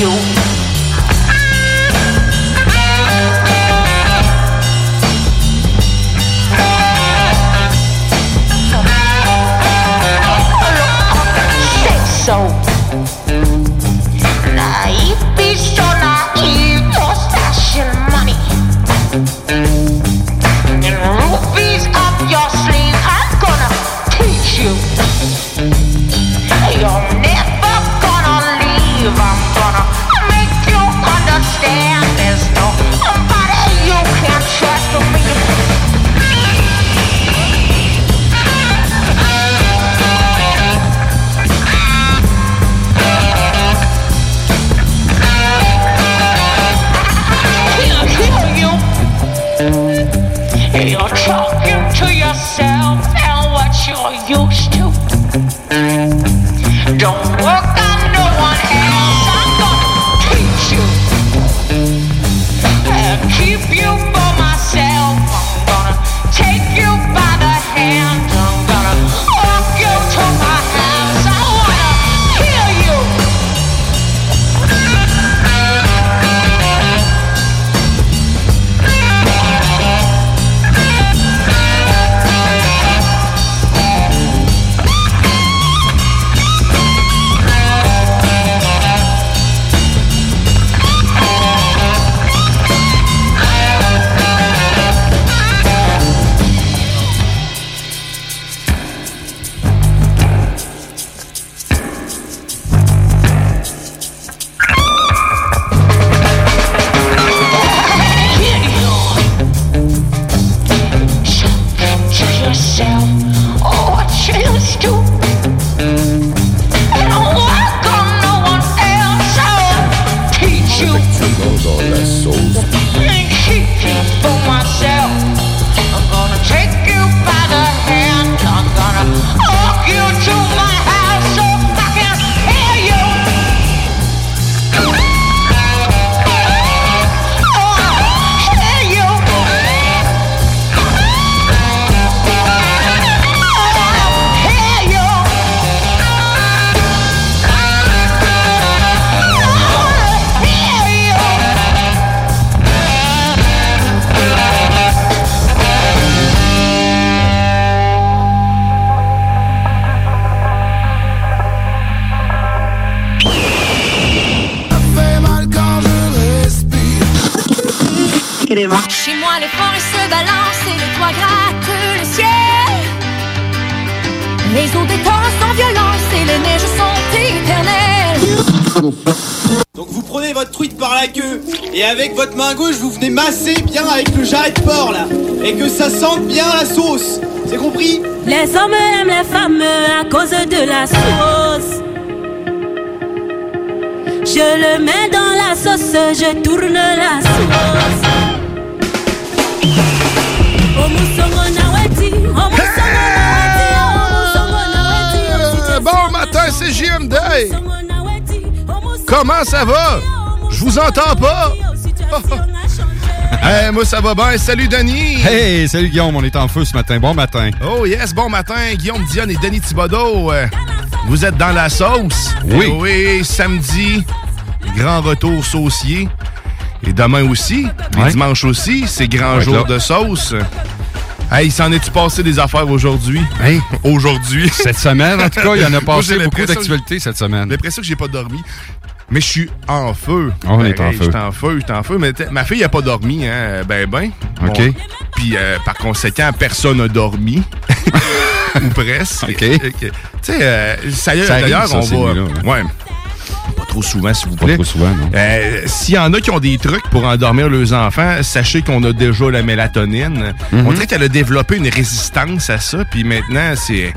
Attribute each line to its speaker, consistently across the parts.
Speaker 1: you.
Speaker 2: Chez moi, les forêts se balancent et les toits grattent le ciel. Les eaux des torrents sans violence et les neiges sont éternelles.
Speaker 3: Donc vous prenez votre truite par la queue et avec votre main gauche vous venez masser bien avec le jarret de porc là et que ça sente bien la sauce. C'est compris?
Speaker 4: Les hommes aiment les femmes à cause de la sauce. Je le mets dans la sauce, je tourne la sauce.
Speaker 5: Bon matin, c'est JMD.
Speaker 4: oh,
Speaker 5: Comment ça va? Je vous entends pas. Hey, moi, ça va bien. Salut, Denis.
Speaker 6: Hey, salut Guillaume, on est en feu ce matin. Bon matin.
Speaker 5: Oh yes, bon matin, Guillaume Dionne et Denis Thibodeau. Euh, vous êtes dans la sauce.
Speaker 6: Oui.
Speaker 5: Eh oui, samedi, grand retour saucier. Et demain aussi, et
Speaker 6: Ouais.
Speaker 5: dimanche aussi, c'est grand
Speaker 6: Ouais,
Speaker 5: jour
Speaker 6: là.
Speaker 5: de sauce. Hey, il s'en est-tu passé des affaires aujourd'hui?
Speaker 6: Hey.
Speaker 5: Aujourd'hui.
Speaker 6: Cette semaine, en tout cas, il y en a
Speaker 5: Moi,
Speaker 6: passé beaucoup d'actualités cette semaine.
Speaker 5: J'ai l'impression que j'ai pas dormi. Mais je suis en feu.
Speaker 6: On est en feu.
Speaker 5: Je suis en feu, je suis en feu. Mais ma fille a pas dormi, hein. Ben, ben.
Speaker 6: OK.
Speaker 5: Puis, euh, par conséquent, personne n'a dormi. Ou presque.
Speaker 6: OK.
Speaker 5: Tu sais, euh, ça y est, d'ailleurs, on va.
Speaker 6: hein.
Speaker 5: Ouais. Pas trop souvent, s'il vous
Speaker 6: Pas
Speaker 5: plaît.
Speaker 6: trop souvent, non?
Speaker 5: Euh, S'il y en a qui ont des trucs pour endormir leurs enfants, sachez qu'on a déjà la mélatonine.
Speaker 6: Mhm.
Speaker 5: On dirait qu'elle a développé une résistance à ça, puis maintenant, c'est...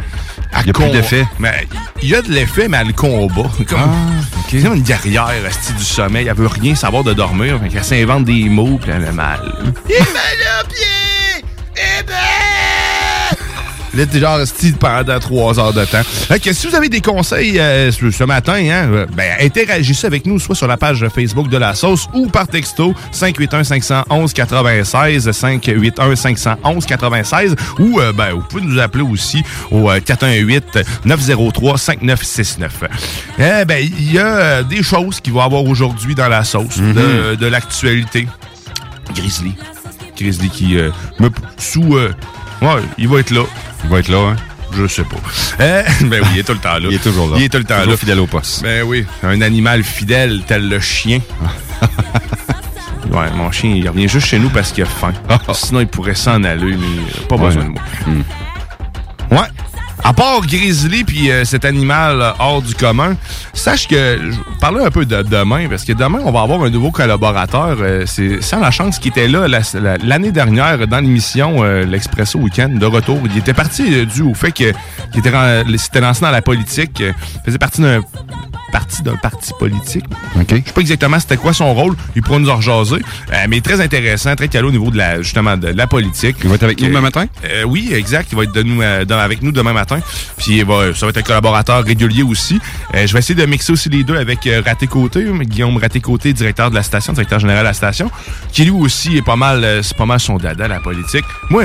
Speaker 6: Il y a plus d'effet.
Speaker 5: Mais il y a de l'effet, mais elle le combat. Comme,
Speaker 6: Ah,
Speaker 5: comme une guerrière esti, du sommeil. Elle veut rien savoir de dormir. Fait qu'elle s'invente des mots, puis elle a mal. Eh ben le pied! Eh ben! Là, t'es genre esti pendant trois heures de temps. Fait que si vous avez des conseils euh, ce ce matin, hein, euh, ben, interagissez avec nous, soit sur la page Facebook de la sauce ou par texto 581-511-96, 581-511-96, ou euh, ben, vous pouvez nous appeler aussi au euh, 418-903-5969. Eh ben, il y a euh, des choses qu'il va y avoir aujourd'hui dans la sauce, de, de l'actualité. Grizzly. Grizzly qui euh, me sous... euh, ouais, il va être là.
Speaker 6: Il va être là, hein?
Speaker 5: Je sais pas. Euh, ben oui, il est tout le temps là.
Speaker 6: Il est toujours là.
Speaker 5: Il est tout le temps
Speaker 6: Toujours
Speaker 5: là.
Speaker 6: fidèle au poste.
Speaker 5: Ben oui, un animal fidèle tel le chien. ouais, mon chien, il revient juste chez nous parce qu'il a faim. Sinon, il pourrait s'en aller, mais euh, pas
Speaker 6: Ouais.
Speaker 5: besoin de moi.
Speaker 6: Hmm.
Speaker 5: Ouais. À part Grizzly puis euh, cet animal euh, hors du commun, sache que je vais parler un peu de demain parce que demain on va avoir un nouveau collaborateur. euh, c'est sans la chance qui était là la- la- l'année dernière dans l'émission euh, l'Expresso Weekend de retour. Il était parti euh, dû au fait que qu'il était s'était lancé dans la politique, euh, faisait partie d'un parti d'un parti politique.
Speaker 6: OK.
Speaker 5: Je sais pas exactement c'était quoi son rôle. Il pourra nous en rejaser. Euh, mais très intéressant, très calé au niveau de la justement de la politique.
Speaker 6: Il va être avec nous demain matin?
Speaker 5: euh, oui, exact. Il va être de nous, euh, dans- avec nous demain matin. Puis il va- ça va être un collaborateur régulier aussi. Euh, je vais essayer de mixer aussi les deux avec euh, Raté Côté, Guillaume Raté Côté, directeur de la station, directeur général de la station, qui lui aussi est pas mal, euh, c'est pas mal son dada la politique. Moi,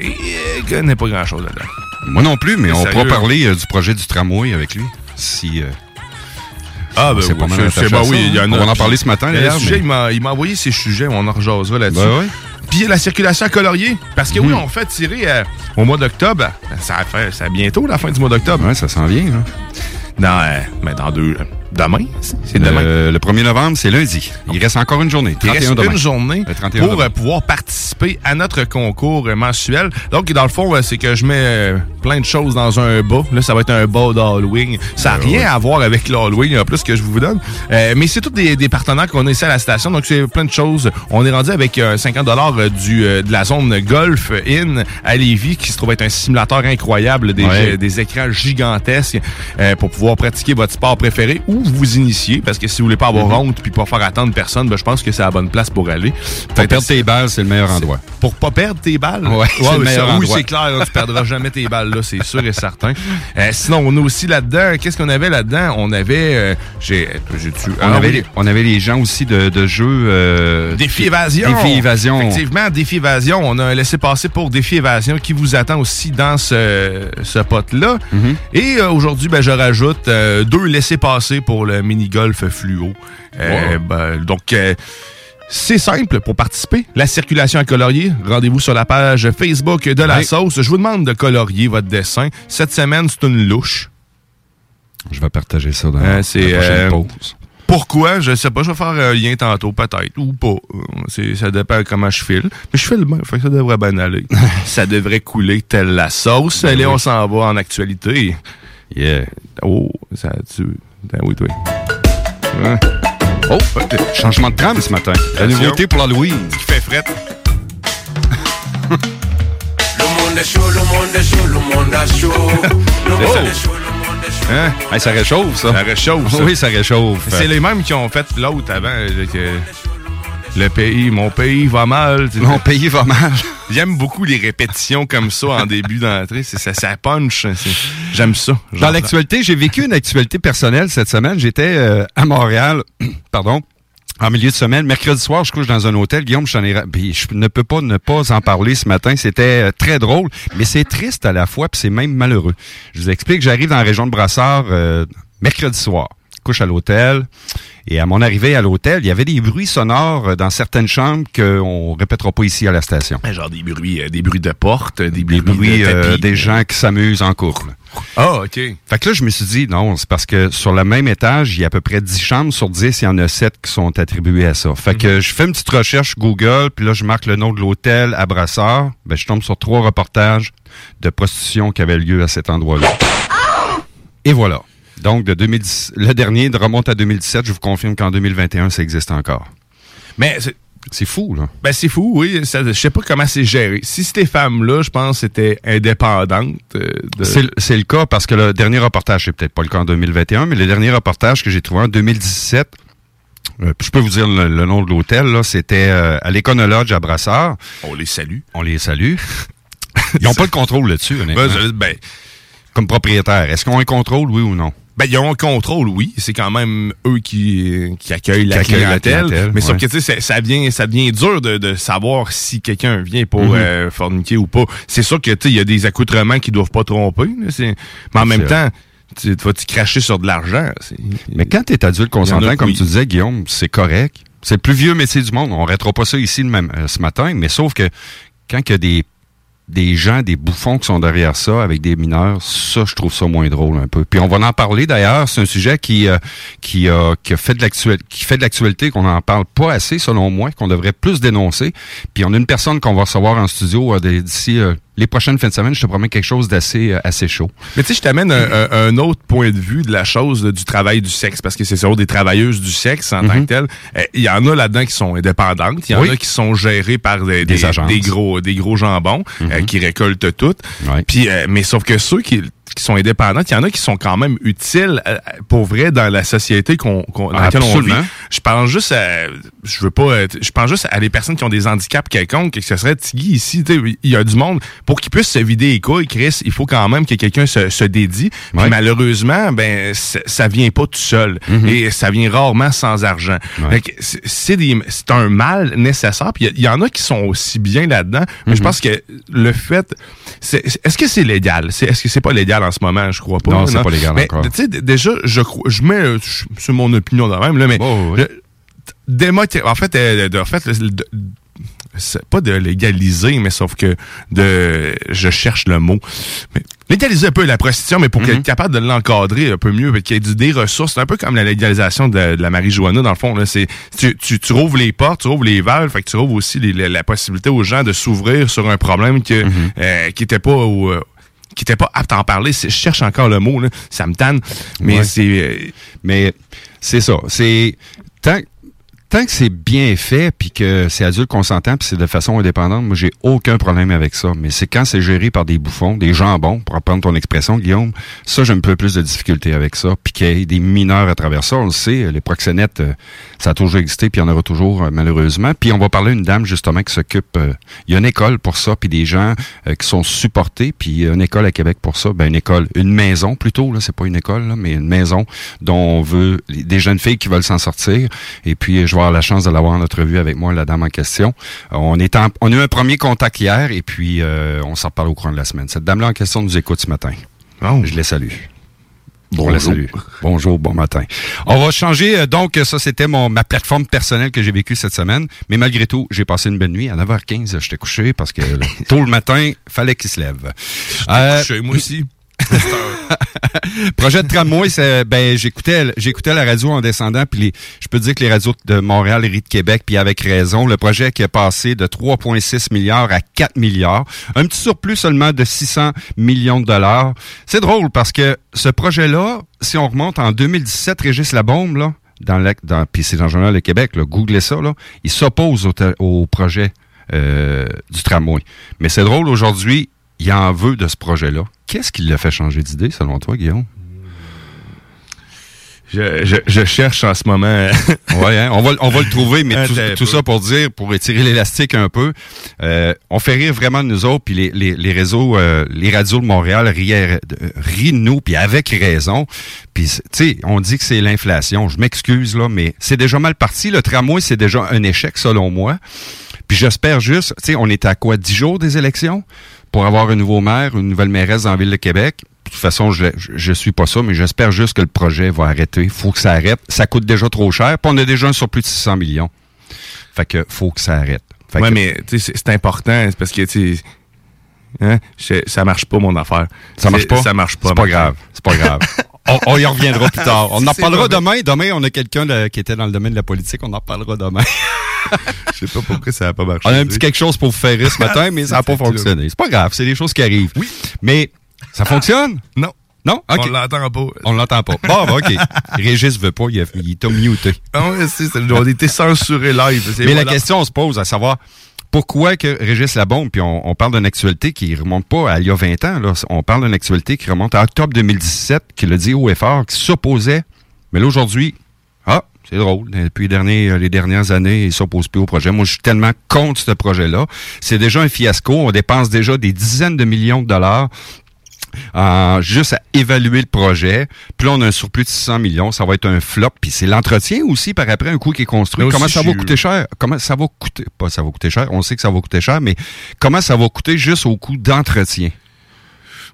Speaker 5: il connaît pas grand chose là-dedans.
Speaker 6: Moi non plus, mais on
Speaker 5: Sérieux?
Speaker 6: pourra parler du projet du tramway avec lui. Si.
Speaker 5: Ah, ben
Speaker 6: mal
Speaker 5: c'est-
Speaker 6: ça,
Speaker 5: oui, il y en a.
Speaker 6: On en parler ce matin,
Speaker 5: Le
Speaker 6: d'ailleurs, mais-
Speaker 5: il m'a- il m'a envoyé ses sujets, on en rejasera là-dessus.
Speaker 6: Ben ouais.
Speaker 5: Puis la circulation à colorier. Parce que oui,
Speaker 6: Mhm.
Speaker 5: on fait tirer euh, au mois d'octobre. Ça fait ça bientôt la fin du mois d'octobre.
Speaker 6: Ouais, ça s'en vient. hein.
Speaker 5: Dans, euh, mais dans deux. Demain? C'est demain.
Speaker 6: Le, le 1er novembre, c'est lundi. Il reste encore une journée.
Speaker 5: Il reste
Speaker 6: 31 demain.
Speaker 5: une journée
Speaker 6: 31
Speaker 5: pour
Speaker 6: demain.
Speaker 5: euh, pouvoir participer à notre concours euh, mensuel. Donc, dans le fond, euh, c'est que je mets euh, plein de choses dans un bas. Là, ça va être un bas d'Halloween. Ça n'a
Speaker 6: Ben
Speaker 5: rien à voir avec l'Halloween, en plus, que je vous donne. Euh, mais c'est tous des, des partenaires qu'on a ici à la station. Donc, c'est plein de choses. On est rendu avec euh, 50 euh, du euh, de la zone Golf In à Lévis, qui se trouve être un simulateur incroyable, des,
Speaker 6: Ouais.
Speaker 5: des écrans gigantesques euh, pour pouvoir pratiquer votre sport préféré ou vous initier. Parce que si vous voulez pas avoir honte puis pas faire attendre personne, ben, je pense que c'est la bonne place pour aller.
Speaker 6: Pour perdre tes balles, c'est le meilleur endroit.
Speaker 5: pour pas perdre tes balles?
Speaker 6: Ouais, c'est le meilleur
Speaker 5: ça, Oui,
Speaker 6: endroit.
Speaker 5: c'est clair, là, tu perdras jamais tes balles là, c'est sûr et certain. Euh, sinon, on a aussi là-dedans, qu'est-ce qu'on avait là-dedans? On avait, euh, j'ai, j'ai tu,
Speaker 6: On, avait les, on avait les gens aussi de, de jeux. euh,
Speaker 5: Défi évasion.
Speaker 6: Défi évasion.
Speaker 5: Effectivement, défi évasion. On a un laissé-passer pour défi évasion qui vous attend aussi dans ce, ce pot-là.
Speaker 6: Mhm.
Speaker 5: Et aujourd'hui, ben, je rajoute deux laissés-passer pour le mini-golf fluo. Euh, ben, donc, euh, c'est simple pour participer. La circulation à colorier. Rendez-vous sur la page Facebook de la sauce. Je vous demande de colorier votre dessin. Cette semaine, c'est une louche.
Speaker 6: Je vais partager ça dans
Speaker 5: Euh,
Speaker 6: la prochaine
Speaker 5: euh,
Speaker 6: pause.
Speaker 5: Pourquoi? Je sais pas. Je vais faire un lien tantôt, peut-être, ou pas. Ça dépend comment je file. Mais je file bien, fait que ça devrait bien aller. ça devrait couler telle la sauce.
Speaker 6: Ben
Speaker 5: Allez,
Speaker 6: oui.
Speaker 5: on s'en va en actualité.
Speaker 6: Yeah.
Speaker 5: Oh, ça tu. Ben oui, toi. Hein?
Speaker 6: Oh, changement de trame ce matin. La nouveauté pour l'Halloween.
Speaker 5: Qui fait fret.
Speaker 7: Le monde est chaud, le monde est chaud, le monde est chaud. Le monde
Speaker 5: Oh.
Speaker 7: est chaud, le monde est chaud.
Speaker 5: Hein?
Speaker 6: Hey, ça réchauffe, ça.
Speaker 5: Ça réchauffe, ça.
Speaker 6: Oui, ça réchauffe.
Speaker 5: C'est les mêmes qui ont fait l'autre avant. que le pays, mon pays va mal.
Speaker 6: Mon pays va mal.
Speaker 5: J'aime beaucoup les répétitions comme ça en début d'entrée. C'est, ça, ça punch. c'est- J'aime ça.
Speaker 6: Dans l'actualité, j'ai vécu une actualité personnelle cette semaine. J'étais euh, à Montréal, pardon, en milieu de semaine. Mercredi soir, je couche dans un hôtel. Guillaume, ai je ne peux pas ne pas en parler ce matin. C'était euh, très drôle, mais c'est triste à la fois, puis c'est même malheureux. Je vous explique, j'arrive dans la région de Brassard euh, mercredi soir. Couche à l'hôtel. Et à mon arrivée à l'hôtel, il y avait des bruits sonores euh, dans certaines chambres qu'on répétera pas ici à la station.
Speaker 5: Genre des bruits, euh, des bruits de porte, des bruits,
Speaker 6: Des bruits
Speaker 5: de
Speaker 6: euh, des gens qui s'amusent en couple.
Speaker 5: Ah, OK.
Speaker 6: Fait que là, je me suis dit, non, c'est parce que sur le même étage, il y a à peu près 10 chambres. Sur 10, il y en a 7 qui sont attribuées à ça. Fait que je fais une petite recherche Google, puis là, je marque le nom de l'hôtel à Brassard. Ben, je tombe sur trois reportages de prostitution qui avaient lieu à cet endroit-là. Et voilà. Donc, de 2010, le dernier remonte à 2017. Je vous confirme qu'en 2021, ça existe encore.
Speaker 5: Mais c'est-
Speaker 6: fou, là.
Speaker 5: Ben c'est fou, oui. Ça- je sais pas comment c'est géré. Si ces femmes-là, je pense, étaient indépendantes. euh, de...
Speaker 6: C'est le- cas parce que le dernier reportage, c'est peut-être pas le cas en 2021, mais le dernier reportage que j'ai trouvé en 2017, euh, je peux vous dire le, le nom de l'hôtel, là, c'était euh, à l'Econolodge à Brassard.
Speaker 5: On les salue.
Speaker 6: On les salue. Ils n'ont pas le contrôle là-dessus, honnêtement.
Speaker 5: Ben, je- ben,
Speaker 6: Comme propriétaire. Est-ce qu'ils ont un contrôle, oui ou non?
Speaker 5: Ben, ils ont un contrôle, oui. C'est quand même eux qui, qui accueillent la
Speaker 6: Qui accueillent la
Speaker 5: clientèle.
Speaker 6: clientèle,
Speaker 5: mais sauf que, tu sais, ça- devient, ça devient dur de, de savoir si quelqu'un vient pour
Speaker 6: Mhm.
Speaker 5: euh, forniquer ou pas. C'est sûr que, tu sais, il y a des accoutrements qui doivent pas tromper. là, c'est- mais en même temps, tu tu vas-tu cracher sur de l'argent?
Speaker 6: Mais quand tu es adulte consentant, comme
Speaker 5: oui.
Speaker 6: tu disais, Guillaume, c'est correct. C'est le plus vieux métier du monde. On arrêtera pas ça ici le même, euh, ce matin, mais sauf que quand il y a des, des gens, des bouffons qui sont derrière ça avec des mineurs, ça, je trouve ça moins drôle un peu. Puis on va en parler d'ailleurs. C'est un sujet qui, euh, qui, a qui fait de qui fait de l'actualité, qu'on n'en parle pas assez, selon moi, qu'on devrait plus dénoncer. Puis on a une personne qu'on va recevoir en studio euh, d'ici euh, les prochaines fins de semaine. Je te promets quelque chose d'assez euh, assez chaud.
Speaker 5: Mais tu sais, je t'amène un, un- un autre point de vue de la chose là, du travail du sexe, parce que c'est sur des travailleuses du sexe en tant que telles. Euh, Il y en a là-dedans qui sont indépendantes, il y en
Speaker 6: Mhm. Oui.
Speaker 5: a qui sont gérées par des,
Speaker 6: Des
Speaker 5: des, gros des gros jambons euh, qui récoltent tout. Puis, euh, mais sauf que ceux qui, qui sont indépendantes, il y en a qui sont quand même utiles euh, pour vrai dans la société qu'on, qu'on- dans laquelle on vit. Je pense juste à, je veux pas, euh, je pense juste à des personnes qui ont des handicaps quelconques, que ce serait Tiggy ici, tu sais, il y a du monde pour qu'ils puissent se vider les couilles, Chris, il faut quand même que quelqu'un se, se dédie. Puis
Speaker 6: Ouais.
Speaker 5: malheureusement, ben ça, vient pas tout seul et ça vient rarement sans argent.
Speaker 6: Ouais.
Speaker 5: Fait que c'est c'est des- c'est un mal nécessaire. Puis il y en a qui sont aussi bien là-dedans, mais je pense que le fait, c'est- est-ce que c'est légal? C'est- Est-ce que c'est pas légal en ce moment Je crois pas.
Speaker 6: Non, c'est pas légal
Speaker 5: Mais,
Speaker 6: encore.
Speaker 5: Tu sais, d- déjà, je crois, je mets, euh, c'est mon opinion de même là, mais
Speaker 6: Oh, oui.
Speaker 5: le- en fait, euh, de, en fait, le- de- c'est pas de légaliser, mais sauf que de, je cherche le mot. Mais légaliser un peu la prostitution, mais pour
Speaker 6: Mhm.
Speaker 5: être capable de l'encadrer un peu mieux, qu'il y ait des ressources, c'est un peu comme la légalisation de, de la marijuana dans le fond. Là, c'est tu, tu, tu rouvres les portes, tu rouvres les valves, fait que tu rouvres aussi les- la, la possibilité aux gens de s'ouvrir sur un problème que
Speaker 6: Mhm.
Speaker 5: euh, qui était pas au, qui était pas apte à en parler. Je cherche encore le mot, là. ça me tanne, mais
Speaker 6: Ouais.
Speaker 5: c'est euh,
Speaker 6: Mais c'est ça. C'est tant, tant que c'est bien fait, puis que c'est adulte consentant, puis c'est de façon indépendante, moi, j'ai aucun problème avec ça. Mais c'est quand c'est géré par des bouffons, des jambons, pour reprendre ton expression, Guillaume, ça, j'ai un peu plus de difficulté avec ça. Puis qu'il y ait des mineurs à travers ça, on le sait, les proxénètes, euh, ça a toujours existé, puis il y en aura toujours, euh, malheureusement. Puis on va parler d'une dame, justement, qui s'occupe... euh, il y a une école pour ça, puis des gens qui sont supportés, puis une école à Québec pour ça. Ben, une école, une maison plutôt, là, c'est pas une école, là, mais une maison dont on veut... Des jeunes filles qui veulent s'en sortir. Et puis, je vais avoir la chance de l'avoir en entrevue avec moi, la dame en question. Euh, on, est en- on a eu un premier contact hier, et puis euh, on s'en reparle au courant de la semaine. Cette dame-là en question nous écoute ce matin.
Speaker 5: oh.
Speaker 6: Je les salue.
Speaker 5: Bonjour.
Speaker 6: On la salue. Bonjour, bon matin. On va changer. euh, donc, ça, c'était mon ma plateforme personnelle que j'ai vécue cette semaine. Mais malgré tout, j'ai passé une bonne nuit. À 9h15, j'étais couché parce que tôt le matin, fallait qu'il se lève. Euh,
Speaker 5: Chez moi aussi.
Speaker 6: projet de tramway, c'est ben j'écoutais j'écoutais la radio en descendant puis je peux dire que les radios de Montréal et de Québec puis avec raison, le projet qui est passé de 3.6 milliards à 4 milliards, un petit surplus seulement de 600 millions de dollars. C'est drôle parce que ce projet-là, si on remonte en 2017 Régis Labombe là, dans le dans puis c'est dans le journal de Québec, là, googlez ça là, il s'oppose au, projet euh, du tramway. Mais c'est drôle aujourd'hui, il en veut de ce projet-là. Qu'est-ce qui l'a fait changer d'idée, selon toi, Guillaume?
Speaker 5: Je, je, je cherche en ce moment.
Speaker 6: Ouais, hein, on, va, on va le trouver, mais tout, ça pour dire, pour étirer l'élastique un peu, euh, on fait rire vraiment de nous autres, puis les, les, les réseaux, euh, les radios de Montréal riaient- euh, rient de nous, puis avec raison. Puis, tu sais, on dit que c'est l'inflation. Je m'excuse, là, mais c'est déjà mal parti. Le tramway, c'est déjà un échec, selon moi. Puis j'espère juste, tu sais, on est à quoi, 10 jours des élections? Pour avoir un nouveau maire, une nouvelle mairesse dans la ville de Québec. toute façon, je, je, je suis pas ça, mais j'espère juste que le projet va arrêter. Il faut que ça arrête. Ça coûte déjà trop cher. Puis on a déjà un surplus de 600 millions. Fait que faut que ça arrête. Fait
Speaker 5: ouais,
Speaker 6: que-
Speaker 5: mais c'est important, parce que tu hein, ça marche pas mon affaire.
Speaker 6: Ça marche pas?
Speaker 5: Ça marche pas.
Speaker 6: C'est pas grave. C'est pas grave. on, on y reviendra plus tard. On en parlera demain. Demain, on a quelqu'un qui était dans le domaine de la politique. On en parlera demain.
Speaker 5: Je sais pas pourquoi ça a pas marché.
Speaker 6: On a un petit quelque chose pour vous faire rire ce matin, mais ça n'a pas fonctionné. C'est pas grave. C'est des choses qui arrivent. Oui. Mais ça fonctionne?
Speaker 5: Non.
Speaker 6: Non?
Speaker 5: On l'entend pas.
Speaker 6: On l'entend pas. Bon, ben, OK. Régis veut pas. Il, a- il t'a muté.
Speaker 5: Ah ouais, on été censuré live.
Speaker 6: Mais
Speaker 5: voilà.
Speaker 6: la question se pose à savoir pourquoi que Régis Labombe, puis on, on parle d'une actualité qui remonte pas à il y a 20 ans, là. on parle d'une actualité qui remonte à octobre 2017, qui le dit haut et fort, qui s'opposait. Mais là, aujourd'hui, ah, c'est drôle. Depuis les, derniers, les dernières années, il s'oppose plus au projet. Moi, je suis tellement contre ce projet-là. C'est déjà un fiasco. On dépense déjà des dizaines de millions de dollars euh, juste à évaluer le projet. Puis là, on a un surplus de 600 millions. Ça va être un flop. Puis c'est l'entretien aussi, par après, un coût qui est construit.
Speaker 5: Aussi,
Speaker 6: comment ça va coûter cher? Comment ça va coûter? Pas ça va coûter cher. On sait que ça va coûter cher, mais comment ça va coûter juste au coût d'entretien?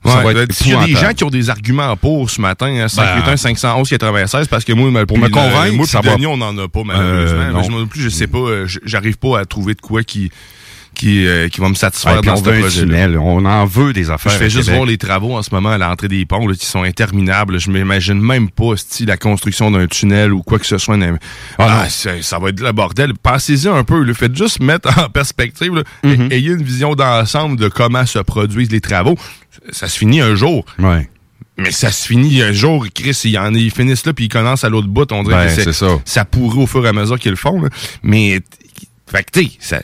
Speaker 6: Ça
Speaker 5: Ouais,
Speaker 6: va
Speaker 5: ben, S'il y a des gens qui ont des arguments pour ce matin, hein,
Speaker 6: Ben,
Speaker 5: 581 511 96, parce que moi,
Speaker 6: Pour me convaincre,
Speaker 5: moi,
Speaker 6: ça.
Speaker 5: Denis, on n'en a pas, malheureusement.
Speaker 6: Euh,
Speaker 5: Mais
Speaker 6: non.
Speaker 5: plus, je sais pas, euh, j'arrive pas à trouver de quoi qui, qui, euh, qui va me satisfaire
Speaker 6: Ouais,
Speaker 5: dans ce
Speaker 6: un tunnel. On en veut des affaires.
Speaker 5: Je fais juste
Speaker 6: Québec.
Speaker 5: voir les travaux en ce moment à l'entrée des ponts là, qui sont interminables. Je m'imagine même pas si la construction d'un tunnel ou quoi que ce soit. Ah,
Speaker 6: non.
Speaker 5: ça, ça va être le bordel. Pensez-y un peu. Le faites juste mettre en perspective. là.
Speaker 6: Mhm.
Speaker 5: Ayez une vision d'ensemble de comment se produisent les travaux. Ça se finit un jour.
Speaker 6: Ouais.
Speaker 5: Mais ça se finit un jour, Chris, ils, en, ils finissent là puis ils commencent à l'autre bout. On dirait
Speaker 6: Ben,
Speaker 5: que
Speaker 6: ça.
Speaker 5: ça pourrit au fur et à mesure qu'ils le font. là. Mais fait que, tu sais, ça-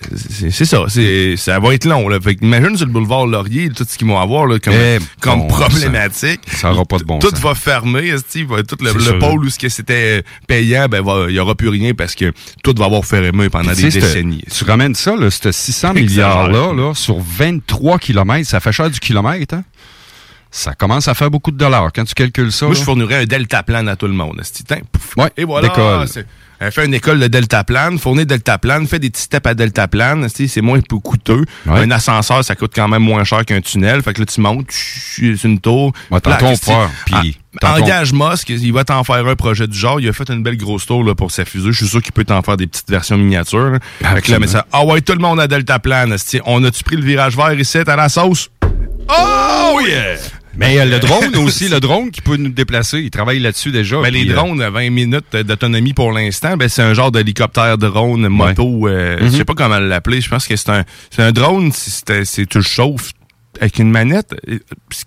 Speaker 5: c'est ça. c'est- Ça va être long. Là. Fait que imagine sur le boulevard Laurier, tout ce qu'ils vont avoir là, comme,
Speaker 6: Eh,
Speaker 5: comme
Speaker 6: bon
Speaker 5: problématique.
Speaker 6: Ça aura pas de bon
Speaker 5: Tout
Speaker 6: sens.
Speaker 5: va fermer, va- tout le, pôle où ce que c'était payant, ben il y aura plus rien parce que tout va avoir fermé pendant
Speaker 6: Puis,
Speaker 5: des décennies.
Speaker 6: Tu ramènes ça, là, ce 600
Speaker 5: Exagère.
Speaker 6: milliards-là, là, sur 23 kilomètres, ça fait cher du kilomètre, hein? Ça commence à faire beaucoup de dollars. Quand tu calcules ça,
Speaker 5: Moi,
Speaker 6: là.
Speaker 5: je fournirais un deltaplan à tout le monde. Tiens, pouf.
Speaker 6: Ouais,
Speaker 5: Et voilà. Elle fait une école de deltaplan, fournit deltaplan, fait des petits steps à deltaplan, esti, c'est moins peu coûteux.
Speaker 6: Ouais.
Speaker 5: Un ascenseur, ça coûte quand même moins cher qu'un tunnel. Fait que là, tu montes, tu- c'est une tour.
Speaker 6: Ouais, part, puis
Speaker 5: Ah, Engage Musk, il va t'en faire un projet du genre. Il a fait une belle grosse tour là, pour sa fusée. Je suis sûr qu'il peut t'en faire des petites versions miniatures. là. Fait que là, mais ça, ah ouais, tout le monde a deltaplan. esti. On a-tu pris le virage vert ici, à la sauce? Oh yeah!
Speaker 6: Mais euh, le drone aussi, le drone qui peut nous déplacer, il travaille là-dessus déjà.
Speaker 5: Ben, les
Speaker 6: euh,
Speaker 5: drones à 20 minutes d'autonomie pour l'instant, ben, c'est un genre d'hélicoptère drone moto. euh,
Speaker 6: Mhm.
Speaker 5: Je sais pas comment l'appeler. Je pense que c'est un, c'est un drone. si tu le chauffes avec une manette. Euh,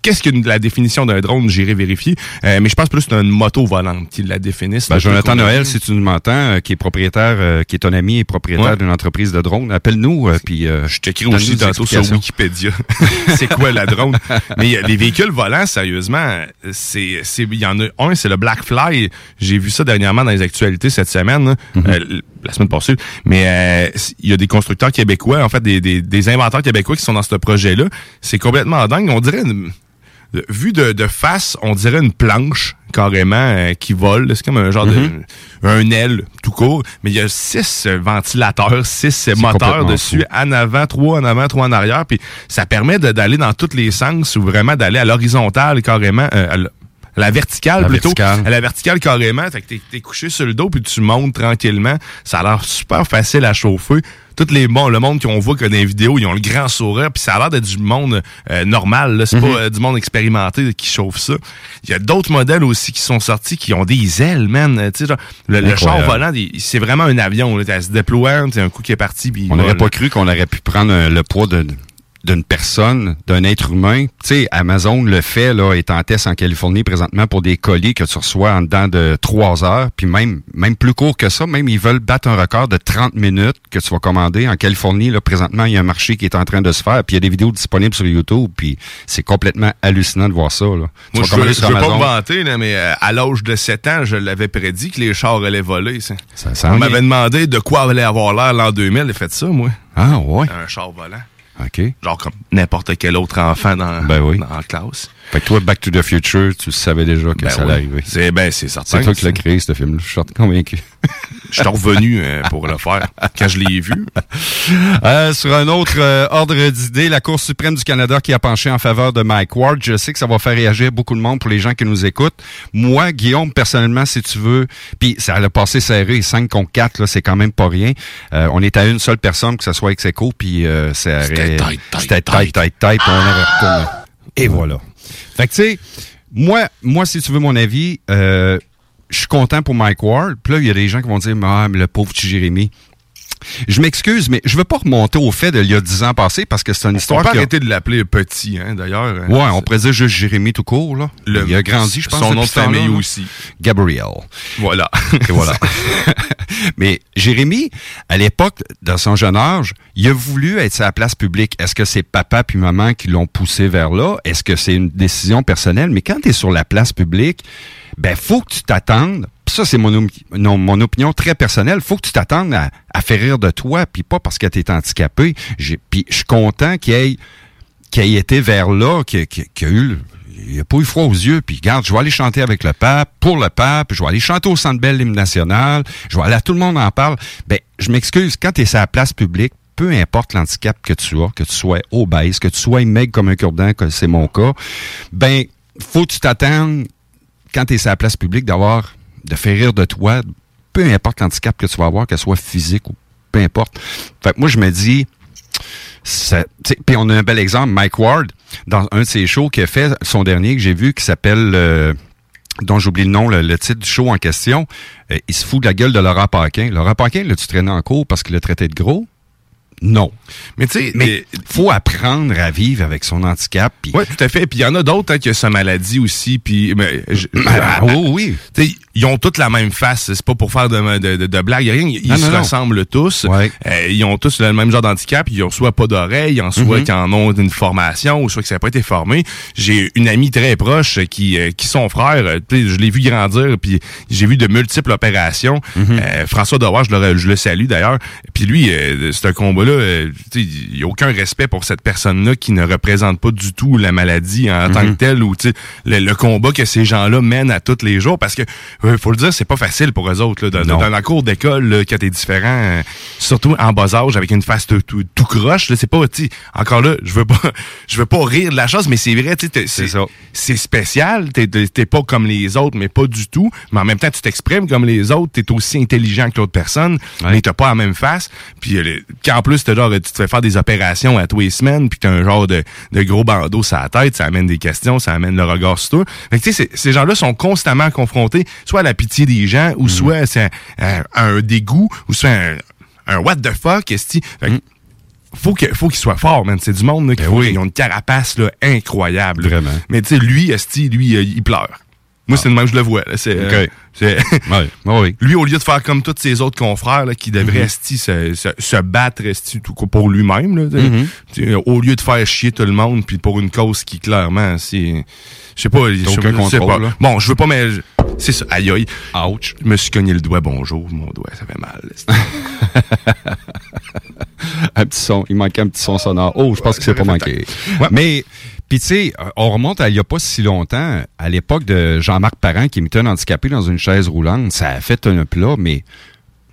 Speaker 5: Qu'est-ce que la définition d'un drone? J'irai vérifier. Euh, mais je pense plus que c'est une moto volante qui la définisse.
Speaker 6: Ben, Jonathan Noël, si tu nous m'entends, euh, qui est propriétaire, euh, qui est ton ami et propriétaire
Speaker 5: Ouais.
Speaker 6: d'une entreprise de drone, appelle-nous, euh, puis euh,
Speaker 5: Je t'écris aussi tantôt sur. Wikipédia. c'est quoi la drone? Mais les véhicules volants, sérieusement, c'est, c'est, il y en a un, c'est le Blackfly. J'ai vu ça dernièrement dans les actualités cette semaine.
Speaker 6: Mhm.
Speaker 5: La semaine passée. Mais euh, il y a des constructeurs québécois, en fait, des, des, des inventeurs québécois qui sont dans ce projet-là. C'est complètement dingue. On dirait une, vu de, de face, on dirait une planche carrément euh, qui vole. C'est comme un genre
Speaker 6: Mhm.
Speaker 5: de un aile tout court, mais il y a six euh, ventilateurs, six euh, moteurs dessus,
Speaker 6: fou.
Speaker 5: en avant, trois en avant, trois en arrière, puis ça permet d'aller dans tous les sens ou vraiment d'aller à l'horizontale carrément. euh, à à la verticale
Speaker 6: La
Speaker 5: plutôt.
Speaker 6: verticale.
Speaker 5: À la verticale carrément. Fait que t'es, t'es couché sur le dos puis tu montes tranquillement. Ça a l'air super facile à chauffer. Tous les bons, le monde qu'on voit que dans les vidéos, ils ont le grand sourire, puis ça a l'air d'être du monde euh, normal. Là. C'est pas euh, du monde expérimenté qui chauffe ça. Il y a d'autres modèles aussi qui sont sortis qui ont des ailes, man. Tu sais, genre, le, le char volant, il- c'est vraiment un avion. Là. Ça se déploie, c'est un coup qui est parti. Puis
Speaker 6: On n'aurait pas cru qu'on aurait pu prendre euh, le poids de- d'une personne, d'un être humain. Tu sais, Amazon le fait, là, est en test en Californie présentement pour des colis que tu reçois en dedans de trois heures, puis même, même plus court que ça, même ils veulent battre un record de 30 minutes que tu vas commander. En Californie, là, présentement, il y a un marché qui est en train de se faire, puis il y a des vidéos disponibles sur YouTube, puis c'est complètement hallucinant de voir ça, là.
Speaker 5: Moi, je veux, je veux pas me
Speaker 6: Amazon.
Speaker 5: vanter, là, mais euh, à l'âge de 7 ans, je l'avais prédit que les chars allaient voler. Ça.
Speaker 6: Ça
Speaker 5: On m'avait demandé de quoi allait avoir l'air l'an 2000. J'ai fait ça, moi.
Speaker 6: Ah, ouais.
Speaker 5: Un char volant.
Speaker 6: OK.
Speaker 5: Genre comme n'importe quel autre enfant dans,
Speaker 6: Ben oui.
Speaker 5: dans la classe.
Speaker 6: Fait que toi, Back to the Future, tu savais déjà que
Speaker 5: Ben
Speaker 6: ça allait arriver.
Speaker 5: C'est ben, c'est certain.
Speaker 6: C'est toi qui l'as créé, ce film-là. Je suis convaincu.
Speaker 5: je suis revenu euh, pour le faire quand je l'ai vu.
Speaker 6: Euh, sur un autre euh, ordre d'idée, la Cour suprême du Canada qui a penché en faveur de Mike Ward. Je sais que ça va faire réagir beaucoup de monde pour les gens qui nous écoutent. Moi, Guillaume, personnellement, si tu veux, puis ça a passé serré, 5 contre 4, là, c'est quand même pas rien. Euh, on est à une seule personne, que ce soit ex aequo, puis euh, ça
Speaker 5: C'était tight, tight,
Speaker 6: tight, tight, tight, aurait retourné. Et voilà. Fait que tu sais, moi, moi, si tu veux mon avis, euh, je suis content pour Mike Ward. Puis là, il y a des gens qui vont dire, ah, mais le pauvre petit Jérémy. Je m'excuse, mais je veux pas remonter au fait d'il y a 10 ans passé parce que c'est une
Speaker 5: On
Speaker 6: histoire
Speaker 5: peut
Speaker 6: qui a-
Speaker 5: arrêter de l'appeler petit, hein, d'ailleurs.
Speaker 6: Ouais, on pourrait dire juste Jérémy tout court, là.
Speaker 5: Le-
Speaker 6: il a grandi, je pense.
Speaker 5: Son nom de famille
Speaker 6: là.
Speaker 5: aussi.
Speaker 6: Gabriel.
Speaker 5: Voilà.
Speaker 6: Et voilà. Mais Jérémy, à l'époque, dans son jeune âge, il a voulu être sa place publique. Est-ce que c'est papa puis maman qui l'ont poussé vers là? Est-ce que c'est une décision personnelle? Mais quand tu es sur la place publique, ben, faut que tu t'attendes. Ça, c'est mon, mon opinion très personnelle. Faut que tu t'attendes à, faire rire de toi, puis pas parce que tu es handicapé. Puis je suis content qu'il ait, ait été vers là, qu'il a eu a pas eu froid aux yeux, puis regarde, je vais aller chanter avec le pape, pour le pape, je vais aller chanter au Centre Bell l'hymne national, je vais aller à tout le monde en parle. Ben, je m'excuse, quand tu es sur la place publique, peu importe l'handicap que tu as, que tu sois obèse, que tu sois maigre comme un cure-dent, que c'est mon cas, ben, faut que tu t'attendes, quand tu es sur la place publique, d'avoir, de faire rire de toi, peu importe l'handicap que tu vas avoir, qu'elle soit physique ou peu importe. Fait que moi, je me dis, Puis on a un bel exemple, Mike Ward, dans un de ses shows qui a fait, son dernier que j'ai vu, qui s'appelle, euh, dont j'oublie le nom, le, le titre du show en question, euh, il se fout de la gueule de Laurent Paquin. Laurent Paquin, là, tu traîné en cours parce qu'il l'a traité de gros? Non.
Speaker 5: Mais tu sais,
Speaker 6: Mais faut apprendre à vivre avec son handicap.
Speaker 5: Oui, tout à fait. Puis il y en a d'autres hein, qui ont sa maladie aussi. Puis,
Speaker 6: Ah, oui, oui.
Speaker 5: Ils ont toutes la même face. C'est pas pour faire de, de, de, a rien. Ils
Speaker 6: Non,
Speaker 5: se
Speaker 6: non,
Speaker 5: ressemblent tous.
Speaker 6: Ouais.
Speaker 5: Euh, ils ont tous le même genre d'handicap. Ils ont soit pas d'oreilles, en soit
Speaker 6: Mhm.
Speaker 5: qui en ont une formation, ou soit que ça n'a pas été formé. J'ai une amie très proche qui, euh, qui son frère, euh, je l'ai vu grandir, puis j'ai vu de multiples opérations.
Speaker 6: Mhm.
Speaker 5: Euh, François Deroy, je le, je le salue d'ailleurs. Puis lui, euh, c'est un combat-là, il n'y a aucun respect pour cette personne-là qui ne représente pas du tout la maladie en tant que
Speaker 6: Mhm.
Speaker 5: telle, ou le, le combat que ces gens-là mènent à tous les jours. Parce que, euh, faut le dire, c'est pas facile pour eux autres. Là, dans, la cour d'école, quand t'es différent, euh, surtout en bas âge, avec une face tout, tout, tout croche, c'est pas, encore là, je veux pas, je veux pas rire de la chose, mais c'est vrai, c'est spécial. T'es pas comme les autres, mais pas du tout. Mais en même temps, tu t'exprimes comme les autres. T'es aussi intelligent que l'autre personne, mais t'as pas la même face. Puis euh, le- qu'en plus, t'as genre, tu te fais faire des opérations à tous les semaines, puis t'as un genre de, de gros bandeau sur la tête, ça amène des questions, ça amène le regard sur toi. Fait que tu sais, ces gens-là sont constamment confrontés, soit la pitié des gens, ou soit c'est un, un- un dégoût, ou soit un, un what the fuck, esti. Fait que faut que faut qu'il soit fort, man. C'est du monde là, qui ils ont une carapace là, incroyable. là.
Speaker 6: Vraiment.
Speaker 5: Mais tu sais, lui, Esti, lui, euh, il pleure. Moi, c'est le même que je le vois. C'est, euh,
Speaker 6: Ouais, ouais, oui.
Speaker 5: lui, au lieu de faire comme tous ses autres confrères là, qui devraient
Speaker 6: Mhm.
Speaker 5: se, se, se battre esti, tout pour lui-même.
Speaker 6: Mhm.
Speaker 5: Au lieu de faire chier tout le monde, puis pour une cause qui clairement, c'est, je sais pas, je sais- pas.
Speaker 6: là.
Speaker 5: Bon, je veux pas, mais c'est ça. Aïe aïe.
Speaker 6: Ouch.
Speaker 5: Je me suis cogné le doigt. Bonjour, mon doigt, ça fait mal.
Speaker 6: un petit son. Il manquait un petit son sonore. Oh, je pense que c'est pas manqué. Mais, puis tu sais, on remonte à il y a pas si longtemps, à l'époque de Jean-Marc Parent qui imitait un handicapé dans une chaise roulante. Ça a fait un plat, mais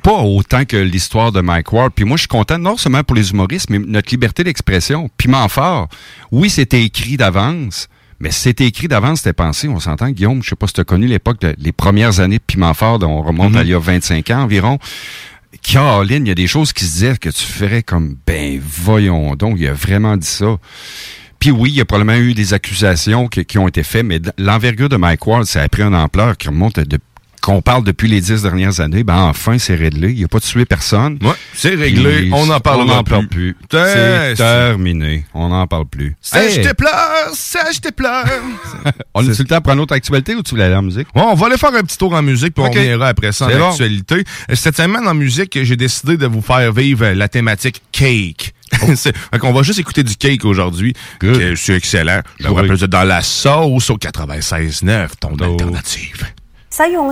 Speaker 6: pas autant que l'histoire de Mike Ward. Puis moi, je suis content, non seulement pour les humoristes, mais notre liberté d'expression. Piment fort. Oui, c'était écrit d'avance. Mais c'était écrit d'avance, c'était pensé. On s'entend, Guillaume, je sais pas si tu as connu l'époque, de- les premières années de Piment Fort, dont on remonte à il y a 25 ans environ. Caroline, il y a des choses qui se disaient que tu ferais comme, ben voyons donc, il a vraiment dit ça. Puis oui, il y a probablement eu des accusations qui, qui ont été faites, mais l'envergure de Mike Ward, ça a pris une ampleur qui remonte de qu'on parle depuis les dix dernières années, ben enfin c'est réglé. Il n'a pas tué personne.
Speaker 5: Ouais, c'est réglé.
Speaker 6: Puis
Speaker 5: On n'en
Speaker 6: On
Speaker 5: plus.
Speaker 6: parle plus.
Speaker 5: T'es-
Speaker 6: C'est terminé. On n'en parle plus.
Speaker 5: Sèche
Speaker 6: Hey!
Speaker 5: tes pleurs, sèche tes pleurs.
Speaker 6: On a-tu le temps pour une autre actualité ou tu voulais aller en musique?
Speaker 5: Bon, on va aller faire un petit tour en musique, puis
Speaker 6: Ok.
Speaker 5: on reviendra après ça en
Speaker 6: C'est bon.
Speaker 5: actualité. Euh, Cette semaine en musique, j'ai décidé de vous faire vivre la thématique cake. on va juste écouter du cake aujourd'hui. C'est excellent. Je vous rappelle, dans la sauce au 96.9, ton
Speaker 8: oh. alternative.
Speaker 9: Salut vous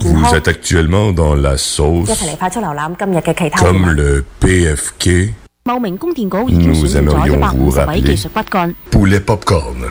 Speaker 9: vous êtes actuellement dans la sauce comme le PFK. Nous aimerions vous rappeler poulet popcorn.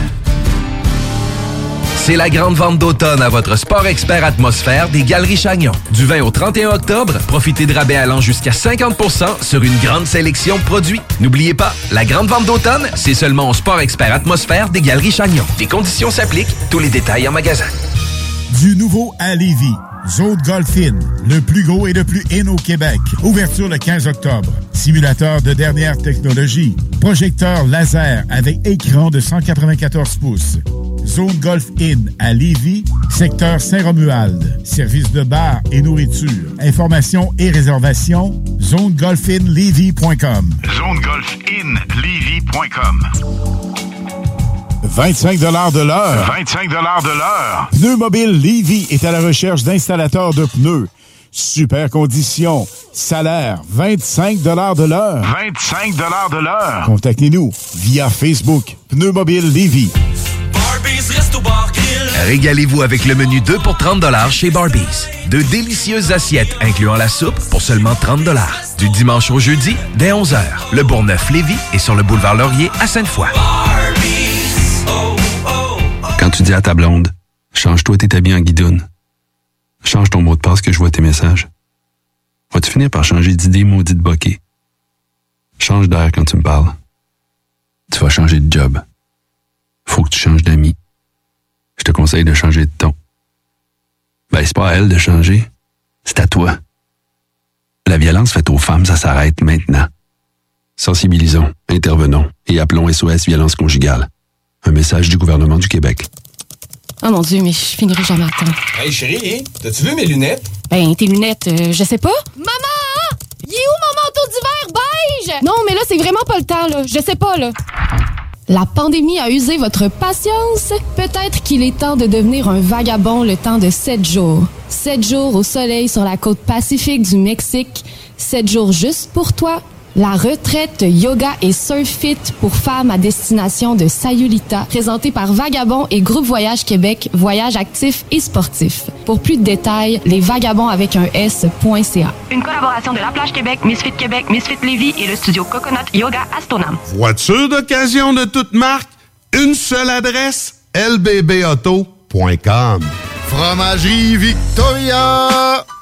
Speaker 10: C'est la grande vente d'automne à votre Sport Expert Atmosphère des Galeries Chagnon. Du 20 au 31 octobre, profitez de rabais allant jusqu'à 50% sur une grande sélection de produits. N'oubliez pas, la grande vente d'automne, c'est seulement au Sport Expert Atmosphère des Galeries Chagnon. Les conditions s'appliquent, tous les détails en magasin.
Speaker 11: Du nouveau à Lévis. Zone Golf In, le plus gros et le plus in au Québec. Ouverture le 15 octobre. Simulateur de dernière technologie. Projecteur laser avec écran de 194 pouces. Zone Golf In à Lévis, secteur Saint-Romuald. Service de bar et nourriture. Informations et réservations, zonegolfinlevy.com.
Speaker 12: ZoneGolfInLevy.com
Speaker 11: 25 de l'heure.
Speaker 12: 25 de l'heure.
Speaker 11: Pneu Mobile Levy est à la recherche d'installateurs de pneus. Super conditions. Salaire 25 de l'heure.
Speaker 12: 25 de l'heure.
Speaker 11: Contactez-nous via Facebook. Pneu Mobile
Speaker 10: Régalez-vous avec le menu 2 pour 30 chez Barbies. De délicieuses assiettes incluant la soupe pour seulement 30 Du dimanche au jeudi, dès 11h. Le Bourgneuf-Lévis est sur le boulevard Laurier à Sainte-Foy.
Speaker 13: Quand tu dis à ta blonde, change-toi tes habits en guidoune. Change ton mot de passe que je vois tes messages. Vas-tu finir par changer d'idée maudite bokeh? Change d'air quand tu me parles. Tu vas changer de job. Faut que tu changes d'amis. Je te conseille de changer de ton. Ben, c'est pas à elle de changer. C'est à toi. La violence faite aux femmes, ça s'arrête maintenant. Sensibilisons, intervenons et appelons SOS Violence Conjugale. Un message du gouvernement du Québec.
Speaker 14: Oh mon Dieu, mais je finirai jamais à temps.
Speaker 15: Hey chérie, t'as-tu vu mes lunettes?
Speaker 14: Ben, tes lunettes, euh, je sais pas.
Speaker 16: Maman! Il est où mon manteau d'hiver beige?
Speaker 14: Non, mais là, c'est vraiment pas le temps, là. Je sais pas, là. La pandémie a usé votre patience? Peut-être qu'il est temps de devenir un vagabond le temps de sept jours. Sept jours au soleil sur la côte pacifique du Mexique. Sept jours juste pour toi. La retraite yoga et surf fit pour femmes à destination de Sayulita, présentée par Vagabond et Groupe Voyage Québec, voyage actif et sportif. Pour plus de détails, les vagabonds avec un S.ca.
Speaker 17: Une collaboration de La Plage Québec, Misfit Québec, Misfit Lévis et le studio Coconut Yoga Astonam.
Speaker 18: Voiture d'occasion de toute marque, une seule adresse, lbbauto.com.
Speaker 19: Fromagerie Victoria!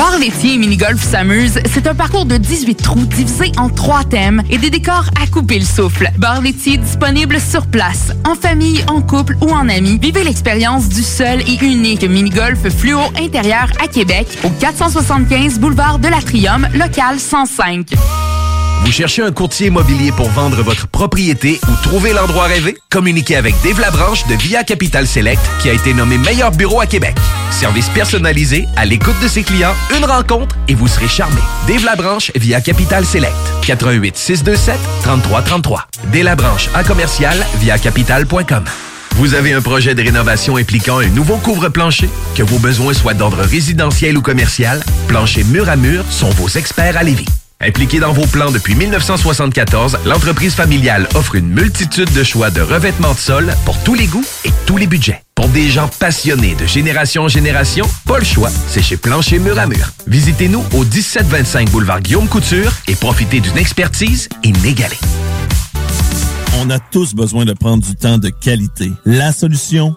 Speaker 20: Bar laitier et mini-golf s'amuse, c'est un parcours de 18 trous divisé en trois thèmes et des décors à couper le souffle. Bar laitier disponible sur place, en famille, en couple ou en amis. Vivez l'expérience du seul et unique mini-golf fluo intérieur à Québec au 475 boulevard de l'Atrium, local 105.
Speaker 10: Vous cherchez un courtier immobilier pour vendre votre propriété ou trouver l'endroit rêvé? Communiquez avec Dave Labranche de Via Capital Select qui a été nommé meilleur bureau à Québec. Service personnalisé, à l'écoute de ses clients, une rencontre et vous serez charmé. Dave Labranche via Capital Select. 88 627 3333. Dave Labranche à commercial via capital.com. Vous avez un projet de rénovation impliquant un nouveau couvre-plancher? Que vos besoins soient d'ordre résidentiel ou commercial, Plancher Mur à Mur sont vos experts à Lévis. Impliquée dans vos plans depuis 1974, l'entreprise familiale offre une multitude de choix de revêtements de sol pour tous les goûts et tous les budgets. Pour des gens passionnés de génération en génération, pas le choix, c'est chez Plancher Mur à Mur. Visitez-nous au 1725 boulevard Guillaume Couture et profitez d'une expertise inégalée.
Speaker 21: On a tous besoin de prendre du temps de qualité. La solution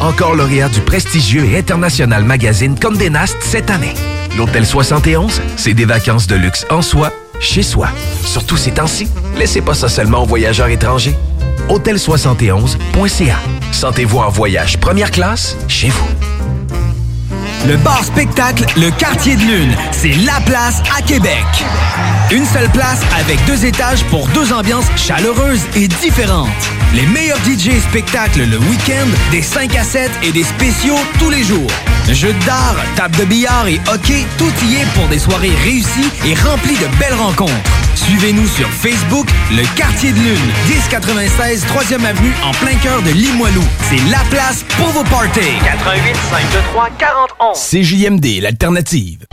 Speaker 10: Encore lauréat du prestigieux et international magazine Condé Nast cette année. L'Hôtel 71, c'est des vacances de luxe en soi, chez soi. Surtout ces temps-ci, laissez pas ça seulement aux voyageurs étrangers. Hôtel71.ca. Sentez-vous en voyage première classe chez vous.
Speaker 22: Le bar spectacle Le Quartier de Lune, c'est la place à Québec. Une seule place avec deux étages pour deux ambiances chaleureuses et différentes. Les meilleurs DJ spectacles le week-end, des 5 à 7 et des spéciaux tous les jours. Jeux d'art, table de billard et hockey, tout y est pour des soirées réussies et remplies de belles rencontres. Suivez-nous sur Facebook, Le Quartier de Lune, 1096 3e Avenue en plein cœur de Limoilou. C'est la place pour vos parties.
Speaker 23: 88 523 4011.
Speaker 22: CJMD, l'alternative.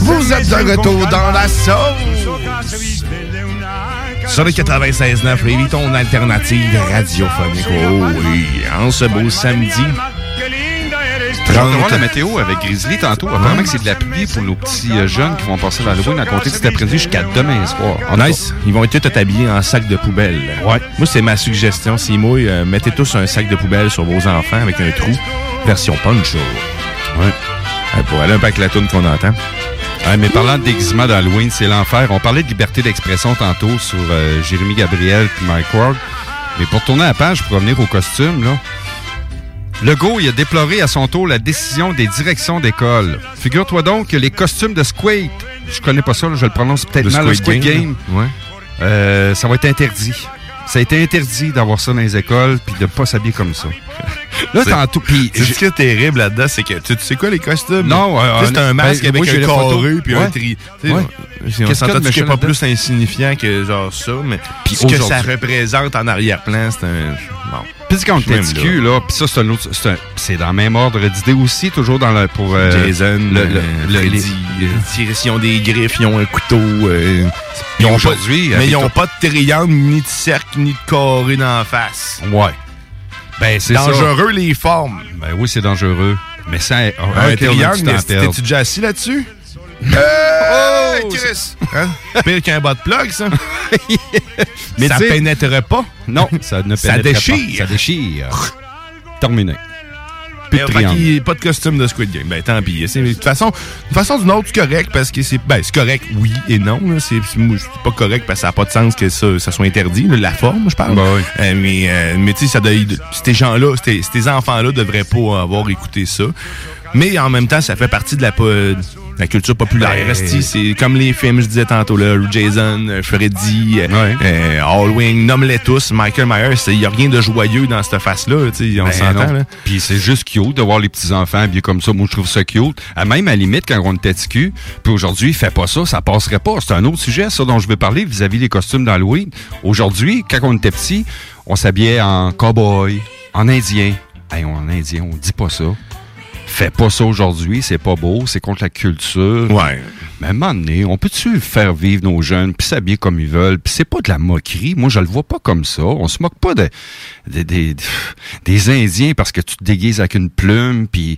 Speaker 5: Vous êtes de retour dans la sauce. Sur le 96.9, Lévis, ton alternative radiophonique. Oh oui, en ce beau samedi.
Speaker 6: J'ai hâte de voir la météo avec Grizzly tantôt. Apparemment que c'est de la pluie pour nos petits euh, jeunes qui vont passer l'Halloween à compter de cet après-midi jusqu'à demain soir.
Speaker 5: Oh, nice. Ils vont être tous habillés en sac de poubelle. Ouais. Moi, c'est ma suggestion. S'ils mouillent, euh, mettez tous un sac de poubelle sur vos enfants avec un trou. Version poncho. Ouais. Euh, Pour aller un peu avec la tourne qu'on entend.
Speaker 6: Ouais, mais parlant de déguisement d'Halloween, c'est l'enfer. On parlait de liberté d'expression tantôt sur euh, Jérémy Gabriel puis Mike Ward. Mais pour tourner la page, pour revenir au costume, là, Legault, il a déploré à son tour la décision des directions d'école. Figure-toi donc que les costumes de Squid, je connais pas ça, là, je le prononce peut-être mal, le
Speaker 5: Squid
Speaker 6: Squid
Speaker 5: Game,
Speaker 6: Game,
Speaker 5: Ouais.
Speaker 6: euh, ça va être interdit. Ça a été interdit d'avoir ça dans les écoles puis de pas s'habiller comme ça. Là, tantôt, puis
Speaker 5: ce qui est terrible là-dedans, c'est que tu, sais quoi les costumes?
Speaker 6: Non, euh,
Speaker 5: c'est un
Speaker 6: ben,
Speaker 5: masque
Speaker 6: moi,
Speaker 5: avec
Speaker 6: j'ai
Speaker 5: un carré puis un
Speaker 6: Ouais.
Speaker 5: tri. tu sais,
Speaker 6: Ouais.
Speaker 5: on-
Speaker 6: y
Speaker 5: s'entend que c'est pas plus insignifiant que genre ça, mais
Speaker 6: Puis
Speaker 5: ce que ça représente en arrière-plan, c'est un. Bon.
Speaker 6: Puis quand cul, là, puis ça, c'est un autre. c'est un- dans le même ordre d'idée aussi, toujours dans le. Pour, euh,
Speaker 5: Jason,
Speaker 6: le- le-
Speaker 5: euh,
Speaker 6: le- les-
Speaker 5: euh, s'ils ont des griffes, ils ont un couteau. euh, ils ont
Speaker 6: aujourd'hui,
Speaker 5: mais ils ont
Speaker 6: ton-
Speaker 5: pas de triangle, ni de cercle, ni de carré dans la face.
Speaker 6: Ouais. Ben, c'est
Speaker 5: Dangereux les formes.
Speaker 6: Ben oui, c'est dangereux. Mais ça.
Speaker 5: Un
Speaker 6: du
Speaker 5: triangle, t'es-tu déjà assis là-dessus? Hey, Chris! Hein? Pire qu'un bas de plug, ça.
Speaker 6: Mais
Speaker 5: ça pénètre pas.
Speaker 6: Non, ça ne
Speaker 5: Ça
Speaker 6: pénètre pas.
Speaker 5: déchire.
Speaker 6: Ça déchire. Terminé. Plus de triangle.
Speaker 5: pas de costume de Squid Game. Ben tant pis. De toute façon, de façon d'une autre, c'est correct parce que c'est. Ben, c'est correct, oui et non. C'est pas correct parce que ça n'a pas de sens que ça, ça soit interdit. là, la forme, je parle.
Speaker 6: Ben oui.
Speaker 5: Euh, mais euh, mais tu sais, ça ces gens-là, ces, enfants-là devraient pas avoir écouté ça. Mais en même temps, ça fait partie de la, la culture populaire.
Speaker 6: Ben-
Speaker 5: C'est comme les films, je disais tantôt, là, Jason, Freddy, euh, euh, Halloween, nomme-les tous, Michael Myers. Il n'y a rien de joyeux dans cette face-là. tu sais, On
Speaker 6: Ben
Speaker 5: s'entend.
Speaker 6: Puis c'est juste cute de voir les petits-enfants habillés comme ça. Moi, je trouve ça cute. À même à la limite, quand on était cul, puis aujourd'hui, fait pas ça, ça passerait pas. C'est un autre sujet, ça, dont je veux parler vis-à-vis des costumes d'Halloween. Aujourd'hui, quand on était petit, on s'habillait en cowboy, en indien. Hey, en indien, on dit pas ça. Fais pas ça aujourd'hui, c'est pas beau, c'est contre la culture.
Speaker 5: Ouais.
Speaker 6: Mais à un moment donné, on peut-tu faire vivre nos jeunes, puis s'habiller comme ils veulent, puis c'est pas de la moquerie. Moi, je le vois pas comme ça. On se moque pas de, de- des- des Indiens parce que tu te déguises avec une plume, puis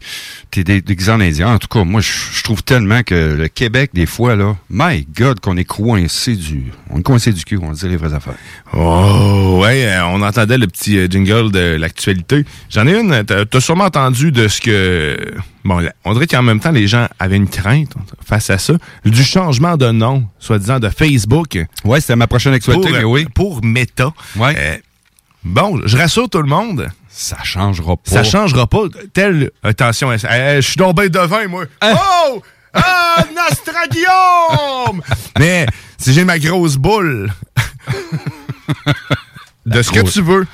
Speaker 6: t'es dé- déguisé en Indien. En tout cas, moi, je trouve tellement que le Québec, des fois, là, my God, qu'on est coincé du... On est coincé du cul, on dit les vraies affaires.
Speaker 5: Oh, ouais, euh, on entendait le petit euh, jingle de l'actualité. J'en ai une, t'as sûrement entendu de ce que... Bon, là, on dirait qu'en même temps, les gens avaient une crainte face à ça, du changement de nom, soi-disant, de Facebook.
Speaker 6: Ouais, c'était ma prochaine actualité,
Speaker 5: pour,
Speaker 6: mais
Speaker 5: euh,
Speaker 6: oui.
Speaker 5: Pour Meta.
Speaker 6: Ouais.
Speaker 5: Euh, bon, je rassure tout le monde.
Speaker 6: Ça changera pas.
Speaker 5: Ça changera pas. Tel, attention, euh, euh, je suis donc ben devin, moi. Oh! Ah, Nastragium! Mais si j'ai ma grosse boule, de ce que tu veux.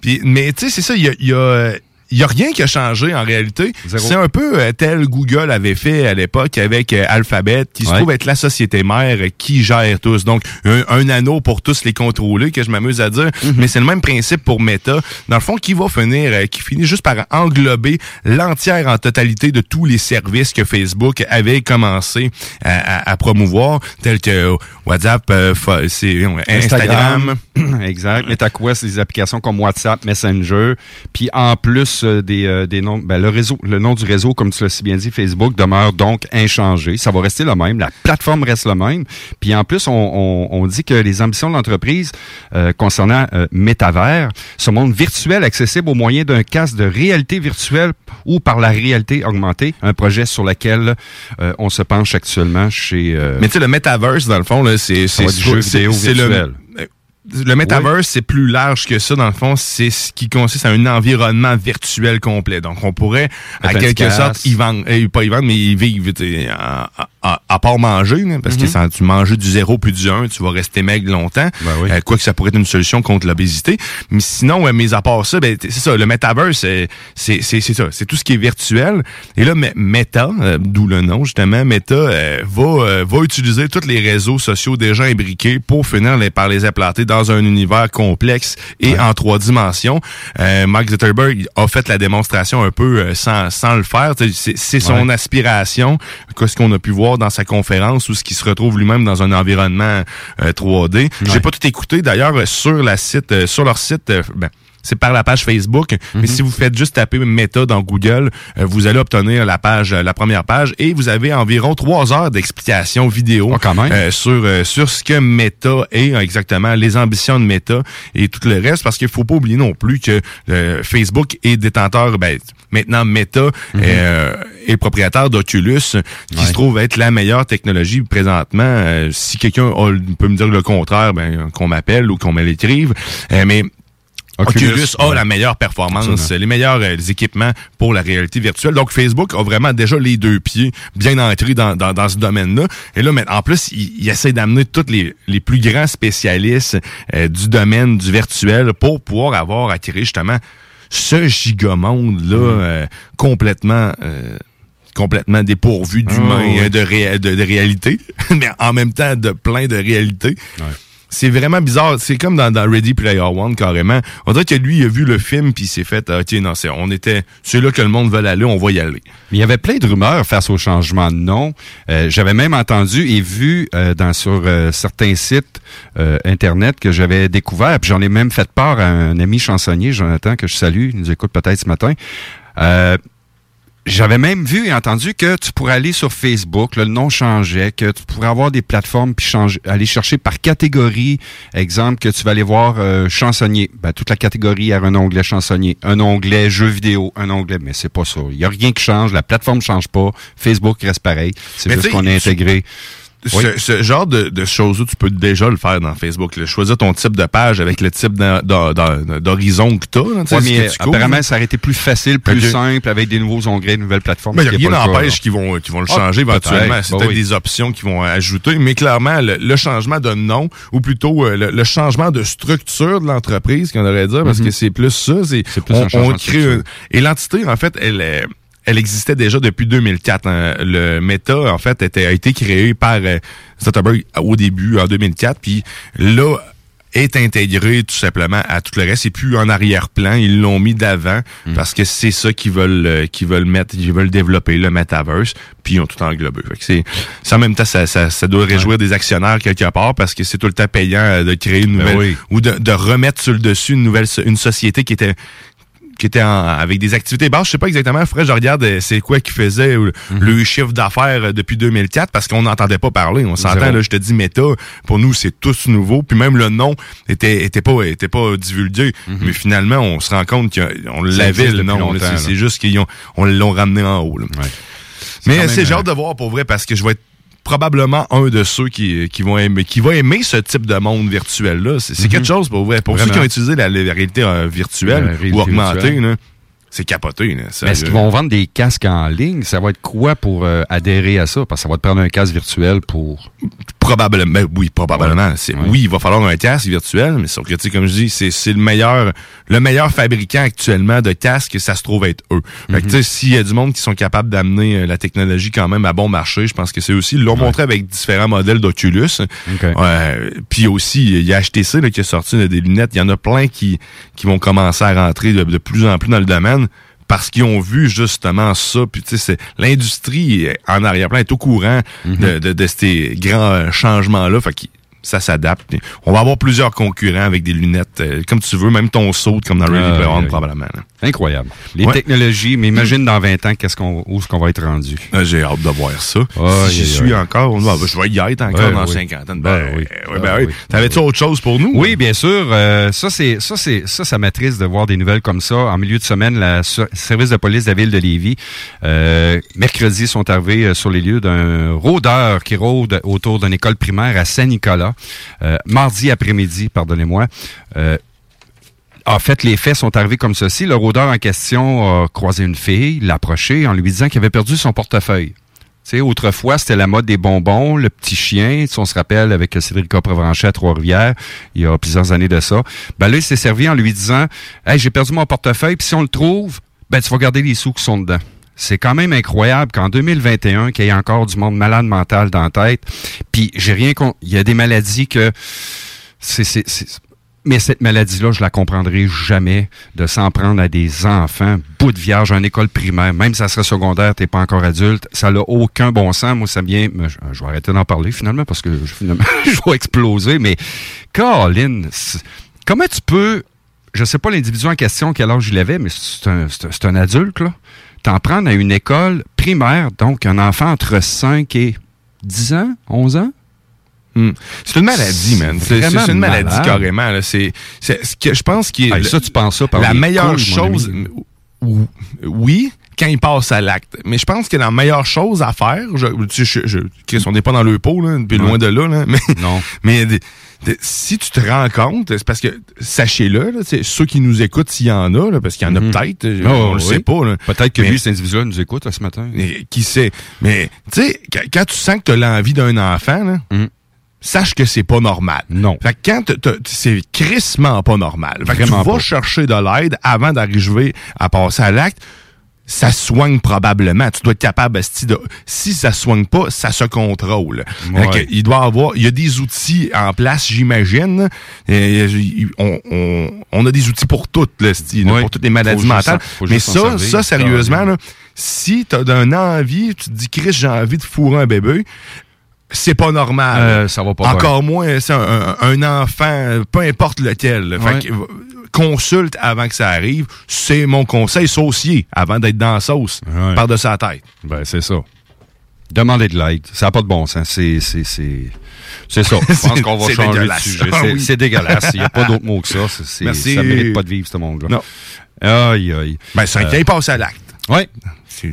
Speaker 5: Puis, mais tu sais, c'est ça, il y a, il y a, il y a rien qui a changé en réalité. C'est un peu euh, tel Google avait fait à l'époque avec euh, Alphabet, qui se trouve être la société mère qui gère tous. Donc, un, un anneau pour tous les contrôler, que je m'amuse à dire.
Speaker 6: Mhm.
Speaker 5: Mais c'est le même principe pour Meta. Dans le fond, qui va finir, euh, qui finit juste par englober l'entière en totalité de tous les services que Facebook avait commencé à, à- à promouvoir, tels que WhatsApp, euh, Instagram.
Speaker 6: exact. MetaQuest, des applications comme WhatsApp, Messenger. Puis en plus, euh, des, euh, des noms, ben, le réseau, le nom du réseau, comme tu l'as si bien dit, Facebook, demeure donc inchangé. Ça va rester le même. La plateforme reste le même. Puis en plus, on, on, on dit que les ambitions de l'entreprise euh, concernant euh, Métavers, ce monde virtuel accessible au moyen d'un casque de réalité virtuelle ou par la réalité augmentée, un projet sur lequel euh, on se penche actuellement chez... euh,
Speaker 5: Mais tu sais, le metaverse, dans le fond, là, c'est c'est le le metaverse, c'est plus large que ça. Dans le fond, c'est ce qui consiste à un environnement virtuel complet. Donc, on pourrait, à quelque sorte, y vendre, euh, pas y vendre, mais y vivre, à, à- à part manger, parce que
Speaker 6: Mhm.
Speaker 5: sans tu manges du zéro puis du 1, tu vas rester maigre longtemps.
Speaker 6: Ben
Speaker 5: Euh, Quoique ça pourrait être une solution contre l'obésité. Mais sinon, ouais, mis à part ça, ben, c'est ça, le metaverse, euh, c'est c'est- c'est ça. C'est tout ce qui est virtuel. Et là, Me- Meta, euh, d'où le nom, justement, Meta euh, va, euh, va utiliser tous les réseaux sociaux déjà imbriqués pour finir les, par les implanter dans un univers complexe et en trois dimensions. Euh, Mark Zuckerberg a fait la démonstration un peu euh, sans, sans le faire. C'est c'est son
Speaker 6: Ouais.
Speaker 5: aspiration, qu'est-ce qu'on a pu voir dans sa conférence où ce qui se retrouve lui-même dans un environnement euh, 3D. J'ai pas tout écouté d'ailleurs euh, sur la site, euh, sur leur site. euh, ben, c'est par la page Facebook, mais si vous faites juste taper Meta dans Google, euh, vous allez obtenir la page, euh, la première page, et vous avez environ trois heures d'explication vidéo euh, sur euh, sur ce que Meta est euh, exactement, les ambitions de Meta et tout le reste, parce qu'il faut pas oublier non plus que euh, Facebook est détenteur, ben, maintenant Meta euh, est propriétaire d'Oculus, qui se trouve être la meilleure technologie présentement. Euh, si quelqu'un peut me dire le contraire, ben qu'on m'appelle ou qu'on me l'écrive, Euh, mais
Speaker 6: Oculus,
Speaker 5: Oculus, a
Speaker 6: ouais.
Speaker 5: la meilleure performance,
Speaker 6: Absolument.
Speaker 5: les meilleurs euh, les équipements pour la réalité virtuelle. Donc Facebook a vraiment déjà les deux pieds bien entrés dans, dans, dans ce domaine-là. Et là, mais en plus, il, il essaie d'amener tous les, les plus grands spécialistes euh, du domaine du virtuel pour pouvoir avoir acquis justement ce gigamonde-là euh, complètement... euh, complètement dépourvu d'humain,
Speaker 6: Ah, ouais.
Speaker 5: de, ré- de, de réalité, mais en même temps de plein de réalité. C'est vraiment bizarre. C'est comme dans, Ready Player One, carrément. On dirait que lui, il a vu le film, puis il s'est fait, ah, OK, non, c'est, on était, c'est là que le monde veut aller, on va y aller.
Speaker 6: Il y avait plein de rumeurs face au changement de nom. Euh, j'avais même entendu et vu euh, dans sur euh, certains sites internet que j'avais découvert, puis j'en ai même fait part à un ami chansonnier, Jonathan, que je salue, il nous écoute peut-être ce matin. J'avais même vu et entendu que tu pourrais aller sur Facebook, là, le nom changeait, que tu pourrais avoir des plateformes puis changer, aller chercher par catégorie. Exemple, que tu vas aller voir euh, chansonnier. Ben, toute la catégorie a un onglet chansonnier, un onglet jeux vidéo, un onglet, mais c'est pas ça. Il y a rien qui change, la plateforme change pas, Facebook reste pareil. C'est juste qu'on a intégré. Oui.
Speaker 5: ce genre de, de choses-là, tu peux déjà le faire dans Facebook. là. Choisir ton type de page avec le type d'horizon que tu as.
Speaker 6: Ouais, mais apparemment, ça aurait été plus facile, plus simple, avec des nouveaux onglets, de nouvelles plateformes.
Speaker 5: Mais
Speaker 6: ce
Speaker 5: rien n'empêche qu'ils vont, qu'ils vont le
Speaker 6: Ah,
Speaker 5: changer éventuellement.
Speaker 6: peut-être.
Speaker 5: C'est
Speaker 6: Bah
Speaker 5: peut-être
Speaker 6: oui.
Speaker 5: des options qu'ils vont ajouter. Mais clairement, le, le changement de nom, ou plutôt euh, le, le changement de structure de l'entreprise, qu'on aurait dire, parce
Speaker 6: Mhm.
Speaker 5: que c'est plus ça. C'est, on, on crée une- Et l'entité, en fait, elle est- Elle existait déjà depuis 2004. hein. Le Meta, en fait, était, a été créé par euh, Zuckerberg au début, en 2004. Puis là, est intégré tout simplement à tout le reste. C'est plus en arrière-plan. Ils l'ont mis d'avant parce que c'est ça qu'ils veulent euh, qu'ils veulent mettre, ils veulent développer le metaverse. Puis ils ont tout englobé. Fait que c'est, en même temps, ça, ça, ça doit réjouir des actionnaires quelque part parce que c'est tout le temps payant euh, de créer une
Speaker 6: Ben
Speaker 5: nouvelle
Speaker 6: oui.
Speaker 5: ou de, de remettre sur le dessus une nouvelle une société qui était qui était en- avec des activités basses. Je sais pas exactement, faudrait que je regarde euh, c'est quoi qui faisait le chiffre d'affaires euh, depuis 2004 parce qu'on n'entendait pas parler. On s'entend, là, je te dis méta, pour nous, c'est tous nouveau. Puis même le nom était, était pas, était pas divulgué. Mais finalement, on se rend compte qu'on l'avait, le nom. C'est juste qu'ils ont, on l'ont ramené en haut, là.
Speaker 6: quand
Speaker 5: Mais c'est j'ai
Speaker 6: euh,
Speaker 5: hâte de voir pour vrai parce que je vais être probablement un de ceux qui, qui vont aimer qui va aimer ce type de monde virtuel là c'est c'est
Speaker 6: Mhm.
Speaker 5: quelque chose pour vrai pour ceux qui ont utilisé la, la réalité euh, virtuelle
Speaker 6: La réalité
Speaker 5: ou augmentée c'est capoté
Speaker 6: Est-ce qu'ils vont vendre des casques en ligne? Ça va être quoi pour euh, adhérer à ça? Parce que ça va te prendre un casque virtuel pour...
Speaker 5: Probablement, ben oui, probablement. C'est- Oui, il va falloir un casque virtuel, mais sauf que, tu sais, comme je dis, c'est, c'est le meilleur, le meilleur fabricant actuellement de casques, ça se trouve être eux. Fait que, tu sais, s'il y a du monde qui sont capables d'amener euh, la technologie quand même à bon marché, je pense que c'est aussi, ils l'ont montré avec différents modèles d'Oculus. Euh, Puis aussi, il y a HTC là, qui a sorti là, des lunettes. Il y en a plein qui, qui vont commencer à rentrer de, de plus en plus dans le domaine parce qu'ils ont vu justement ça. Puis tu sais, c'est- l'industrie en arrière-plan est au courant de, de, de ces grands euh, changements-là. Fait qu'ils ça s'adapte. On va avoir plusieurs concurrents avec des lunettes euh, comme tu veux, même ton saut comme dans Ready
Speaker 6: Ah,
Speaker 5: Player One, probablement. là.
Speaker 6: Incroyable. Les
Speaker 5: Ouais.
Speaker 6: technologies, mais imagine dans 20 ans qu'est-ce qu'on, où est-ce qu'on va être rendu?
Speaker 5: Ah, J'ai hâte de voir ça.
Speaker 6: Ah,
Speaker 5: si j'y
Speaker 6: aïe,
Speaker 5: suis
Speaker 6: aïe.
Speaker 5: encore, ben, je vais y être encore
Speaker 6: Ouais,
Speaker 5: dans
Speaker 6: oui.
Speaker 5: 50 ans. Ben,
Speaker 6: Ben oui.
Speaker 5: ben
Speaker 6: Ah,
Speaker 5: oui.
Speaker 6: oui.
Speaker 5: T'avais-tu autre chose pour nous?
Speaker 6: Oui, bien sûr. Euh, ça, c'est ça, c'est ça, ça m'attriste de voir des nouvelles comme ça. En milieu de semaine, le service de police de la ville de Lévis, euh, mercredi, sont arrivés euh, sur les lieux d'un rôdeur qui rôde autour d'une école primaire à Saint-Nicolas. Euh, mardi après-midi, pardonnez-moi. Euh, en fait, les faits sont arrivés comme ceci. Le rôdeur en question a croisé une fille, l'a en lui disant qu'il avait perdu son portefeuille. Tu sais, autrefois, c'était la mode des bonbons, le petit chien. Sais, on se rappelle avec Cédric Coprevanchet à Trois-Rivières, il y a plusieurs années de ça. Ben il s'est servi en lui disant j'ai perdu mon portefeuille, puis si on le trouve, ben tu vas garder les sous qui sont dedans. C'est quand même incroyable qu'en 2021, qu'il y ait encore du monde malade mental dans la tête. Puis j'ai rien con... Il y a des maladies que c'est, Mais cette maladie-là, je la comprendrai jamais de s'en prendre à des enfants, bout de vierge, en école primaire, même si ça serait secondaire, t'es pas encore adulte, ça n'a aucun bon sens. Moi, ça vient, je, vais arrêter d'en parler finalement parce que je, vais exploser. Mais, Colin, comment tu peux, je sais pas l'individu en question quel âge il avait, mais c'est un, un adulte là, t'en prendre à une école primaire, donc un enfant entre 5 et 10 ans, 11 ans?
Speaker 5: Hmm. C'est une maladie, man. C'est une maladie
Speaker 6: malade.
Speaker 5: carrément. là. C'est c'est ce que je pense qui est
Speaker 6: Ah, ça, tu penses ça par
Speaker 5: la meilleure
Speaker 6: couilles,
Speaker 5: chose. Oui, quand il passe à l'acte. Mais je pense que la meilleure chose à faire, je, on n'est pas dans le pot, là,
Speaker 6: Ouais.
Speaker 5: loin de là, là, mais,
Speaker 6: Non.
Speaker 5: mais si tu te rends compte, c'est parce que, sachez-le, là, ceux qui nous écoutent, s'il y en a, là, parce qu'il y en a
Speaker 6: Mhm.
Speaker 5: peut-être,
Speaker 6: Oh,
Speaker 5: on le
Speaker 6: oui.
Speaker 5: sait pas. là.
Speaker 6: Peut-être que
Speaker 5: Mais-
Speaker 6: lui, cet individu-là, nous écoute euh, ce matin.
Speaker 5: et qui sait? Mais, tu sais, quand, tu sens que tu as l'envie d'un enfant, là,
Speaker 6: Mm.
Speaker 5: sache que c'est pas normal.
Speaker 6: Non.
Speaker 5: Fait que quand c'est crissement pas normal. Fait que tu vas
Speaker 6: pas.
Speaker 5: chercher de l'aide avant d'arriver à passer à l'acte. Ça soigne probablement. Tu dois être capable, de, si ça soigne pas, ça se contrôle.
Speaker 6: Ouais.
Speaker 5: Il doit avoir, il y a des outils en place, j'imagine. On, on, on a des outils pour toutes, là,
Speaker 6: Ouais.
Speaker 5: pour toutes les maladies mentales. Mais ça, ça, sérieusement, là, si t'as d'une envie, tu te dis, Chris, j'ai envie de fourrer un bébé, c'est pas normal.
Speaker 6: Euh, ça va pas
Speaker 5: Encore moins, c'est un, un- un enfant, peu importe lequel. Fait que, euh, consulte avant que ça arrive. C'est mon conseil saucier avant d'être dans la sauce,
Speaker 6: Ouais.
Speaker 5: par de sa tête.
Speaker 6: Ben, c'est ça. Demander de l'aide. Ça n'a pas de bon sens. C'est, c'est, c'est, c'est ça. Je pense qu'on va changer de sujet.
Speaker 5: Ah
Speaker 6: C'est,
Speaker 5: oui.
Speaker 6: c'est dégueulasse. Il n'y a pas d'autre mot que ça. C'est. Ça ne mérite pas de vivre, ce monde-là.
Speaker 5: Non.
Speaker 6: Aïe, aïe.
Speaker 5: Ben, c'est
Speaker 6: Euh,
Speaker 5: qu'il passe à l'acte.
Speaker 6: Oui.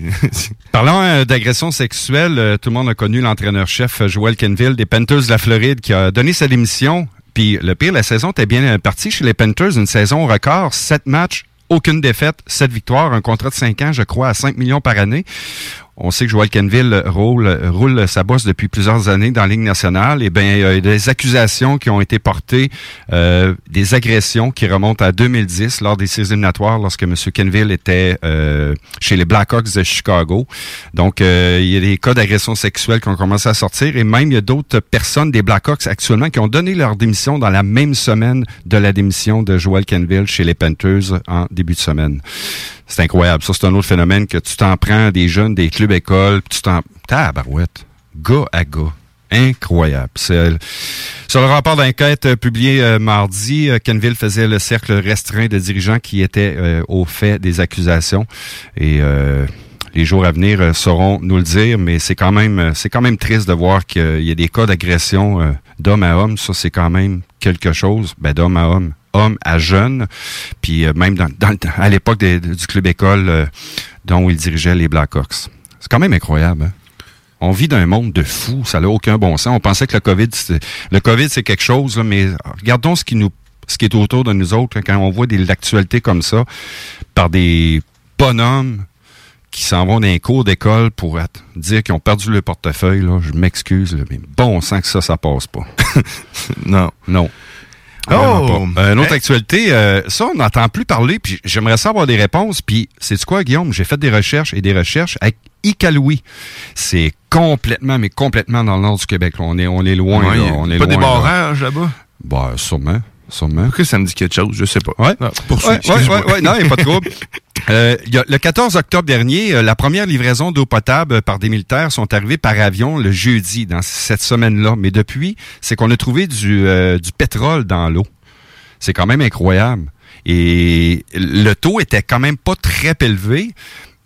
Speaker 6: Parlant euh, d'agression sexuelle, euh, tout le monde a connu l'entraîneur-chef euh, Joel Kenville des Panthers de la Floride qui a donné sa démission. Puis le pire, la saison était bien partie chez les Panthers, une saison record, sept matchs, aucune défaite, sept victoires, un contrat de cinq ans, je crois, à 5 millions par année. On sait que Joel Kenville roule, roule sa bosse depuis plusieurs années dans la Ligue nationale. Et bien, il y a des accusations qui ont été portées, euh, des agressions qui remontent à 2010 lors des séries éliminatoires, lorsque M. Kenville était euh, chez les Blackhawks de Chicago. Donc, euh, il y a des cas d'agression sexuelle qui ont commencé à sortir. Et même, il y a d'autres personnes des Blackhawks actuellement qui ont donné leur démission dans la même semaine de la démission de Joel Kenville chez les Panthers en début de semaine. C'est incroyable. Ça, c'est un autre phénomène que tu t'en prends des jeunes, des clubs écoles, puis tu t'en... Tabarouette. Gars à gars. Incroyable. Sur le rapport d'enquête euh, publié euh, mardi, euh, Kenville faisait le cercle restreint de dirigeants qui étaient au fait des accusations. Et les jours à venir sauront nous le dire, mais c'est quand même c'est quand même triste de voir qu'il y a des cas d'agression d'homme à homme. Ça, c'est quand même quelque chose. Ben, d'homme à homme homme à jeune, puis euh, même à l'époque du club école euh, dont il dirigeait les Blackhawks. C'est quand même incroyable. hein? On vit dans un monde de fous, ça n'a aucun bon sens. On pensait que le COVID, le COVID c'est quelque chose, mais regardons ce qui est autour de nous autres quand on voit des l'actualité comme ça par des bonhommes qui s'en vont dans les cours d'école pour dire qu'ils ont perdu le portefeuille. Je m'excuse, mais bon sang que ça, ça passe pas.
Speaker 5: non.
Speaker 6: Non.
Speaker 5: Oh!
Speaker 6: Vraiment pas. Euh, une autre
Speaker 5: Hey.
Speaker 6: actualité, euh, ça, on n'entend plus parler, puis j'aimerais savoir des réponses. Puis, c'est quoi, Guillaume? J'ai fait des recherches et des recherches avec Iqaluit. C'est complètement, mais complètement dans le nord du Québec. là. On est, on est loin.
Speaker 5: Ouais,
Speaker 6: là. on est
Speaker 5: pas
Speaker 6: loin,
Speaker 5: des barrages là-bas?
Speaker 6: Bah, sûrement. Sûrement.
Speaker 5: Pourquoi ça me dit quelque chose? Je sais pas.
Speaker 6: Ouais.
Speaker 5: Non, poursuis,
Speaker 6: Ouais, ouais, ouais, non, il n'y a pas de trouble. Euh, le 14 octobre dernier, euh, la première livraison d'eau potable par des militaires sont arrivées par avion le jeudi dans cette semaine-là. Mais depuis, c'est qu'on a trouvé du, euh, du pétrole dans l'eau. C'est quand même incroyable. Et le taux était quand même pas très élevé,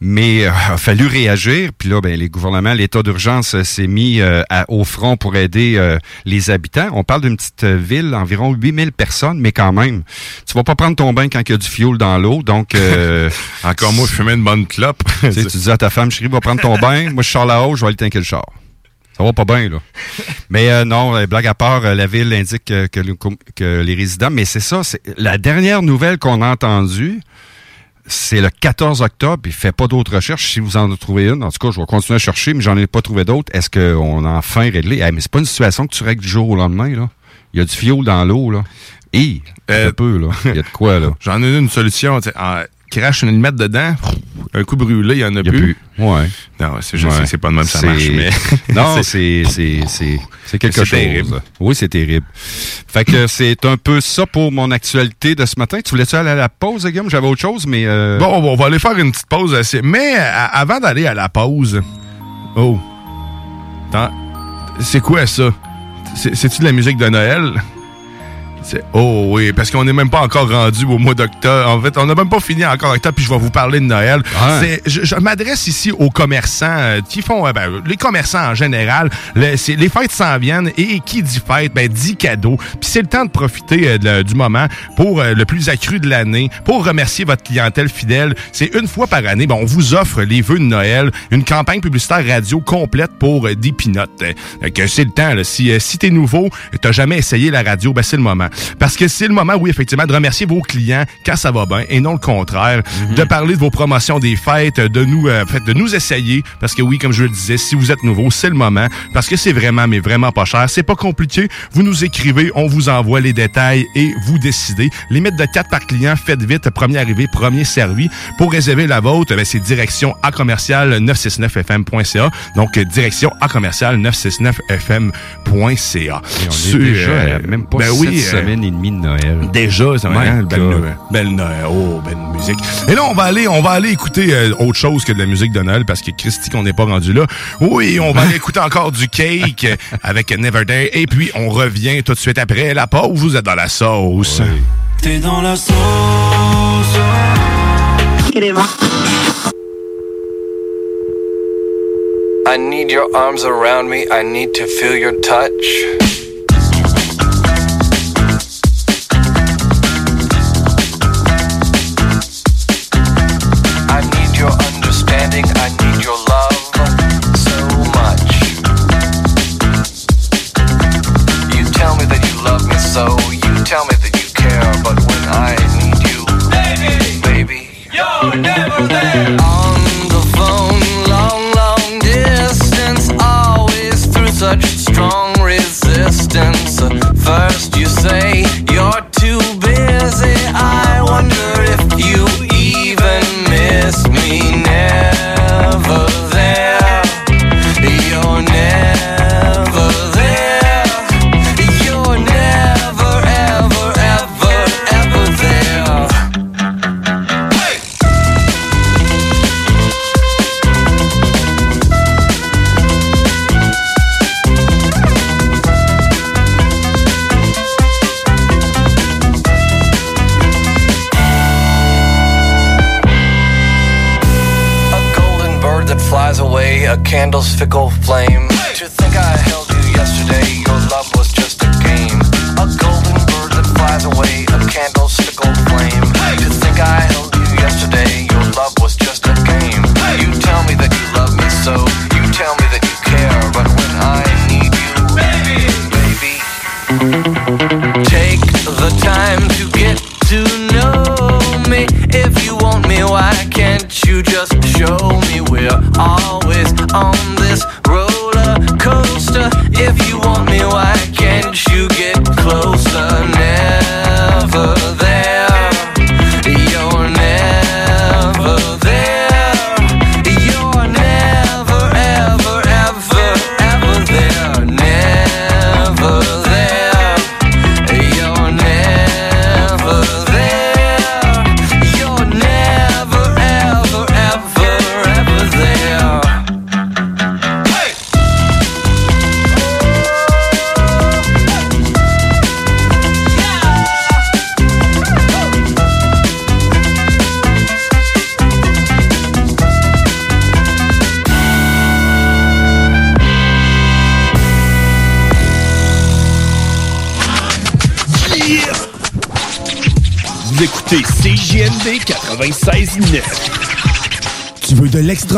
Speaker 6: mais euh, a fallu réagir. Puis là, ben, les gouvernements, l'état d'urgence euh, s'est mis euh, à- au front pour aider euh, les habitants. On parle d'une petite ville, environ 8000 personnes, mais quand même, tu vas pas prendre ton bain quand il y a du fioul dans l'eau. Donc,
Speaker 5: Encore moi, fumer une bonne clope.
Speaker 6: tu dis à ta femme, chérie, va prendre ton bain. Moi, je sors là-haut, je vais aller tanker le char. Ça va pas bien, là. Mais euh, non, blague à part, euh, la ville indique que, que les résidents... Mais c'est ça, c'est la dernière nouvelle qu'on a entendue, c'est le 14 octobre. Il fait pas d'autres recherches. Si vous en trouvez une, en tout cas, je vais continuer à chercher, mais j'en ai pas trouvé d'autres. Est-ce qu'on a enfin réglé? Eh, mais c'est pas une situation que tu règles du jour au lendemain, là. Il y a du fioul dans l'eau, là. Et, un peu, là. Il y a de quoi, là.
Speaker 5: J'en ai une solution. en- Crache une allumette dedans, un coup brûlé, il y en a,
Speaker 6: Il y a
Speaker 5: plus.
Speaker 6: plus. Ouais.
Speaker 5: Non, c'est,
Speaker 6: Ouais.
Speaker 5: que c'est pas de même ça marche, mais.
Speaker 6: non, c'est, c'est, c'est, c'est quelque chose.
Speaker 5: terrible.
Speaker 6: Oui, c'est terrible. Fait que c'est un peu ça pour mon actualité de ce matin. Tu voulais-tu aller à la pause, Guillaume? J'avais autre chose, mais... euh,
Speaker 5: Bon, on va- on va aller faire une petite pause. assez- Mais à- avant d'aller à la pause. Oh. Attends. C'est quoi ça? C'est- C'est-tu de la musique de Noël? C'est- Oh oui, parce qu'on n'est même pas encore rendu au mois d'octobre. En fait, on n'a même pas fini encore octobre, puis je vais vous parler de Noël. C'est- Je, je m'adresse ici aux commerçants euh, qui font, euh, ben, les commerçants en général. Le- c'est- les fêtes s'en viennent et qui dit fête, ben, dit cadeau. Puis c'est le temps de profiter euh, de- du moment pour le plus accru de l'année, pour remercier votre clientèle fidèle. C'est une fois par année, ben, on vous offre les vœux de Noël, une campagne publicitaire radio complète pour des pinottes. Que c'est le temps, là. Si, si t'es nouveau, t'as jamais essayé la radio, ben, c'est le moment. Parce que c'est le moment, oui, effectivement, de remercier vos clients quand ça va bien et non le contraire. De parler de vos promotions des fêtes, de nous, euh, fait, de nous essayer. Parce que oui, comme je le disais, si vous êtes nouveau, c'est le moment. Parce que c'est vraiment, mais vraiment pas cher. C'est pas compliqué. Vous nous écrivez, on vous envoie les détails et vous décidez. Limite de 4 par client, faites vite. Premier arrivé, premier servi. Pour réserver la vôtre, ben, c'est direction à commercial 969fm.ca. Donc, direction à commercial 969fm.ca.
Speaker 6: Et on est
Speaker 5: Sur,
Speaker 6: déjà
Speaker 5: euh,
Speaker 6: même pas
Speaker 5: ben oui, euh,
Speaker 6: semaines et demie de Noël.
Speaker 5: Déjà, ça va hein, belle. Noël, belle Noël, oh, belle musique. Et là, on va aller, on va aller écouter euh, autre chose que de la musique de Noël parce que Christy, qu'on n'est pas rendu là. Oui, on va aller écouter encore du cake avec Never Day. Et puis, on revient tout de suite après la pause. Vous êtes dans la sauce.
Speaker 7: T'es dans la sauce.
Speaker 24: I need your arms around me. I need to feel your touch. So. Flame.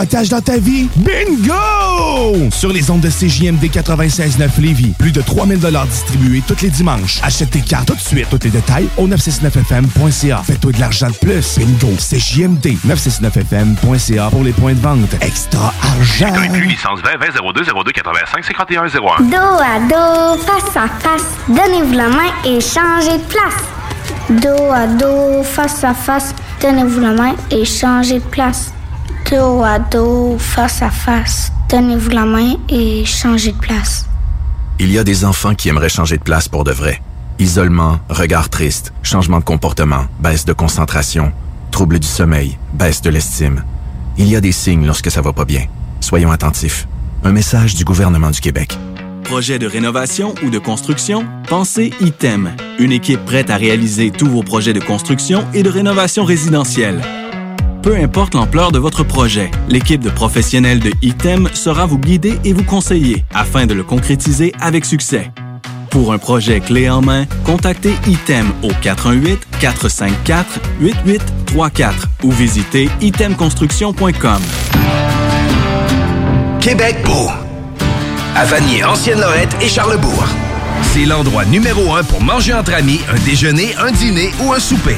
Speaker 5: Dans ta vie? Bingo! Sur les ondes de CJMD 96.9 Lévis, plus de 3000 distribués tous les dimanches. Achète tes cartes tout de suite. Tous les détails au 969FM.ca. Fais-toi de l'argent de plus. Bingo! CJMD 969FM.ca pour les points de vente. Extra argent!
Speaker 12: Inclus licence 20 20 02 02 85 51 01.
Speaker 25: Dos à dos, face à face, donnez-vous la main et changez de place. Dos à dos, face à face, donnez-vous la main et changez de place. Dos à dos, face à face, donnez-vous la main et changez de place.
Speaker 26: Il y a des enfants qui aimeraient changer de place pour de vrai. Isolement, regard triste, changement de comportement, baisse de concentration, trouble du sommeil, baisse de l'estime. Il y a des signes lorsque ça va pas bien. Soyons attentifs. Un message du gouvernement du Québec.
Speaker 27: Projet de rénovation ou de construction? Pensez ITEM. Une équipe prête à réaliser tous vos projets de construction et de rénovation résidentielle. Peu importe l'ampleur de votre projet, l'équipe de professionnels de ITEM sera vous guider et vous conseiller afin de le concrétiser avec succès. Pour un projet clé en main, contactez ITEM au 418-454-8834 ou visitez itemconstruction.com.
Speaker 10: Québec beau. À Vanier, Ancienne-Lorette et Charlebourg. C'est l'endroit numéro un pour manger entre amis, un déjeuner, un dîner ou un souper.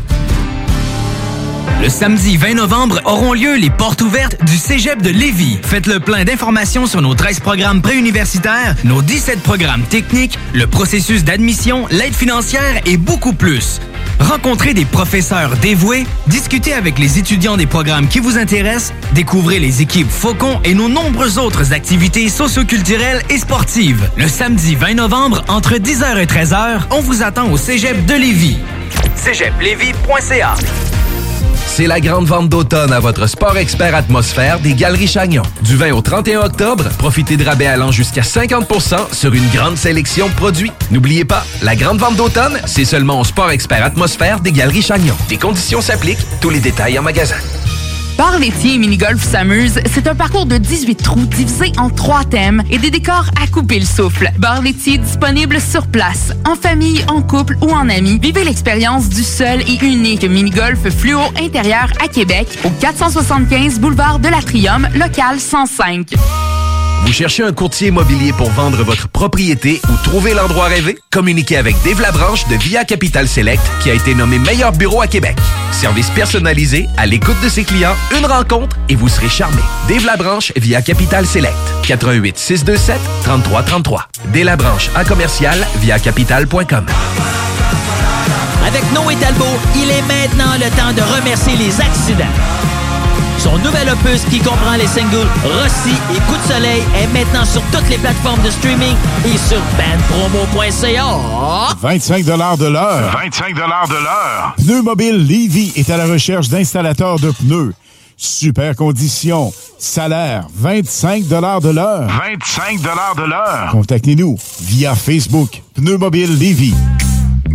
Speaker 22: Le samedi 20 novembre auront lieu les portes ouvertes du Cégep de Lévis. Faites le plein d'informations sur nos 13 programmes préuniversitaires, nos 17 programmes techniques, le processus d'admission, l'aide financière et beaucoup plus. Rencontrez des professeurs dévoués, discutez avec les étudiants des programmes qui vous intéressent, découvrez les équipes Faucon et nos nombreuses autres activités socioculturelles et sportives. Le samedi 20 novembre, entre 10h et 13h, on vous attend au Cégep de Lévis.
Speaker 10: C'est la grande vente d'automne à votre sport expert atmosphère des Galeries Chagnon. Du 20 au 31 octobre, profitez de rabais allant jusqu'à 50% sur une grande sélection de produits. N'oubliez pas, la grande vente d'automne, c'est seulement au sport expert atmosphère des Galeries Chagnon. Des conditions s'appliquent, tous les détails en magasin.
Speaker 20: Bar laitier et mini-golf s'amuse, c'est un parcours de 18 trous divisé en trois thèmes et des décors à couper le souffle. Bar laitier disponible sur place, en famille, en couple ou en amis. Vivez l'expérience du seul et unique mini-golf fluo intérieur à Québec au 475 boulevard de l'Atrium, local 105.
Speaker 10: Vous cherchez un courtier immobilier pour vendre votre propriété ou trouver l'endroit rêvé? Communiquez avec Dave Labranche de Via Capital Select qui a été nommé meilleur bureau à Québec. Service personnalisé, à l'écoute de ses clients, une rencontre et vous serez charmé. Dave Labranche via Capital Select. 88 627 3333. Dave Labranche à commercial via capital.com.
Speaker 28: Avec Noé Talbot, il est maintenant le temps de remercier les accidents. Son nouvel opus qui comprend les singles Rossi et Coup de soleil est maintenant sur toutes les plateformes de streaming et sur bandpromo.ca.
Speaker 11: 25 de l'heure.
Speaker 12: 25 de l'heure.
Speaker 11: Pneu Mobile Levy est à la recherche d'installateurs de pneus. Super conditions. Salaire, 25 de l'heure.
Speaker 12: 25 de l'heure.
Speaker 11: Contactez-nous via Facebook. Pneu Mobile Levy.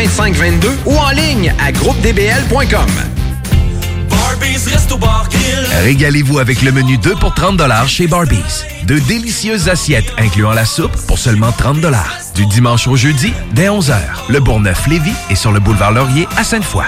Speaker 29: 2522 ou en ligne à groupedbl.com.
Speaker 10: Régalez-vous avec le menu 2 pour 30 chez Barbies. De délicieuses assiettes incluant la soupe pour seulement 30 Du dimanche au jeudi, dès 11h. Le Bourgneuf-Lévis est sur le boulevard Laurier à Sainte-Foy.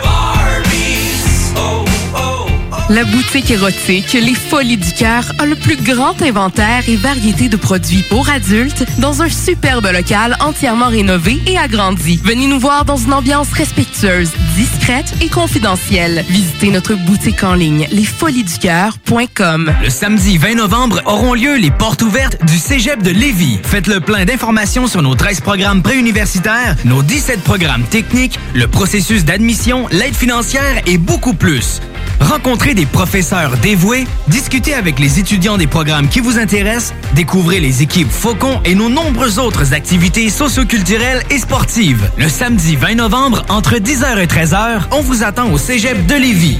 Speaker 20: La boutique érotique Les Folies du Cœur a le plus grand inventaire et variété de produits pour adultes dans un superbe local entièrement rénové et agrandi. Venez nous voir dans une ambiance respectueuse, discrète et confidentielle. Visitez notre boutique en ligne lesfoliesducoeur.com.
Speaker 22: Le samedi 20 novembre auront lieu les portes ouvertes du Cégep de Lévis. Faites le plein d'informations sur nos 13 programmes préuniversitaires, nos 17 programmes techniques, le processus d'admission, l'aide financière et beaucoup plus. Rencontrez des professeurs dévoués, discutez avec les étudiants des programmes qui vous intéressent, découvrez les équipes Faucon et nos nombreuses autres activités socioculturelles et sportives. Le samedi 20 novembre, entre 10h et 13h, on vous attend au Cégep de Lévis.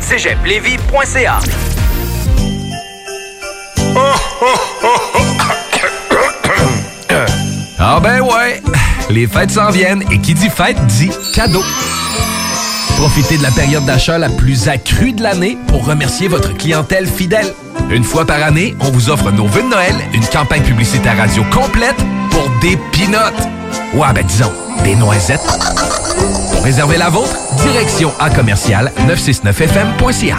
Speaker 30: cégeplevis.ca
Speaker 10: Ah ben ouais, les fêtes s'en viennent et qui dit fête dit cadeau. Profitez de la période d'achat la plus accrue de l'année pour remercier votre clientèle fidèle. Une fois par année, on vous offre nos vœux de Noël, une campagne publicitaire radio complète pour des pinottes. Ouais, ben disons, des noisettes. Pour réserver la vôtre, direction à commercial 969fm.ca.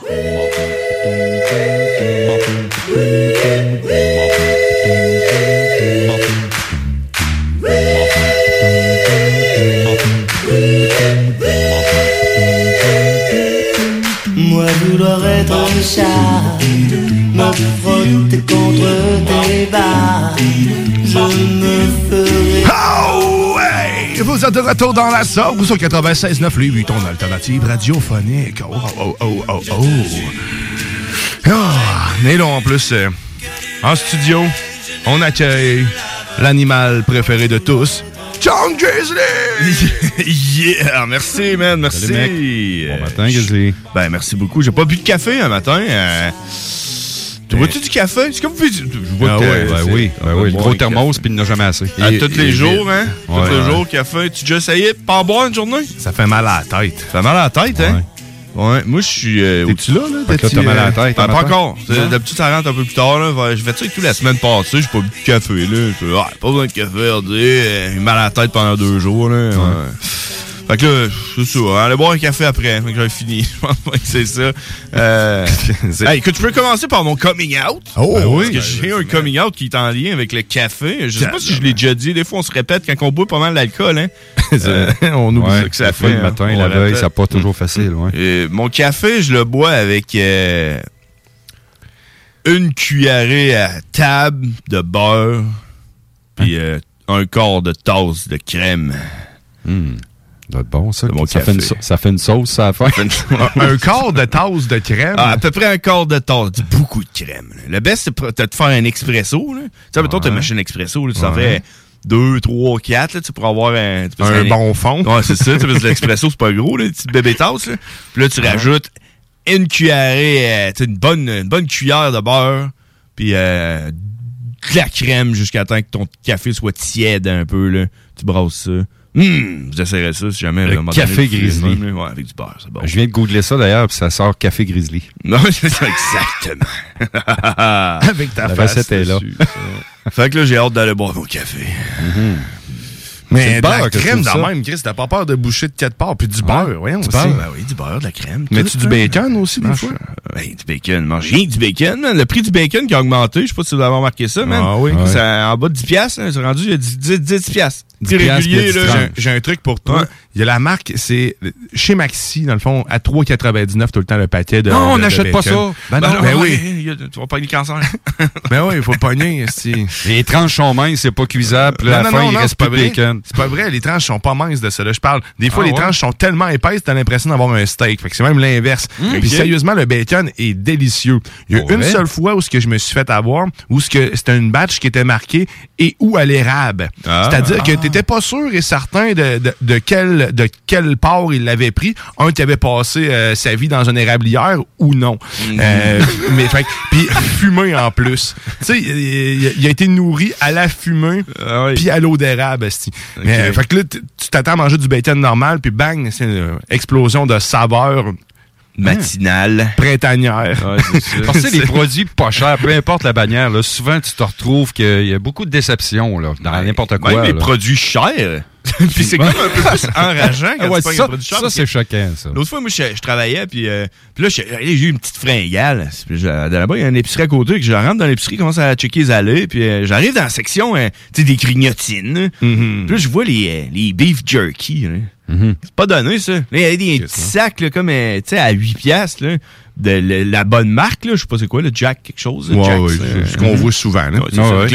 Speaker 5: Contre je me ferai.
Speaker 15: Oh, ouais! Vous êtes de retour dans la sauce sur 96.9 lui, ton alternative radiophonique. Oh, oh, oh, oh, oh. Ah, mais là, en plus, euh, en studio, on accueille l'animal préféré de tous, John Grizzly! yeah! Merci, man, merci.
Speaker 6: Salut, mec. Bon matin, Grizzly.
Speaker 15: Ben, merci beaucoup. J'ai pas bu de café un matin. euh. Tu bois-tu du café? Est-ce que vous. Je vois
Speaker 6: Ah
Speaker 15: que
Speaker 6: ouais, ben
Speaker 15: c'est-
Speaker 6: oui, ben oui, le gros thermos, puis il n'a jamais assez.
Speaker 15: À tous les jours, hein?
Speaker 6: Ouais,
Speaker 15: tous les
Speaker 6: ouais.
Speaker 15: jours, café. Tu déjà essayé de pas en boire une journée? Ça fait mal à la tête. Ça fait mal à la tête, hein? Ouais, moi je suis. Euh,
Speaker 6: T'es-tu là, là?
Speaker 15: T'as mal à la
Speaker 6: euh,
Speaker 15: tête.
Speaker 6: un
Speaker 15: pas encore. D'habitude, ça rentre un peu plus tard. Là. Fait- Je fais ça avec tout la semaine passée. J'ai pas bu de café. Là. Ah, pas besoin de café. on dit, euh, J'ai mal à la tête pendant deux jours. Là. Ouais. Fait que là, c'est ça. hein, Aller boire un café après. Fait que j'avais fini. Je pense pas que c'est ça. Euh, hey, écoute, tu peux commencer par mon coming out.
Speaker 6: Oh,
Speaker 15: Ben
Speaker 6: oui.
Speaker 15: Parce que j'ai un coming out qui est en lien avec le café. Je sais pas si je l'ai déjà dit. Des fois, on se répète quand on boit pas mal d'alcool. Hein? Euh, on oublie
Speaker 6: Ouais,
Speaker 15: ça que ça fait.
Speaker 6: le
Speaker 15: hein.
Speaker 6: matin,
Speaker 15: On
Speaker 6: la veille, ça pas toujours facile. Ouais.
Speaker 15: Euh, mon café, je le bois avec euh, une cuillerée à table de beurre, puis un quart de tasse de crème.
Speaker 6: Hmm. Ça doit être bon, ça.
Speaker 15: mon
Speaker 6: ça, fait une, ça fait une sauce, ça à faire.
Speaker 15: un quart de tasse de crème? Ah, à peu près un quart de tasse. Beaucoup de crème. là. Le best, c'est t'as de faire un expresso. Là. Tu sais, mettons, t'as une machine expresso. Là, tu
Speaker 6: Ouais.
Speaker 15: fais deux, trois, quatre, là, tu sais, pour avoir un... tu
Speaker 6: bon fond.
Speaker 15: Ouais, c'est ça. tu sais, parce que L'expresso, c'est pas gros, là, une petite bébé tasse. Là. Puis là, tu
Speaker 6: Ouais.
Speaker 15: rajoutes une cuillerée, euh, une bonne, une bonne cuillère de beurre, puis euh, de la crème jusqu'à temps que ton café soit tiède un peu. Là. Tu brasses ça. Hum, vous essayerez ça si jamais.
Speaker 6: Le café grizzly.
Speaker 15: Ouais, avec du beurre, c'est bon.
Speaker 6: Je viens de googler ça d'ailleurs, puis ça sort Café Grizzly.
Speaker 15: Non, c'est ça, exactement. Avec ta
Speaker 6: La
Speaker 15: face
Speaker 6: recette est là.
Speaker 15: fait que là, j'ai hâte d'aller boire mon café.
Speaker 6: C'est
Speaker 5: Mais de la crème dans même, Chris, t'as pas peur de boucher de quatre parts. Puis du beurre, voyons aussi.
Speaker 15: ben oui, du beurre, de la crème.
Speaker 5: Mets-tu du bacon aussi, des fois?
Speaker 15: Ben, du bacon. Mange rien du bacon, man. Le prix du bacon qui a augmenté, je sais pas si vous avez remarqué ça, man.
Speaker 5: Ah oui.
Speaker 15: C'est en bas de 10 piastres, hein, c'est rendu à 10, 10, 10 piastres.
Speaker 5: 10
Speaker 15: Prix
Speaker 5: piastres,
Speaker 15: régulier,
Speaker 5: puis
Speaker 15: là.
Speaker 5: J'ai un- truc pour toi.
Speaker 15: Ouais.
Speaker 5: Il y a la marque, c'est chez Maxi, dans le fond, à 3,99 tout le temps le paquet de.
Speaker 15: Non, on n'achète pas ça.
Speaker 5: Ben, non,
Speaker 15: ben
Speaker 5: oui.
Speaker 15: Tu vas pas le cancer.
Speaker 5: Ben oui, il faut le pogner. si.
Speaker 6: Les tranches sont minces, c'est pas cuisable. Là, à la fin, il reste
Speaker 5: pas
Speaker 6: de
Speaker 5: vrai.
Speaker 6: bacon.
Speaker 5: C'est pas vrai, les tranches sont pas minces de ça. Là. Je parle. Des fois,
Speaker 6: Ah
Speaker 5: les
Speaker 6: ouais?
Speaker 5: tranches sont tellement épaisses, t'as l'impression d'avoir un steak. Fait que c'est même l'inverse.
Speaker 6: Mmh,
Speaker 5: Puis sérieusement, le bacon est délicieux. Il y a une
Speaker 6: vrai?
Speaker 5: seule fois où ce que je me suis fait avoir, où ce que c'était une batch qui était marquée et ou à l'érable.
Speaker 15: Ah.
Speaker 5: C'est-à-dire que t'étais pas sûr et certain de, de, de quel de quel part il l'avait pris. Un qui avait passé euh, sa vie dans une érablière ou non.
Speaker 15: Mmh.
Speaker 5: Euh, mais puis fumé en plus. Tu sais, il, a été nourri à la fumée puis à l'eau d'érable. esti. Mais, euh, fait que là, tu t'attends à manger du bacon normal puis bang, c'est une explosion de saveur
Speaker 15: matinale
Speaker 5: printanière.
Speaker 6: Parce que c'est des produits pas chers, peu importe la bannière, là, souvent tu te retrouves qu'il y a beaucoup de déceptions là, dans n'importe quoi.
Speaker 15: Même les
Speaker 6: là.
Speaker 15: produits chers. Puis c'est comme un peu plus enrageant quand
Speaker 6: Ah ouais,
Speaker 15: tu
Speaker 6: ça-
Speaker 15: un produit cher.
Speaker 6: ça, c'est choquant, ça.
Speaker 15: L'autre fois, moi, je, je travaillais, puis, euh, puis là, j'ai j'ai eu une petite fringale. Là-bas, il y a une épicerie à côté, que je rentre dans l'épicerie, commence à checker les allées, puis euh, j'arrive dans la section, euh, tu sais, des grignotines.
Speaker 5: Mm-hmm.
Speaker 15: Puis là, je vois les, euh, les beef jerky. Là. C'est pas donné, ça. Il y a des petits sacs, là, comme, euh, à 8 piastres, là, de le- la bonne marque, je sais pas c'est quoi, le Jack quelque chose.
Speaker 5: Ouais, c'est ce qu'on voit souvent. Là.
Speaker 15: Ouais,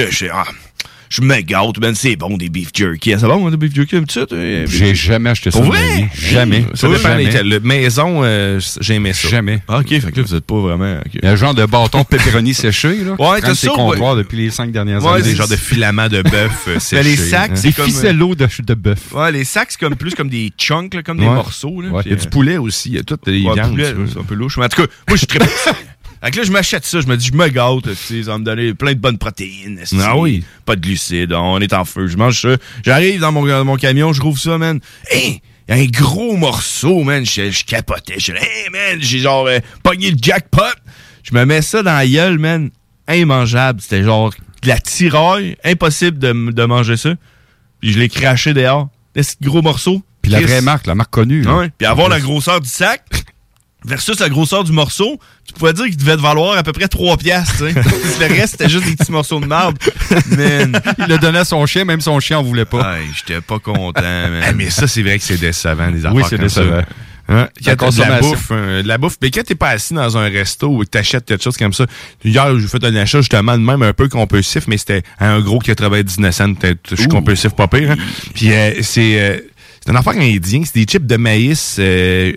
Speaker 15: c'est je, me gâte, ben c'est bon des beef jerky. Ah, C'est bon, des beef jerky, petit ça, toi?
Speaker 6: J'ai jamais acheté ça.
Speaker 15: Pour vrai?
Speaker 6: Jamais.
Speaker 5: Ça dépend
Speaker 6: Jamais.
Speaker 5: lesquels. Le maison, euh, j'aimais ça.
Speaker 6: Jamais.
Speaker 15: Ah, ok, fait que là, vous êtes pas vraiment.
Speaker 6: Il y a un genre de bâton pepperoni séché, là.
Speaker 15: Ouais,
Speaker 6: ses
Speaker 15: ça,
Speaker 6: comptoirs depuis les cinq dernières
Speaker 15: Ouais,
Speaker 6: années.
Speaker 15: c'est
Speaker 5: Des genres de filaments de bœuf euh, séchés.
Speaker 15: les sacs,
Speaker 5: hein.
Speaker 15: c'est
Speaker 6: Des
Speaker 15: comme.
Speaker 6: ficellos de, de bœuf.
Speaker 15: Ouais, les sacs, c'est comme plus comme des chunks, là, comme des morceaux. Là,
Speaker 5: Ouais, Il y a du
Speaker 15: euh,
Speaker 5: poulet aussi. Il y a toutes les
Speaker 15: ouais,
Speaker 5: viandes.
Speaker 15: poulet,
Speaker 5: tu vois.
Speaker 15: c'est un peu louche. Mais en tout cas, moi, je suis très. Fait que là, je m'achète ça, je me dis, je me gâte, tu sais, ça va me donner plein de bonnes protéines. esti.
Speaker 5: Ah oui.
Speaker 15: Pas de glucides, on est en feu, je mange ça. J'arrive dans mon, dans mon camion, je rouvre ça, man. Hey! y a un gros morceau, man. Je, je capotais. Je dis, hey, man, j'ai genre euh, pogné le jackpot. Je me mets ça dans la gueule, man. Immangeable. C'était genre de la tiraille. Impossible de, m- de manger ça. Puis je l'ai craché dehors. Ce gros morceau.
Speaker 6: Puis la
Speaker 15: Chris.
Speaker 6: vraie marque, la marque connue. là.
Speaker 15: Ouais. Puis avoir la grosseur du sac versus la grosseur du morceau, tu pouvais dire qu'il devait te valoir à peu près 3 piastres. le reste, c'était juste des petits morceaux de marde. Man.
Speaker 6: Il le donnait à son chien, même son chien en voulait pas.
Speaker 15: Hey, J'étais pas content, man.
Speaker 5: Ah, mais ça, c'est vrai que c'est décevant, des affaires
Speaker 6: Oui, c'est
Speaker 5: comme ça.
Speaker 6: décevant.
Speaker 5: Hein?
Speaker 6: La
Speaker 5: de la bouffe, euh, de la bouffe, mais quand t'es pas assis dans un resto ou que t'achètes quelque chose comme ça, hier, j'ai fait un achat justement de même un peu compulsif, mais c'était à un gros 99 cents, peut-être, je suis compulsif pas pire. hein. Puis euh, c'est euh, c'est une affaire indien, c'est des chips de maïs euh,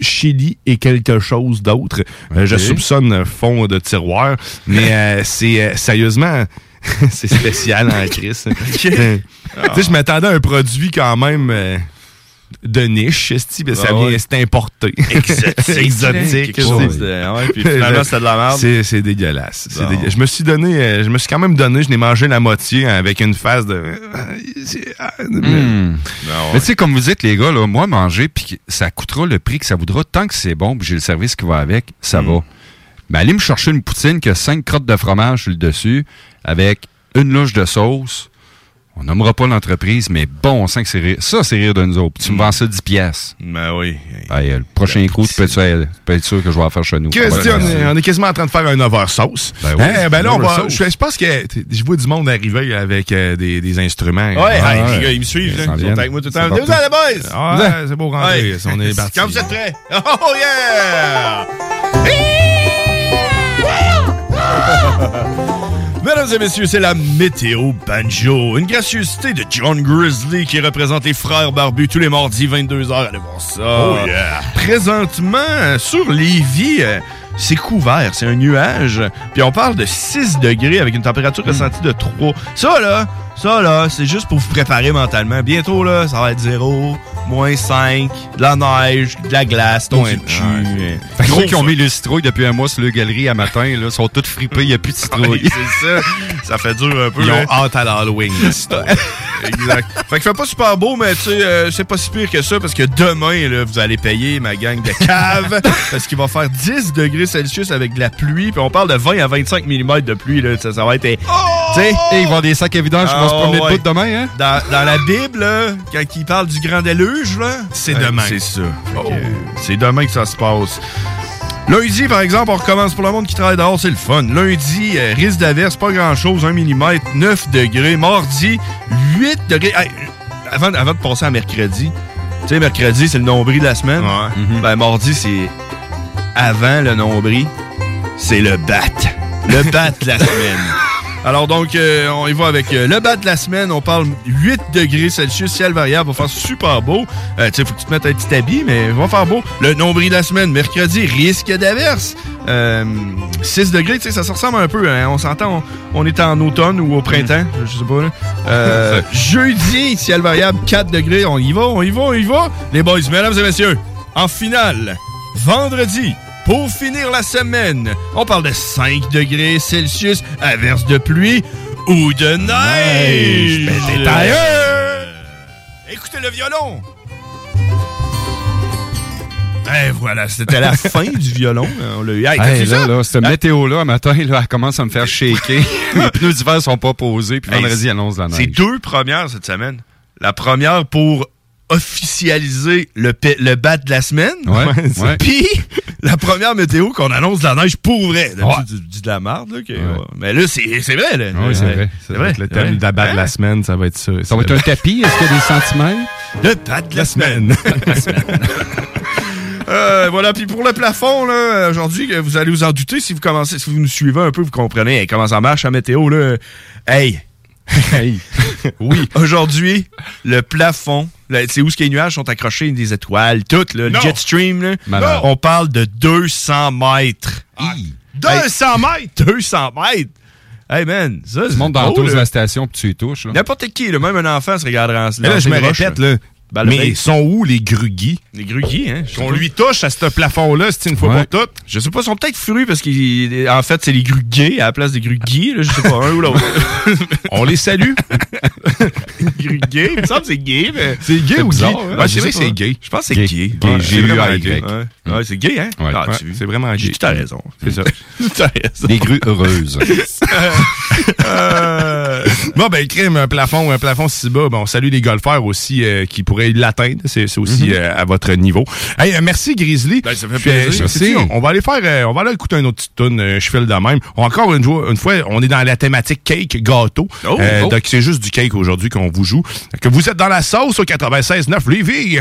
Speaker 5: chili et quelque chose d'autre. Euh, je soupçonne fond de tiroir, mais euh, c'est euh, sérieusement... c'est spécial en. Tu sais, je m'attendais à un produit quand même de niche,
Speaker 15: Ah
Speaker 5: vient,
Speaker 15: ouais.
Speaker 5: c'est importé.
Speaker 15: Exotique. Ouais, puis finalement, de la merde.
Speaker 5: C'est, c'est dégueulasse. C'est Je me suis donné, euh, je me suis quand même donné, je n'ai mangé la moitié avec une phase de. C'est- ah,
Speaker 6: Hmm.
Speaker 15: Ah
Speaker 6: Mais tu sais, comme vous dites, les gars, là, moi, manger, puis ça coûtera le prix que ça voudra, tant que c'est bon, puis j'ai le service qui va avec, ça
Speaker 15: Hmm.
Speaker 6: va. Mais allez me chercher une poutine qui a cinq crottes de fromage sur le dessus, avec une louche de sauce. On nommera pas l'entreprise, mais bon, on sent que c'est rire. Ça, c'est rire de nous autres. Tu me vends ça 10 piastres.
Speaker 15: Ben oui.
Speaker 6: Hey, le prochain coup, tu peux, être sûr, tu peux être sûr que je vais en faire chez nous? Ouais,
Speaker 5: on, est, quasiment en train de faire un over sauce.
Speaker 6: Ben oui,
Speaker 5: Hein, ben là, on va. Je, je pense que je vois du monde arriver avec euh, des, des instruments.
Speaker 15: Ouais,
Speaker 5: Ah,
Speaker 15: hey,
Speaker 5: ouais.
Speaker 15: les gars, ils me suivent.
Speaker 5: Ils
Speaker 15: là. Ils sont
Speaker 5: viennent.
Speaker 15: avec moi tout le temps. Vous allez, boys?
Speaker 5: Ah, ouais, c'est beau rentrer.
Speaker 15: Ouais.
Speaker 5: On est parti.
Speaker 15: Quand vous êtes prêts. Oh yeah! Mesdames et messieurs, c'est la météo banjo. Une gracieuseté de John Grizzly qui représente les frères barbus tous les mardis 22h. Allez voir ça.
Speaker 5: Oh yeah.
Speaker 15: Présentement, sur Lévis, euh, c'est couvert, c'est un nuage. Puis on parle de 6 degrés avec une température ressentie de 3. Ça là, ça là, c'est juste pour vous préparer mentalement. Bientôt là, ça va être 0, moins 5, de la neige, de la glace, ton
Speaker 5: Ouais.
Speaker 15: cul.
Speaker 6: Fait que ceux qui ont mis le citrouille depuis un mois sur le galerie à matin, là, sont tous fripés, il n'y a plus de citrouille.
Speaker 15: Oui, c'est ça. Ça fait dur un peu.
Speaker 5: Ils
Speaker 15: hein.
Speaker 5: ont hâte à l'Halloween. c'est
Speaker 15: exact. Fait que fait pas super beau, mais tu sais, euh, c'est pas si pire que ça parce que demain, là, vous allez payer ma gang de cave parce qu'il va faire 10 degrés Celsius avec de la pluie. Puis on parle de 20 à 25 mm de pluie. Là, ça, ça va être. Tu sais?
Speaker 6: Et ils vont des sacs à vidange qui vont se promener
Speaker 15: ouais.
Speaker 6: de bout demain, hein?
Speaker 15: Dans, dans la Bible, là, quand il parle du grand là,
Speaker 5: C'est
Speaker 15: ouais,
Speaker 5: demain.
Speaker 15: C'est ça. Que, C'est demain que ça se passe. Lundi, par exemple, on recommence pour le monde qui travaille dehors, c'est le fun. Lundi, euh, risque d'averse, pas grand-chose, 1 mm, 9 degrés. Mardi, 8 degrés. Hey, avant, avant de passer à mercredi, tu sais, mercredi, c'est le nombril de la semaine. Ben, mardi, c'est avant le nombril, c'est le bat. Le bat de la semaine. Alors donc, euh, on y va avec euh, le bat de la semaine. On parle 8 degrés Celsius, ciel variable, va faire super beau. Euh, tu sais, faut que tu te mettes un petit habit, mais va faire beau. Le nombril de la semaine, mercredi, risque d'averse. Euh, 6 degrés, tu sais, ça se ressemble un peu. hein. On s'entend, on, on est en automne ou au printemps, je sais pas. là. Jeudi, ciel variable, 4 degrés. On y va, on y va, on y va. Les boys, mesdames et messieurs, en finale, vendredi, pour finir la semaine, on parle de 5 degrés Celsius, averse de pluie ou de neige.
Speaker 5: Neige.
Speaker 15: Ben, ailleurs. Écoutez le violon. Et voilà, c'était la fin du violon. On l'a eu. Hey,
Speaker 6: là, là, cette météo-là, un matin, là, elle commence à me faire shaker. Les pneus d'hiver sont pas posés, puis
Speaker 15: Hey,
Speaker 6: vendredi, annonce la neige.
Speaker 15: C'est deux premières cette semaine. La première pour officialiser le, le bat de la semaine.
Speaker 6: Ouais, ouais.
Speaker 15: Puis la première météo qu'on annonce de la neige pour vrai. D'habitude,
Speaker 5: Ouais.
Speaker 15: tu dis de la merde. Là, que- Mais là, c'est c'est vrai. Là.
Speaker 5: Oui, c'est vrai.
Speaker 15: C'est vrai.
Speaker 5: Le thème de la batte de la semaine, ça va être ça.
Speaker 6: Ça va être un tapis, est-ce qu'il y a des centimètres?
Speaker 15: Le bat de la semaine. Euh, voilà, puis pour le plafond, là, aujourd'hui, que vous allez vous en douter si vous commencez, si vous nous suivez un peu, vous comprenez hey, comment ça marche la météo, là? Hey! Hey! oui, aujourd'hui, le plafond, c'est où ce que les nuages sont accrochés, des étoiles, tout, là, le jet stream, là, on parle de 200 mètres. 200 mètres! 200 mètres! Hey man, ça,
Speaker 6: Tu montes dans
Speaker 15: là.
Speaker 6: la station, puis tu y touches.
Speaker 15: N'importe qui, là, même un enfant se regarderait en
Speaker 5: Mais là, je me répète, là.
Speaker 15: Balle
Speaker 5: mais
Speaker 15: bête.
Speaker 5: sont où les grugis?
Speaker 15: Les grugis, hein?
Speaker 5: Qu'on lui touche à ce plafond-là, c'est une fois
Speaker 15: Ouais.
Speaker 5: pour toutes.
Speaker 15: Je sais pas, ils sont peut-être furus parce qu'en fait, c'est les grues gays à la place des grues gays, là, je sais pas, un ou l'autre.
Speaker 5: On les salue.
Speaker 15: grues gays, il me semble que c'est gay, mais.
Speaker 5: C'est gay ou
Speaker 15: bizarre,
Speaker 5: gay?
Speaker 15: hein?
Speaker 5: Ouais,
Speaker 15: Je sais
Speaker 5: que c'est gay.
Speaker 15: Je pense que c'est
Speaker 5: Gay.
Speaker 15: gay.
Speaker 5: Gay,
Speaker 15: Ouais, c'est gay.
Speaker 5: Y.
Speaker 15: Ouais, Ouais, c'est gay, hein?
Speaker 5: Ouais.
Speaker 15: Ah, tu-
Speaker 5: c'est vraiment gay.
Speaker 15: tout à raison.
Speaker 5: C'est ça.
Speaker 15: Tout à raison.
Speaker 6: Des grues heureuses.
Speaker 15: Euh,
Speaker 5: Bon, ben, crime, un plafond, un plafond si bas. Bon, on salue les golfeurs aussi euh, qui pourraient l'atteindre. C'est c'est aussi
Speaker 15: Mhm.
Speaker 5: euh, à votre niveau. Hey, euh, merci, Grizzly.
Speaker 15: Ben, ça fait plaisir.
Speaker 5: On va aller faire, euh, on va aller écouter un autre petite tune. euh, je fais le de même. Encore une fois, une fois, on est dans la thématique cake, gâteau.
Speaker 15: Oh,
Speaker 5: Euh,
Speaker 15: oh.
Speaker 5: Donc, c'est juste du cake aujourd'hui qu'on vous joue. Que vous êtes dans la sauce au 96.9 Lévis.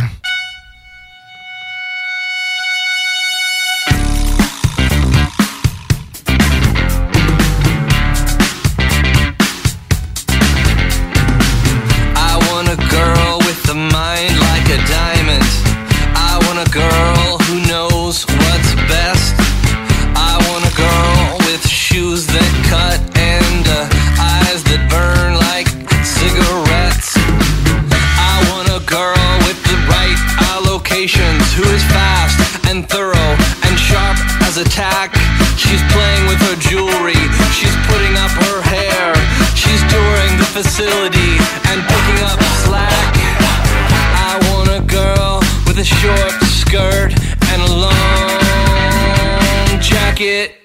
Speaker 24: A short skirt and a long jacket.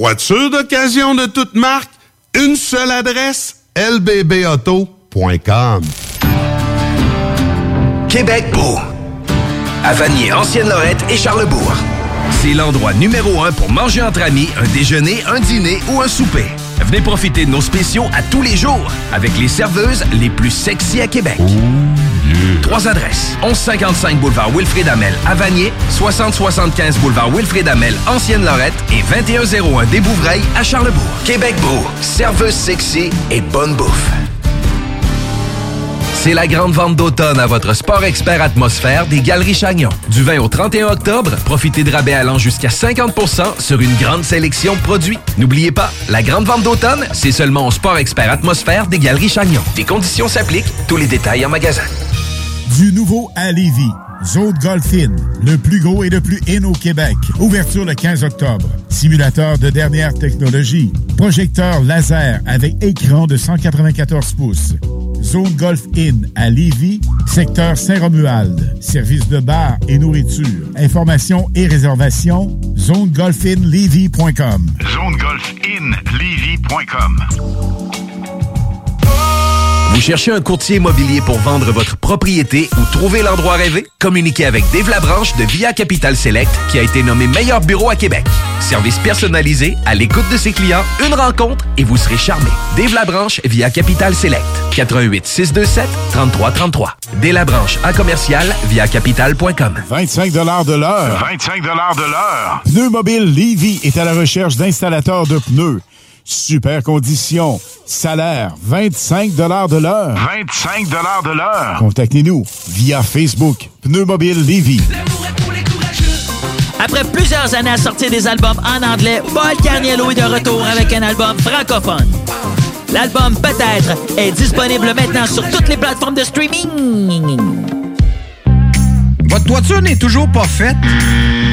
Speaker 18: Voiture d'occasion de toute marque, une seule adresse, lbbauto.com.
Speaker 10: Québec beau. À Vanier, Ancienne-Lorette et Charlebourg. C'est l'endroit numéro un pour manger entre amis, un déjeuner, un dîner ou un souper. Venez profiter de nos spéciaux à tous les jours avec les serveuses les plus sexy à Québec. Trois adresses. 1155 boulevard Wilfrid Amel à Vanier, 6075 boulevard Wilfrid Amel, Ancienne-Lorette et 2101 des Bouvrailles à Charlebourg. Québec beau, serveuse sexy et bonne bouffe. C'est la grande vente d'automne à votre Sport Expert Atmosphère des Galeries Chagnon. Du 20 au 31 octobre, profitez de rabais allant jusqu'à 50% sur une grande sélection de produits. N'oubliez pas, la grande vente d'automne, c'est seulement au Sport Expert Atmosphère des Galeries Chagnon. Des conditions s'appliquent, tous les détails en magasin.
Speaker 11: Du nouveau à Lévis. Zone Golf In, le plus gros et le plus in au Québec. Ouverture le 15 octobre. Simulateur de dernière technologie. Projecteur laser avec écran de 194 pouces. Zone Golf In à Lévis, secteur Saint-Romuald. Service de bar et nourriture. Informations et réservations, zonegolfinlevy.com.
Speaker 12: ZoneGolfInLevy.com.
Speaker 10: Vous cherchez un courtier immobilier pour vendre votre propriété ou trouver l'endroit rêvé? Communiquez avec Dave Labranche de Via Capital Select qui a été nommé meilleur bureau à Québec. Service personnalisé, à l'écoute de ses clients, une rencontre et vous serez charmé. Dave Labranche via Capital Select. 88 627 3333. Dave Labranche à commercial via capital.com.
Speaker 11: 25 de l'heure.
Speaker 12: 25 de l'heure.
Speaker 11: Pneu Mobile Levy est à la recherche d'installateurs de pneus. Super conditions. Salaire 25 de l'heure.
Speaker 12: 25 de l'heure.
Speaker 11: Contactez-nous via Facebook. Pneu Mobile Levy.
Speaker 28: Après plusieurs années à sortir des albums en anglais, Paul Carniello est de retour avec un album francophone. L'album Peut-être est disponible maintenant sur toutes les plateformes de streaming.
Speaker 29: Votre toiture n'est toujours pas faite?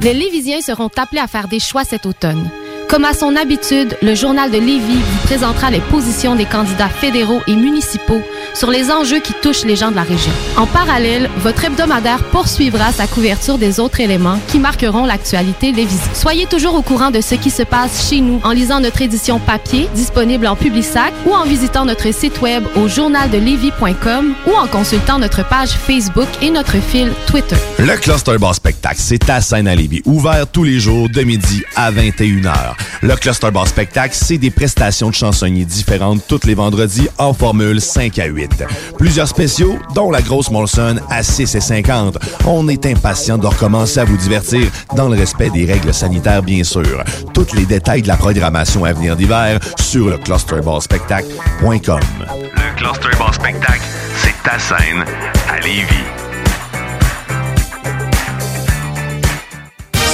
Speaker 14: Les Lévisiens seront appelés à faire des choix cet automne. Comme à son habitude, le journal de Lévis vous présentera les positions des candidats fédéraux et municipaux sur les enjeux qui touchent les gens de la région. En parallèle, votre hebdomadaire poursuivra sa couverture des autres éléments qui marqueront l'actualité lévisienne. Soyez toujours au courant de ce qui se passe chez nous en lisant notre édition papier disponible en Publisac ou en visitant notre site web au journaldelévis.com ou en consultant notre page Facebook et notre fil Twitter.
Speaker 31: Le Cluster Bar Spectacle, c'est à Lévis, ouvert tous les jours de midi à 21h. Le Cluster Bar Spectacle, c'est des prestations de chansonniers différentes tous les vendredis en formule 5 à 8. Plusieurs spéciaux, dont la grosse Molson à 6 et 50. On est impatient de recommencer à vous divertir dans le respect des règles sanitaires, bien sûr. Tous les détails de la programmation à venir d'hiver sur le clusterbarspectacle.com.
Speaker 12: Le Cluster Bar Spectacle, c'est ta scène à Lévis.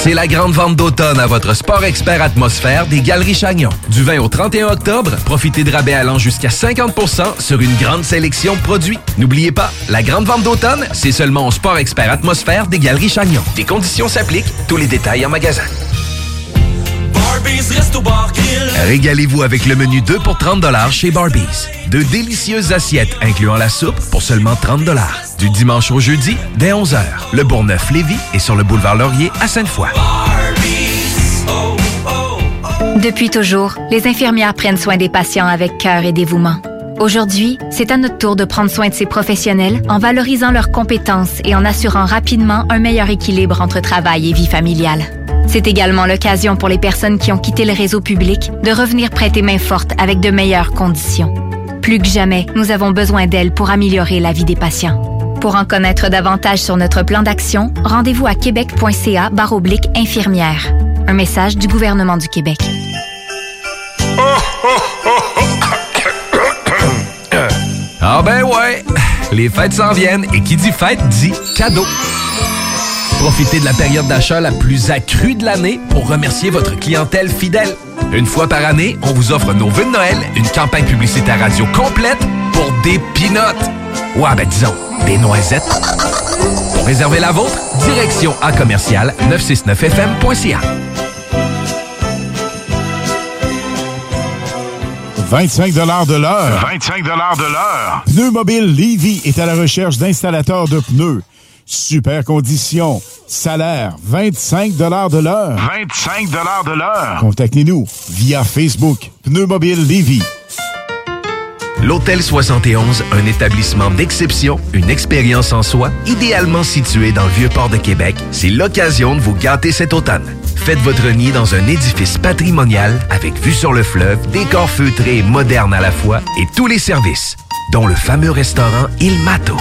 Speaker 10: C'est la grande vente d'automne à votre Sport Expert Atmosphère des Galeries Chagnon. Du 20 au 31 octobre, profitez de rabais allant jusqu'à 50% sur une grande sélection de produits. N'oubliez pas, la grande vente d'automne, c'est seulement au Sport Expert Atmosphère des Galeries Chagnon. Des conditions s'appliquent, tous les détails en magasin.
Speaker 7: Barbies, resto bar grill.
Speaker 10: Régalez-vous avec le menu 2 pour 30 chez Barbies. De délicieuses assiettes incluant la soupe pour seulement 30 Du dimanche au jeudi, dès 11h. Le Bourgneuf-Lévis est sur le boulevard Laurier à Sainte-Foy.
Speaker 32: Depuis toujours, les infirmières prennent soin des patients avec cœur et dévouement. Aujourd'hui, c'est à notre tour de prendre soin de ces professionnels en valorisant leurs compétences et en assurant rapidement un meilleur équilibre entre travail et vie familiale. C'est également l'occasion pour les personnes qui ont quitté le réseau public de revenir prêter main forte avec de meilleures conditions. Plus que jamais, nous avons besoin d'elles pour améliorer la vie des patients. Pour en connaître davantage sur notre plan d'action, rendez-vous à québec.ca baroblique infirmière. Un message du gouvernement du Québec.
Speaker 10: Ah ben ouais, les fêtes s'en viennent et qui dit fête dit cadeau. Profitez de la période d'achat la plus accrue de l'année pour remercier votre clientèle fidèle. Une fois par année, on vous offre nos vœux de Noël, une campagne publicitaire radio complète pour des pinottes. Ouais, ben disons, des noisettes. Pour réserver la vôtre, direction à commercial 969fm.ca.
Speaker 11: 25 de l'heure.
Speaker 12: 25 de l'heure.
Speaker 11: Pneu Mobile Levy est à la recherche d'installateurs de pneus. Super conditions. Salaire 25 de l'heure.
Speaker 12: 25 de l'heure.
Speaker 11: Contactez-nous via Facebook. Pneu Mobile Levy.
Speaker 10: L'Hôtel 71, un établissement d'exception, une expérience en soi, idéalement situé dans le vieux port de Québec, c'est l'occasion de vous gâter cet automne. Faites votre nid dans un édifice patrimonial avec vue sur le fleuve, décor feutré et moderne à la fois et tous les services, dont le fameux restaurant Il Mato.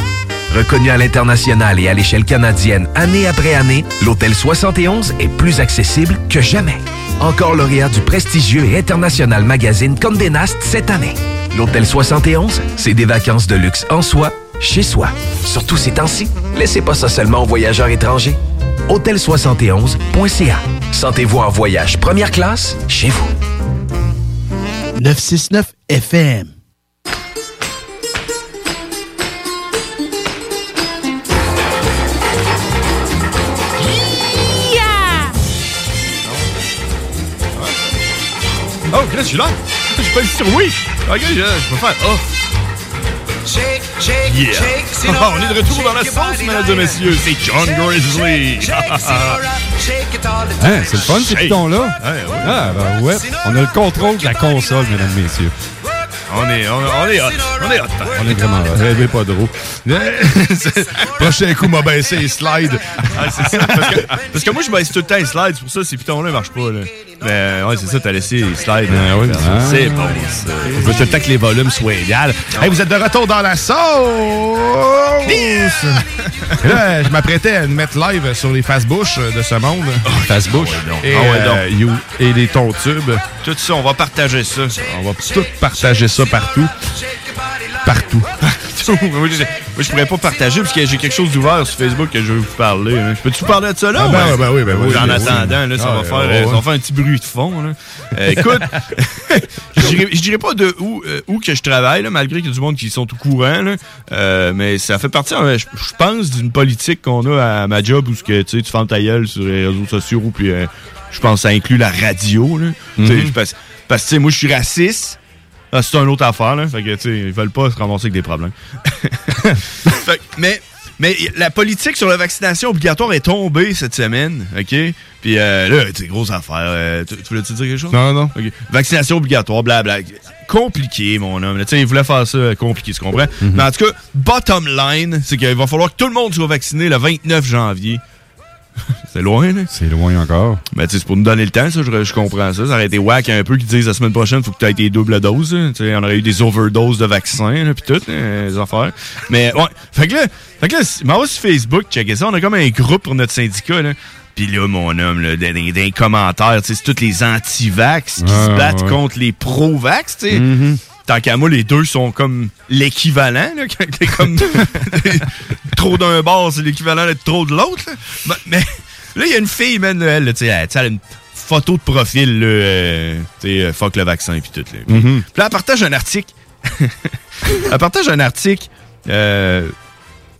Speaker 10: Reconnu à l'international et à l'échelle canadienne année après année, l'Hôtel 71 est plus accessible que jamais. Encore lauréat du prestigieux et international magazine Condé Nast cette année. L'Hôtel 71, c'est des vacances de luxe en soi, chez soi. Surtout ces temps-ci, laissez pas ça seulement aux voyageurs étrangers. Hôtel71.ca. Sentez-vous en voyage première classe chez vous.
Speaker 33: 969 FM.
Speaker 15: Oh, Chris, je suis là. Je peux sur oui. Ok, je, je peux faire off. Yeah. Ah, on est de retour dans la sauce, mesdames et messieurs. C'est John Grizzly.
Speaker 6: Hein, c'est le fun, ces pitons-là? Ah, ben ouais. On a le contrôle de la console, mesdames et messieurs.
Speaker 15: On est, on, on est hot. On est hot.
Speaker 6: On est vraiment hot.
Speaker 15: Rêvez pas de trop. Prochain coup, m'a baissé les slides. Ah, c'est ça. Parce que, parce que moi, je baisse tout le temps les slides. C'est pour ça, ces pitons-là ne marchent pas. Là. Mais ouais, c'est ça, t'as laissé les slides.
Speaker 6: Ah oui.
Speaker 15: C'est bon, ça. On veut tout le temps que les volumes soient égales. Hey, vous êtes de retour dans la sauce! Et là, je m'apprêtais à nous mettre live sur les face-bouches de ce monde.
Speaker 6: face-bouche?
Speaker 15: Et,
Speaker 6: Ah ouais, donc.
Speaker 15: euh, you- et les tons tubes. Tout ça, on va partager ça. On va tout partager ça partout. Partout. moi, je, moi, je pourrais pas partager parce que j'ai quelque chose d'ouvert sur Facebook que je veux vous parler. hein. Peux-tu vous parler de ça là?
Speaker 5: Ah ben
Speaker 15: ouais?
Speaker 5: oui, ben oui, ben oui,
Speaker 15: En
Speaker 5: oui,
Speaker 15: attendant,
Speaker 5: oui.
Speaker 15: là, ça,
Speaker 5: Ah
Speaker 15: va faire,
Speaker 5: ouais,
Speaker 15: ça va faire un petit bruit de fond. là. Euh, écoute, je dirais, je dirais pas de où, euh, où que je travaille, là, malgré qu'il y a du monde qui sont au courant, là, euh, mais ça fait partie, euh, je, je pense, d'une politique qu'on a à ma job où ce que, tu fermes ta gueule sur les réseaux sociaux, puis je pense que ça inclut la radio. Là,
Speaker 6: Mhm.
Speaker 15: Parce, que moi, je suis raciste. Ah, c'est une autre affaire, là. Fait que, tu sais, ils veulent pas se ramasser avec des problèmes. Fait que- mais, mais la politique sur la vaccination obligatoire est tombée cette semaine, OK? Puis euh, là, sais, grosse affaire. euh, tu, tu voulais-tu dire quelque chose?
Speaker 5: Non, non.
Speaker 15: OK. Vaccination obligatoire, blabla. Compliqué, mon homme. Tu sais, il voulait faire ça euh, compliqué, tu comprends? Mais en tout cas, bottom line, c'est qu'il va falloir que tout le monde soit vacciné le 29 janvier. c'est loin, là?
Speaker 6: C'est loin encore.
Speaker 15: Ben, tu sais, c'est pour nous donner le temps, ça, je, je comprends ça. Ça aurait été whack un peu qu'ils disent la semaine prochaine, faut que tu aies tes doubles doses. Tu sais, on aurait eu des overdoses de vaccins, là, pis tout, hein, les affaires. Mais, ouais. Fait que là, fait que là, m'en sur Facebook, checker ça. On a comme un groupe pour notre syndicat, là. Pis là, mon homme, là, dans, dans- les commentaires, tu sais, c'est tous les anti-vax qui
Speaker 6: Ah,
Speaker 15: se battent
Speaker 6: ouais.
Speaker 15: contre les pro-vax, tu sais. Tant qu'à moi, les deux sont comme l'équivalent, t'es comme trop d'un bord, c'est l'équivalent d'être trop de l'autre, là. Mais, mais là, il y a une fille, man, elle, là, tu sais, elle, tu sais, elle a une photo de profil, là, euh, tu sais, euh, fuck le vaccin, puis tout, là.
Speaker 6: Mhm.
Speaker 15: puis là, elle partage un article. elle partage un article, euh,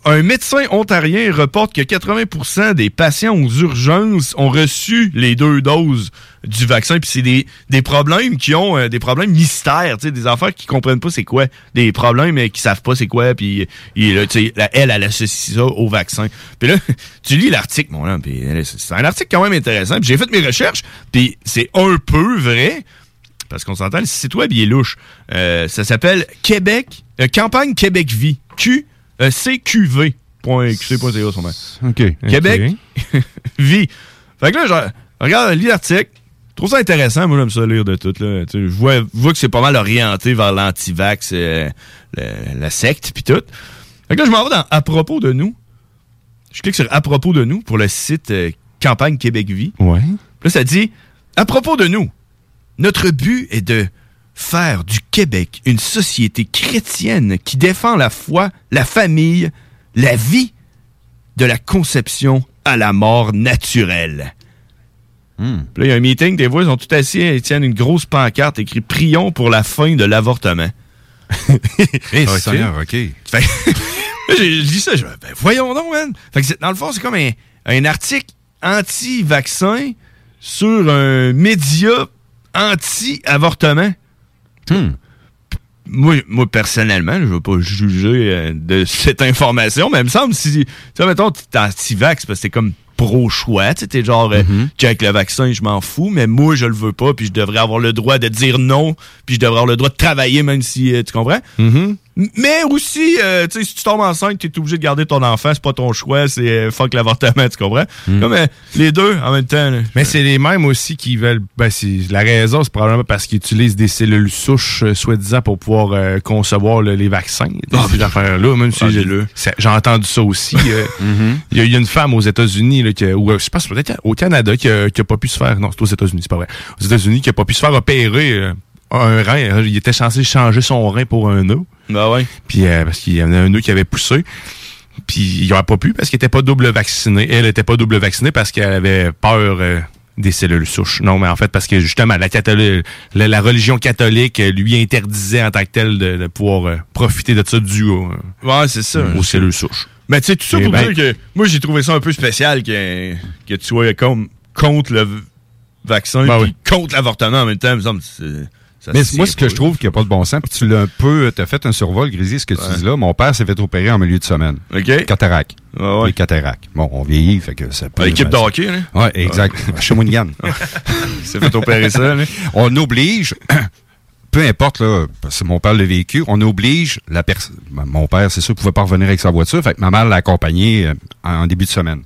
Speaker 15: un médecin ontarien reporte que 80% des patients aux urgences ont reçu les deux doses du vaccin. Puis c'est des, problèmes qui ont euh, des problèmes mystères, des enfants qui comprennent pas c'est quoi, des problèmes mais qui savent pas c'est quoi. Puis la- elle, elle associe ça au vaccin. Puis là, tu lis l'article, mon homme, euh, c'est un article quand même intéressant. J'ai fait mes recherches, puis c'est un peu vrai parce qu'on s'entend, le site web, il est louche. Euh, ça s'appelle Québec, euh, Campagne Québec Vie. Q, euh, sûrement.
Speaker 6: OK.
Speaker 15: Québec Vie. Fait que là, je regarde, lis l'article. Je trouve ça intéressant. Moi, j'aime ça lire de tout. Là. Je vois, je vois que c'est pas mal orienté vers l'anti-vax, euh, la secte, puis tout. Fait que là, je m'en vais dans À propos de nous. Je clique sur À propos de nous pour le site euh, Campagne Québec Vie.
Speaker 6: Ouais.
Speaker 15: Là, ça dit À propos de nous, notre but est de faire du Québec une société chrétienne qui défend la foi, la famille, la vie, de la conception à la mort naturelle. Puis là, il y a un meeting, des voix, ils sont tout assis, ils tiennent une grosse pancarte écrit Prions pour la fin de l'avortement.
Speaker 6: Eh,
Speaker 15: Ok.
Speaker 6: Seigneur, OK.
Speaker 15: Fait j'ai dit ça, je ben, voyons donc, man. Fait que dans le fond, c'est comme un, un article anti-vaccin sur un média anti-avortement. Moi, moi, personnellement, je veux pas juger euh, de cette information, mais il me semble si, tu sais, mettons, t'es anti-vax parce que t'es comme pro-choix, tu sais, t'es genre, euh, check le vaccin, je m'en fous, mais moi, je le veux pas, puis je devrais avoir le droit de dire non, puis je devrais avoir le droit de travailler, même si, euh, tu comprends? M- Mais aussi, euh, tu sais, si tu tombes enceinte, t'es obligé de garder ton enfant, c'est pas ton choix, c'est euh, fuck l'avortement, tu comprends? Comme euh, les deux en même temps. là.
Speaker 5: Mais c'est les mêmes aussi qui veulent. Ben, la raison, c'est probablement parce qu'ils utilisent des cellules souches, euh, soi-disant, pour pouvoir euh, concevoir le- les vaccins. Ces affaires-là, même si j'ai entendu ça aussi. euh, Il y, y a une femme aux États-Unis, là, ou je pense peut-être au Canada, qui a, qui a pas pu se faire. Non, c'est aux États-Unis, c'est pas vrai. Aux États-Unis, qui a pas pu se faire opérer un rein. Il était censé changer son rein pour un nœud.
Speaker 15: Ben ouais.
Speaker 5: Puis euh, parce qu'il y en a un nœud qui avait poussé. Puis il n'aurait pas pu parce qu'il était pas double vacciné. Elle était pas double vaccinée parce qu'elle avait peur euh, des cellules souches. Non, mais en fait, parce que justement, la, catholique, la, la religion catholique euh, lui interdisait en tant que tel de, de pouvoir euh, profiter de ça dû au,
Speaker 15: Ouais, c'est ça.
Speaker 5: aux cellules souches.
Speaker 15: Mais tu sais, tout ça
Speaker 5: Eh
Speaker 15: pour
Speaker 5: ben-
Speaker 15: dire que moi, j'ai trouvé ça un peu spécial que, que tu sois comme contre le vaccin
Speaker 6: Ben
Speaker 15: contre l'avortement en même temps. il me semble que c'est- ça
Speaker 6: Mais moi, ce que je trouve qu'il n'y a pas de bon sens, puis tu l'as un peu, t'as fait un survol, Grisier, ce que tu dis là. Mon père s'est fait opérer en milieu de semaine.
Speaker 15: OK.
Speaker 6: Cataracte.
Speaker 15: Ah ouais.
Speaker 6: Les cataractes. Bon, on vieillit, fait que ça peut.
Speaker 15: L'équipe de hockey, là?
Speaker 6: Ouais, exact. Shawinigan.
Speaker 15: s'est fait opérer ça, là.
Speaker 6: On oblige, peu importe, là, parce que mon père l'a vécu, on oblige la personne. Mon père, c'est sûr, pouvait pas revenir avec sa voiture, fait que ma mère l'a accompagné euh, en, début de semaine.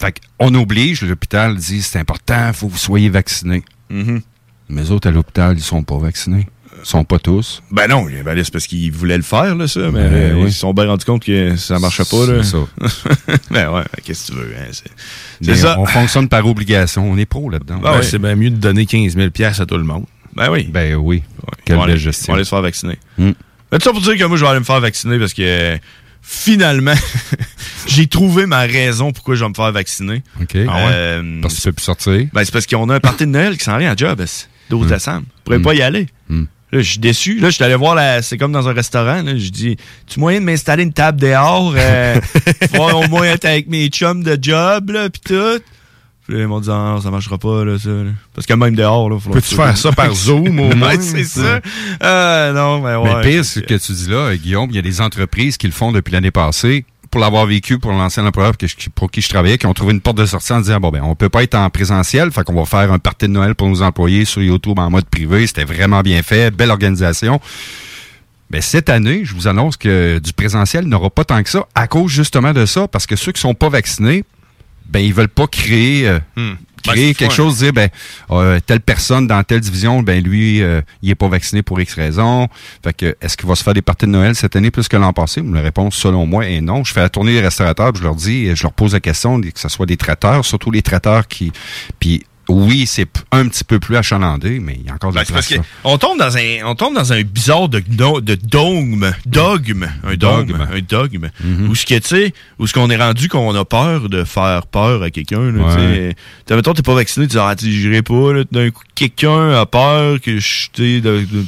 Speaker 6: Fait qu'on oblige, l'hôpital dit c'est important, faut que vous soyez vaccinés.
Speaker 15: Mhm.
Speaker 6: Mais eux autres à l'hôpital, ils sont pas vaccinés. Ils sont pas tous.
Speaker 15: Ben non, ben c'est parce qu'ils voulaient le faire, là, ça. Mais
Speaker 6: Ben oui.
Speaker 15: ils se sont bien rendus compte que ça marchait pas.
Speaker 6: C'est ça.
Speaker 15: ben ouais, qu'est-ce que tu veux, hein? C'est ça.
Speaker 6: On fonctionne par obligation. On est pro là-dedans.
Speaker 5: Ben,
Speaker 15: ouais.
Speaker 5: C'est bien mieux de donner 15 000 piastres à tout le monde.
Speaker 15: Ben oui.
Speaker 6: Ben oui. Quelle belle
Speaker 15: aller-
Speaker 6: gestion.
Speaker 15: ils vont aller se faire vacciner.
Speaker 6: Hmm.
Speaker 15: Mais tout ça pour dire que moi, je vais aller me faire vacciner parce que finalement, j'ai trouvé ma raison pourquoi je vais me faire vacciner.
Speaker 6: OK. Ah ouais?
Speaker 15: Euh,
Speaker 6: Parce que tu peux plus sortir?
Speaker 15: Ben, c'est parce qu'on a un party de Noël qui s'en vient à job, 12
Speaker 6: Hmm.
Speaker 15: décembre. Je pourrais pas y aller.
Speaker 6: Hmm.
Speaker 15: Là, je suis déçu. Là, je suis allé voir la. C'est comme dans un restaurant. Là, je dis Tu moyen de m'installer une table dehors, euh, pouvoir au moins être avec mes chums de job, là, pis tout. Puis là, ils m'ont dit Ah, ça marchera pas, là, ça. là. Parce que même dehors, là, faut
Speaker 5: Peux-tu faire ça par Zoom, au moins?
Speaker 15: C'est ça. Euh, non, mais ouais.
Speaker 6: Mais pire, ce que tu dis là, Guillaume, il y a des entreprises qui le font depuis l'année passée. Pour l'avoir vécu, pour l'ancien employeur que je- pour qui je travaillais, qui ont trouvé une porte de sortie en disant, bon, ben, on peut pas être en présentiel, fait qu'on va faire un party de Noël pour nos employés sur YouTube en mode privé. C'était vraiment bien fait, belle organisation. Mais cette année, je vous annonce que du présentiel n'aura pas tant que ça, à cause justement de ça, parce que ceux qui sont pas vaccinés, ben, ils veulent pas créer, euh,
Speaker 15: Hmm.
Speaker 6: Créer
Speaker 15: Ben, c'est
Speaker 6: quelque chose, dire, ben, euh, telle personne dans telle division, ben, lui, euh, il est pas vacciné pour X raison. Fait que, est-ce qu'il va se faire des parties de Noël cette année plus que l'an passé? La réponse, selon moi, est non. Je fais la tournée des restaurateurs, puis je leur dis, je leur pose la question, que ce soit des traiteurs, surtout les traiteurs qui, puis, oui, c'est un petit peu plus achalandé, mais il y a encore de
Speaker 15: Ben,
Speaker 6: la
Speaker 15: parce
Speaker 6: place.
Speaker 15: que on tombe dans un on tombe dans un bizarre de dogme dogme un dogme
Speaker 6: Dogme.
Speaker 15: un dogme
Speaker 6: Mhm.
Speaker 15: où ce que tu sais où ce qu'on est rendu qu'on a peur de faire peur à quelqu'un
Speaker 6: Ouais.
Speaker 15: tu mettons t'es pas vacciné tu dis ah j'irai pas d'un coup quelqu'un a peur que je tu sais, de, de-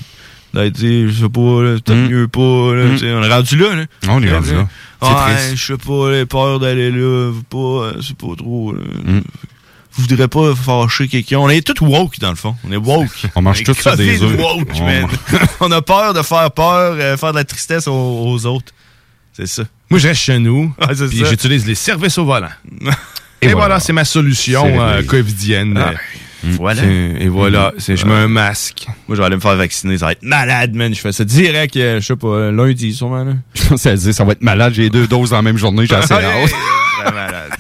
Speaker 15: d'être, je sais pas, là, peut-être mieux pas, là, sais, on est rendu là, là.
Speaker 6: On est rendu là. C'est triste.
Speaker 15: je sais pas, les peurs d'aller là, pas, euh, c'est pas trop, là.
Speaker 6: Mm.
Speaker 15: Je voudrais pas fâcher quelqu'un. On est tous woke, dans le fond. On est woke.
Speaker 6: On mange tous sur des œufs.
Speaker 15: woke,
Speaker 6: On
Speaker 15: man. On a peur de faire peur, euh, faire de la tristesse aux, aux autres. C'est ça.
Speaker 5: Moi, je reste chez nous,
Speaker 15: c'est
Speaker 5: puis
Speaker 15: ça.
Speaker 5: j'utilise les services au volant. Et, voilà, c'est ma solution
Speaker 15: C'est
Speaker 5: euh,
Speaker 15: réglé.
Speaker 5: covidienne.
Speaker 15: Ah,
Speaker 5: Euh,
Speaker 15: voilà.
Speaker 5: Et voilà, c'est- je mets un masque.
Speaker 15: Moi, je vais aller me faire vacciner. Ça va être malade, man. Je fais ça direct, euh, je sais pas, lundi, sûrement, là.
Speaker 6: Je à dire, ça va être malade, j'ai deux doses la même journée, j'ai assez hâte.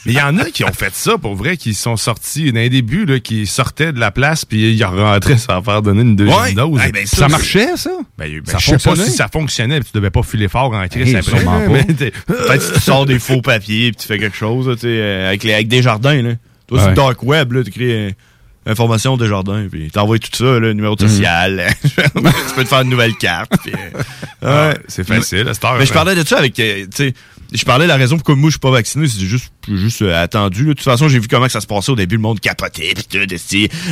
Speaker 5: Mais il y en a qui ont fait ça, pour vrai, qui sont sortis d'un début, là, qui sortaient de la place, puis ils rentraient sans faire donner une deuxième
Speaker 15: Ouais.
Speaker 5: dose.
Speaker 15: Ben, ça,
Speaker 6: Ça
Speaker 15: c'est-
Speaker 6: marchait, ça?
Speaker 5: Ben, ben,
Speaker 6: Ça
Speaker 5: je sais pas si ça fonctionnait, puis tu devais pas filer fort en crise
Speaker 6: Hey,
Speaker 5: après.
Speaker 6: sûrement pas.
Speaker 15: Peut-être si tu sors des faux papiers puis tu fais quelque chose, là, tu sais, euh, avec, les, avec des jardins, là. Toi, sur
Speaker 6: Ouais.
Speaker 15: dark web, là, tu crées information des jardins, puis t'envoies tout ça, là, numéro de social. tu peux te faire une nouvelle carte. puis, euh,
Speaker 5: Ah,
Speaker 15: ouais.
Speaker 5: c'est facile, à cette heure.
Speaker 15: Mais je
Speaker 5: hein.
Speaker 15: parlais de ça avec, euh, tu sais, je parlais de la raison pourquoi moi je suis pas vacciné, c'est juste, juste euh, attendu. là. De toute façon, j'ai vu comment que ça se passait au début, le monde capotait, pis tout,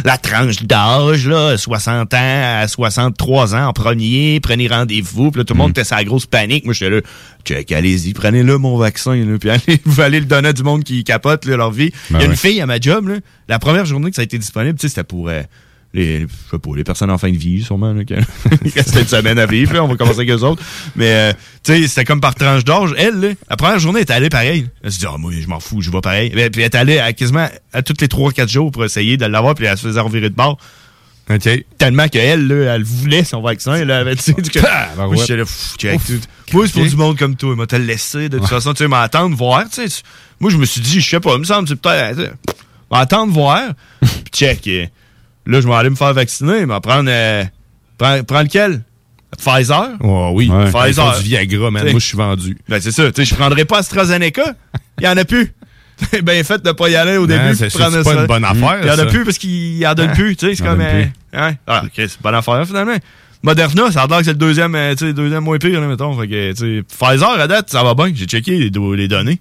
Speaker 15: la tranche d'âge, là, 60 ans à 63 ans en premier, prenez rendez-vous, puis là, tout le monde était sa grosse panique. Moi, j'étais là, check, allez-y, prenez-le, mon vaccin, là, puis allez, vous allez le donner à du monde qui capote, là, leur vie. Il
Speaker 6: Ben
Speaker 15: y a une
Speaker 6: ouais.
Speaker 15: fille à ma job, là, la première journée que ça a été disponible, tu sais, c'était pour... euh, les, je sais pas, les personnes en fin de vie, sûrement, là, qui une semaine à vivre, là, on va commencer avec eux autres. Mais, euh, tu sais, c'était comme par tranche d'âge. Elle, là, la première journée, elle est allée pareil. Elle se dit, ah, moi, je m'en fous, je vais pareil. Puis elle est allée à, quasiment à tous les 3-4 jours pour essayer de l'avoir, puis elle se faisait revirer de bord.
Speaker 5: OK.
Speaker 15: Tellement qu'elle, là, elle voulait son vaccin, elle avait, tu sais, du que,
Speaker 6: Ah, ben ouais.
Speaker 15: là, pff, check,
Speaker 6: Ouf.
Speaker 15: tout. Moi, c'est pour du monde comme toi. T'as le laissé. De toute façon, tu sais, m'attendre, voir, tu sais. Moi, je me suis dit, je sais pas, il me semble, c'est peut-être, tu sais, m'attendre, voir. Puis check. euh, Là, je vais aller me faire vacciner, mais prendre, euh, prends, prends lequel? Pfizer?
Speaker 5: Oh, oui,
Speaker 6: Ouais.
Speaker 15: Pfizer.
Speaker 5: du Viagra, man.
Speaker 15: T'sais.
Speaker 5: Moi, je suis vendu.
Speaker 15: Ben, c'est ça. Tu sais, je prendrais pas AstraZeneca. Il y en a plus. C'est bien fait de pas y aller au
Speaker 5: Non,
Speaker 15: début.
Speaker 5: c'est- pas
Speaker 15: ça.
Speaker 5: une bonne affaire,
Speaker 15: Il y en a plus parce qu'il en donne plus. Tu sais, c'est comme. euh, ouais. Ah, ok, c'est une bonne affaire, finalement. Moderna, ça a l'air que c'est le deuxième, euh, tu sais, le deuxième moins pire, là, mettons. Fait que, Pfizer, à date, ça va bien. J'ai checké les, do- les données.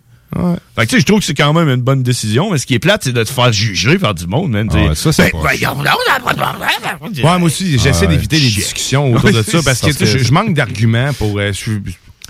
Speaker 15: Fait que, tu sais, je trouve que c'est quand même une bonne décision. Mais ce qui est plate, c'est de te faire juger par du monde, man. tu sais.
Speaker 6: Ah, ça, c'est
Speaker 15: Ben,
Speaker 5: Ouais, moi aussi, j'essaie
Speaker 6: Ouais.
Speaker 5: d'éviter les discussions autour de ça parce que, je, manque d'arguments pour. euh,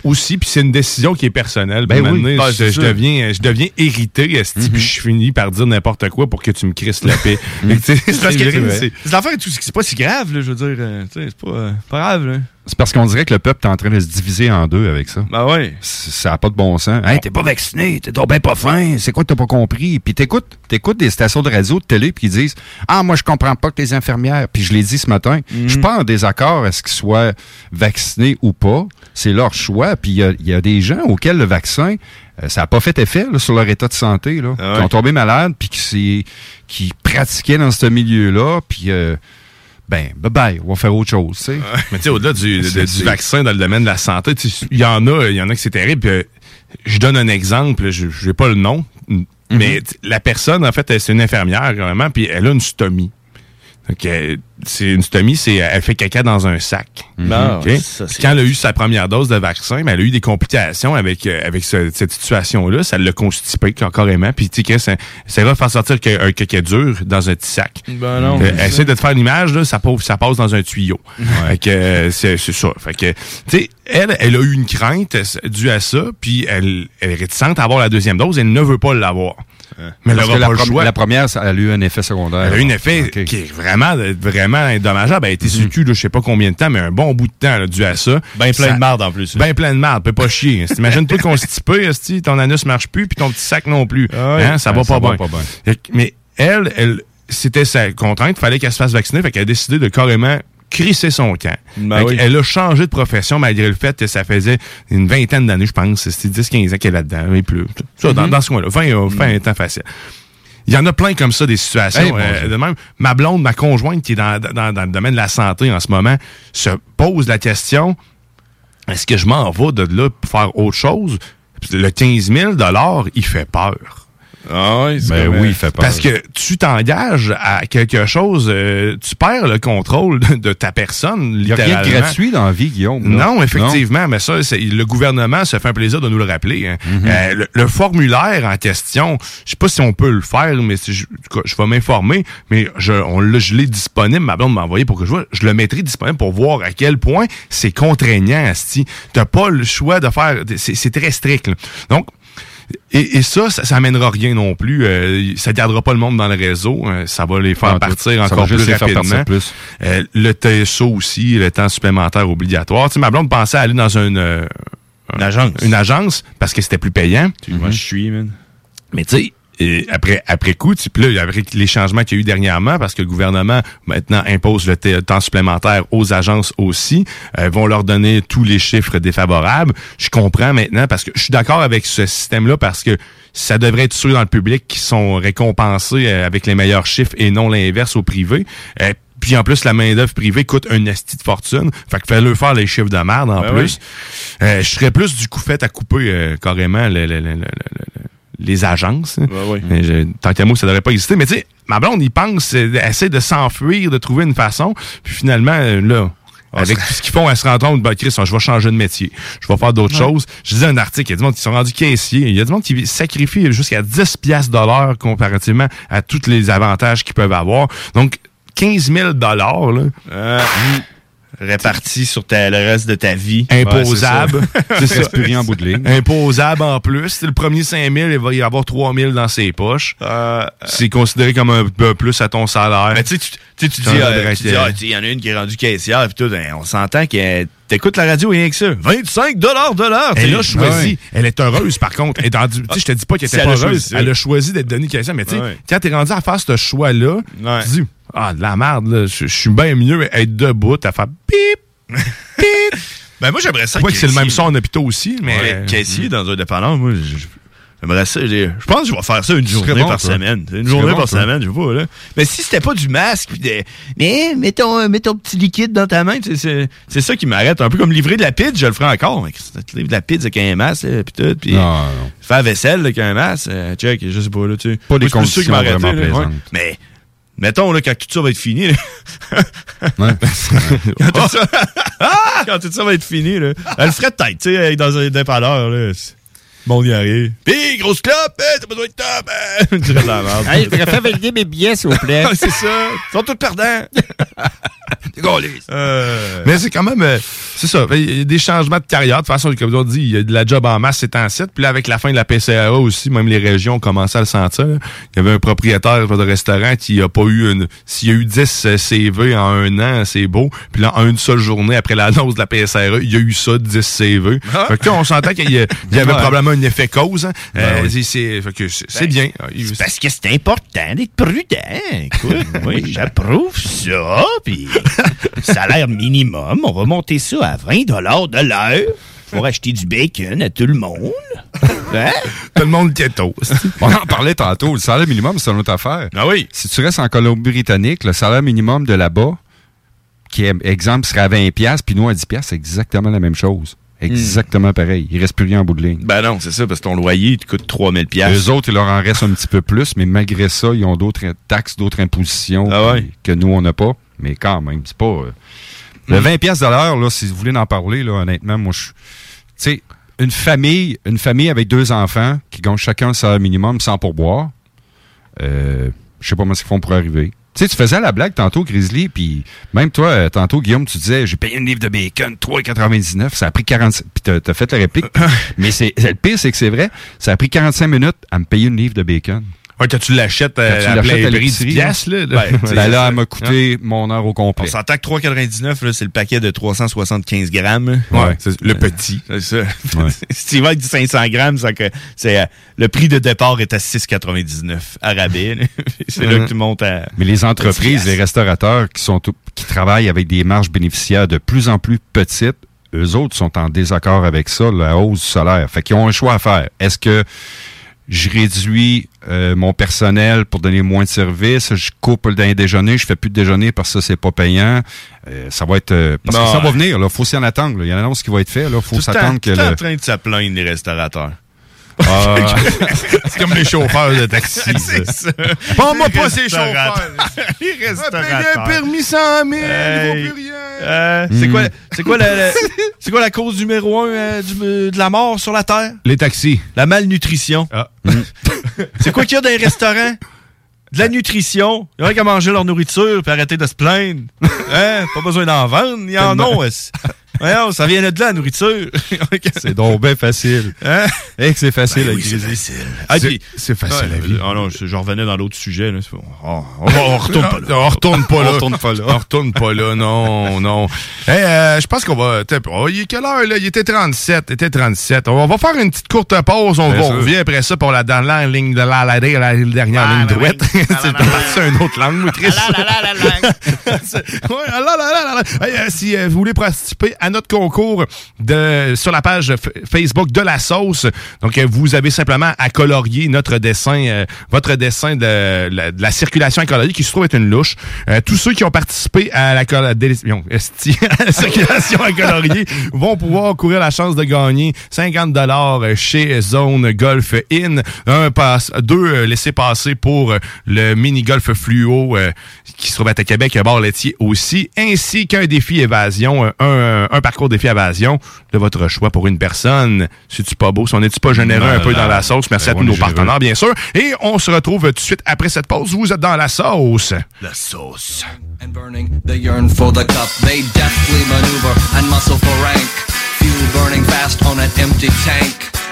Speaker 5: aussi, puis c'est une décision qui est personnelle.
Speaker 6: Ben oui.
Speaker 5: donné,
Speaker 15: Ah,
Speaker 5: je,
Speaker 15: ça.
Speaker 5: deviens, je deviens irrité, esti, puis je finis par dire n'importe quoi pour que tu me crisses la paix. Sais,
Speaker 15: C'est parce que
Speaker 5: c'est-
Speaker 15: l'affaire pas si grave, là, je veux dire. euh, c'est pas, euh, pas grave, là.
Speaker 6: C'est parce qu'on dirait que le peuple est en train de se diviser en deux avec ça.
Speaker 15: Ben ouais.
Speaker 6: C- Ça n'a pas de bon sens. Hey, t'es pas vacciné, t'es donc ben pas fin, c'est quoi que t'as pas compris? Puis t'écoutes, t'écoutes des stations de radio, de télé, puis ils disent Ah, moi je comprends pas que les infirmières, puis je l'ai dit ce matin, je suis pas en désaccord à ce qu'ils soient vaccinés ou pas. C'est leur choix. Puis il y a, il y a des gens auxquels le vaccin, euh, ça n'a pas fait effet là, sur leur état de santé, là,
Speaker 15: Ah ouais.
Speaker 6: qui ont tombé malades, puis qui, qui pratiquaient dans ce milieu-là, puis euh, ben, bye bye, on va faire autre chose, tu sais.
Speaker 5: Mais tu sais, au-delà du, de- du vaccin dans le domaine de la santé, il y en a, il y en a que c'est terrible. puis, euh, je donne un exemple, je n'ai pas le nom, mais t- la personne, en fait, c'est une infirmière, vraiment, puis elle a une stomie. C'est une stomie, c'est elle fait caca dans un sac. OK?
Speaker 15: ça, c'est-
Speaker 5: quand elle a eu sa première dose de vaccin, ben, elle a eu des complications avec, euh, avec ce- cette situation-là. Ça l'a constipé carrément. Puis, tu sais, ça, ça va faire sortir que- un caca dur dans un petit sac.
Speaker 15: Ben non.
Speaker 5: Euh,
Speaker 15: c'est
Speaker 5: essaie de te faire l'image, là, ça, passe, ça passe dans un tuyau. Fait que, euh, c'est c'est ça. Fait que, tu sais, elle, elle a eu une crainte due à ça, puis elle, elle est réticente à avoir la deuxième dose, elle ne veut pas l'avoir. Mais
Speaker 6: Parce que la, prom- première, ça a eu un effet secondaire.
Speaker 5: Elle a eu un effet qui est vraiment, vraiment indommageable. Elle a été sur le cul, là, je sais pas combien de temps, mais un bon bout de temps là, dû à ça.
Speaker 15: Ben plein
Speaker 5: Ça-
Speaker 15: de marde en plus.
Speaker 5: Ben plein de marde, peut pas chier. T'imagines-toi constipé, esti, ton anus marche plus, puis ton petit sac non plus.
Speaker 15: Ah.
Speaker 5: Hein, ça va
Speaker 6: ça
Speaker 5: pas
Speaker 6: va
Speaker 5: bien.
Speaker 6: pas bien.
Speaker 5: Mais elle, elle, c'était sa contrainte, fallait qu'elle se fasse vacciner, fait qu'elle a décidé de carrément crisser son camp.
Speaker 15: Ben oui.
Speaker 5: Elle a changé de profession malgré le fait que ça faisait une vingtaine d'années, je pense. C'était 10-15 ans qu'elle est là-dedans, mais plus. Ça,
Speaker 15: Mm-hmm.
Speaker 5: dans, dans ce coin-là. 20, euh, 20 ans facile. Il y en a plein comme ça, des situations.
Speaker 6: Hey, mon
Speaker 5: euh, de même, ma blonde, ma conjointe qui est dans, dans, dans le domaine de la santé en ce moment, se pose la question est-ce que je m'en vais de là pour faire autre chose? Le 15 000 il fait peur.
Speaker 15: Ah oui,
Speaker 6: Ben
Speaker 15: comme,
Speaker 6: oui,
Speaker 15: euh,
Speaker 6: il fait peur.
Speaker 5: Parce que tu t'engages à quelque chose, euh, tu perds le contrôle de, de ta personne,
Speaker 6: Il n'y a rien de
Speaker 5: littéralement.
Speaker 6: gratuit dans la vie, Guillaume. là.
Speaker 5: Non, effectivement, mais ça, c'est- le gouvernement se fait un plaisir de nous le rappeler. hein.
Speaker 6: Mhm.
Speaker 5: Euh, le, le formulaire en question, je sais pas si on peut le faire, mais si je, vais m'informer, mais je, on, je l'ai disponible, ma blonde m'a envoyé pour que je vois, je le mettrai disponible pour voir à quel point c'est contraignant, Asti. T'as pas le choix de faire, c'est c'est très strict. là. Donc, et, et ça, ça, ça amènera rien non plus. Euh, ça gardera pas le monde dans le réseau. Euh, ça va les faire
Speaker 6: Non,
Speaker 5: partir encore plus rapidement.
Speaker 6: plus.
Speaker 5: Euh, le TSO aussi, le temps supplémentaire obligatoire. Tu sais, ma blonde pensait aller dans une, euh,
Speaker 15: Une agence.
Speaker 5: une agence parce que c'était plus payant.
Speaker 15: Moi, je suis, man.
Speaker 5: Mais tu sais, et après, après coup, puis là, avec les changements qu'il y a eu dernièrement, parce que le gouvernement maintenant impose le temps supplémentaire aux agences aussi, euh, vont leur donner tous les chiffres défavorables. Je comprends maintenant parce que je suis d'accord avec ce système-là parce que ça devrait être ceux dans le public qui sont récompensés euh, avec les meilleurs chiffres et non l'inverse au privé. Euh, puis en plus, la main-d'œuvre privée coûte un esti de fortune. Fait que fallait faire les chiffres de merde en
Speaker 15: Ben
Speaker 5: plus. Euh, je serais plus du coup fait à couper euh, carrément le- le- le- le- le- le- les agences.
Speaker 15: ouais.
Speaker 5: Mais je- tant qu'à moi, ça devrait pas exister. Mais tu sais, ma blonde, il pense, euh, essaie de s'enfuir, de trouver une façon. Puis finalement, euh, là,
Speaker 15: Ah,
Speaker 5: avec tout ce qu'ils font, elle se rend compte, ben, Chris, je vais changer de métier. Je vais faire d'autres
Speaker 15: Ouais.
Speaker 5: choses. Je disais un article, il y a du monde qui sont rendus caissiers. Il y a du monde qui sacrifie jusqu'à 10 piastres l'heure comparativement à tous les avantages qu'ils peuvent avoir. Donc, 15 000 dollars, là.
Speaker 15: Euh, réparti sur ta- le reste de ta vie.
Speaker 5: Imposable.
Speaker 15: Ouais,
Speaker 5: c'est ça.
Speaker 6: Reste plus rien en bout de ligne.
Speaker 5: Imposable en plus. Le premier 5 000, il va y avoir 3 000 dans ses poches. c'est considéré comme un peu plus à ton salaire.
Speaker 15: Mais tu sais, tu- tu sais, tu dis, euh, ah, il y en a une qui est rendue caissière, puis tout, ben, on s'entend que t'écoutes la radio rien que ça. 25 dollars de l'heure.
Speaker 5: Elle a choisi.
Speaker 15: Ouais.
Speaker 5: Elle est heureuse, par contre. Elle dans du- tu sais, je te dis pas qu'elle était pas
Speaker 15: choisi
Speaker 5: heureuse. Elle a choisi d'être donnée caissière. Mais tu sais,
Speaker 15: Ouais.
Speaker 5: quand t'es rendu à faire ce choix-là, tu dis, ah, de la merde, là, je je suis bien mieux être debout à faire bip, bip.
Speaker 15: Ben, moi, j'aimerais ça.
Speaker 5: Pas que c'est le même son en hôpital aussi, mais.
Speaker 15: Ouais, caissier dans un dépanneur, moi, je- je- j'aimerais ça. Je pense que je vais faire ça une journée
Speaker 6: bon,
Speaker 15: par
Speaker 6: toi.
Speaker 15: semaine. Une journée
Speaker 6: bon,
Speaker 15: par
Speaker 6: toi.
Speaker 15: semaine, je pas, là. Mais si c'était pas du masque, pis de, mais mets ton, mets ton petit liquide dans ta main, c'est- ça qui m'arrête. Un peu comme livrer de la pizza, je le ferai encore. Mais livres de la pizza avec un masque, pis tout,
Speaker 6: non.
Speaker 15: faire la vaisselle là, avec un masque, euh, check, je sais pas, là, tu sais.
Speaker 6: Pas des
Speaker 15: qui
Speaker 6: conditions
Speaker 15: m'arrêtait,
Speaker 6: vraiment
Speaker 15: ouais. Mais, mettons, là, quand tout ça va être fini, là,
Speaker 6: Ouais.
Speaker 15: quand, tout ça, Ah! quand tout ça va être fini, là, elle ferait tête, tu sais, dans un dépanneur, là. Bon, y arrive. Pis, grosse clope, hein, t'as besoin de top, hein. Je dirais de la merde.
Speaker 33: Hey, je valider mes billets, s'il vous plaît.
Speaker 15: Ah, c'est ça. Ils sont tous perdants. Euh,
Speaker 5: Mais c'est quand même, euh, c'est ça. Il y a des changements de carrière. De toute façon, comme on dit, il y a de la job en masse, c'est en site. Puis là, avec la fin de la PCAA aussi, même les régions ont commencé à le sentir. Il y avait un propriétaire de restaurant qui a pas eu une, s'il y a eu 10 euh, CV en un an, c'est beau. Puis là, en une seule journée, après l'annonce de la PSRE, il y a eu ça, 10 CV.
Speaker 15: Ah.
Speaker 5: Fait que là, on s'entend qu'il y, avait probablement un effet cause. hein.
Speaker 15: Ben
Speaker 5: Euh,
Speaker 15: oui.
Speaker 5: c'est-
Speaker 15: Ben,
Speaker 5: bien.
Speaker 15: c'est parce que c'est important d'être prudent. Écoute, oui, j'approuve ça. Puis, salaire minimum, on va monter ça à 20 de l'heure pour acheter du bacon à tout le monde. Hein?
Speaker 5: Tout le monde keto.
Speaker 6: On en parlait tantôt. Le salaire minimum, c'est une autre affaire.
Speaker 15: Ah oui.
Speaker 6: Si tu restes en Colombie-Britannique, le salaire minimum de là-bas, qui, est, exemple, serait à 20$, piastres, puis nous, à 10$, piastres, c'est exactement la même chose. Exactement pareil. Il reste plus rien en bout de ligne.
Speaker 15: Ben non, c'est ça, parce que ton loyer il te coûte 3000 pièces.
Speaker 6: Eux autres, il leur en reste un petit peu plus, mais malgré ça, ils ont d'autres taxes, d'autres impositions
Speaker 15: Ah ouais?
Speaker 6: que nous, on n'a pas. Mais quand même, c'est pas... euh, Le
Speaker 15: Mm.
Speaker 6: 20$ piastres de l'heure, là, si vous voulez en parler, là, honnêtement, moi, je... Tu sais, une famille, une famille avec deux enfants qui gagnent chacun le salaire minimum sans pourboire, euh, je sais pas comment ils font pour arriver. Tu sais, tu faisais la blague tantôt, Grizzly, puis même toi, euh, tantôt, Guillaume, tu disais, j'ai payé une livre de bacon, 3,99, ça a pris 45... Puis t'as, t'as fait la réplique. mais c'est, le pire, c'est que c'est vrai, ça a pris 45 minutes à me payer une livre de bacon.
Speaker 5: Ouais, quand tu l'achètes euh, à
Speaker 6: l'achètes
Speaker 5: plein
Speaker 6: à
Speaker 5: prix, 10
Speaker 6: l'épicerie,
Speaker 5: piastres, là.
Speaker 6: là. Ben, ben là, elle m'a coûté mon heure au
Speaker 15: On
Speaker 6: complet.
Speaker 15: s'entend que 3,99, là, c'est le paquet de 375 grammes.
Speaker 5: Ouais, le petit.
Speaker 15: C'est ça. si tu vas avec du 500 grammes, c'est que c'est, euh, le prix de départ est à 6,99 à rabais. c'est là que tu montes à...
Speaker 6: Mais les entreprises, les restaurateurs qui sont qui travaillent avec des marges bénéficiaires de plus en plus petites, eux autres sont en désaccord avec ça, la hausse du salaire. Fait qu'ils ont un choix à faire. Est-ce que je réduis euh, mon personnel pour donner moins de services, je coupe le dernier déjeuner, je fais plus de déjeuner parce que ça c'est pas payant. Euh, ça va être euh, parce
Speaker 15: Non.
Speaker 6: que ça va venir là, faut s'y en attendre. là. Il y a une annonce qui va être faite là, faut s'attendre que
Speaker 15: le en train de se plaindre, les restaurateurs.
Speaker 5: Ah. c'est comme les chauffeurs de taxi. c'est ça. Prends-moi pas ces chauffeurs.
Speaker 15: Les
Speaker 5: Payer un permis 100 000, il vaut plus rien.
Speaker 15: Euh, C'est quoi, c'est quoi, la, la- c'est quoi la cause numéro un euh, du- de la mort sur la Terre?
Speaker 5: Les taxis.
Speaker 15: La malnutrition. c'est quoi qu'il y a dans les restaurants? De la nutrition. Il y en a qui manger leur nourriture puis arrêter de se plaindre. Hein? Pas besoin d'en vendre. Il y en a. ouais. Voyons, ça vient de là, la nourriture.
Speaker 6: C'est donc bien facile.
Speaker 15: Hein?
Speaker 6: Eh que c'est facile
Speaker 15: Ben
Speaker 6: à
Speaker 15: oui, c'est facile. Ah,
Speaker 5: C'est-
Speaker 15: puis-
Speaker 5: c'est facile
Speaker 15: Ouais,
Speaker 5: à vivre.
Speaker 15: Ah non, je, je revenais dans l'autre sujet. Là. Oh, on, va- on retourne pas là.
Speaker 5: On retourne pas là.
Speaker 15: On retourne pas là.
Speaker 5: On retourne pas là, non, non. Hey, euh, je pense qu'on va... oh, il est quelle heure, là? Il était 37. Il était 37. On va faire une petite courte pause. On, va, on revient après ça pour la dernière ligne de la, la, la, la dernière ligne droite. C'est parti une autre langue, Chris. C'est- Ouais, ah là, là, là, là, là. Hey, euh, si euh, vous voulez participer à notre concours de, sur la page Facebook de la sauce, donc euh, vous avez simplement à colorier notre dessin, euh, votre dessin de la, de la circulation à colorier qui se trouve être une louche. Euh, tous ceux qui ont participé à la, à la circulation à colorier vont pouvoir courir la chance de gagner 50 dollars chez Zone Golf In, un passe, deux laissés passer pour le mini golf fluo euh, qui se trouve à Québec, à bord laitier aussi, ainsi qu'un défi évasion, euh, un, un parcours défi évasion de votre choix pour une personne. C'est-tu pas beau? Si on n'est-tu pas généreux un peu dans la sauce? Merci
Speaker 6: Ben,
Speaker 5: à tous nos
Speaker 6: généreux.
Speaker 5: partenaires, bien sûr. Et on se retrouve tout de suite après cette pause. Vous êtes dans la sauce.
Speaker 15: La sauce.
Speaker 24: and burning. They yearn for the cup. They deftly maneuver and muscle for rank. Fuel burning fast on an empty tank.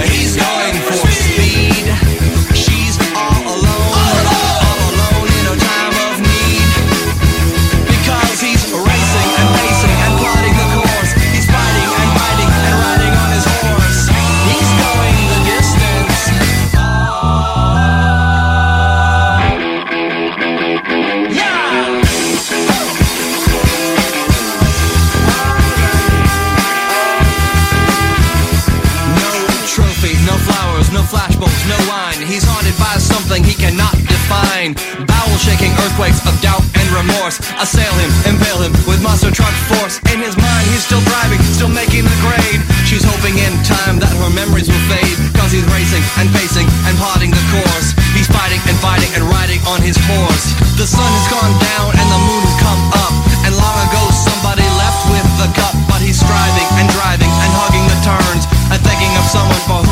Speaker 24: He's going he cannot define. Bowel shaking earthquakes of doubt and remorse assail him, impale him with monster truck force. In his mind, he's still driving, still making the grade. She's hoping in time that her memories will fade. Cause he's racing and pacing and plotting the course. He's fighting and fighting and riding on his horse. The sun has gone down and the moon has come up. And long ago somebody left with the cup. But he's striving and driving and hugging the turns. And thinking of someone for whom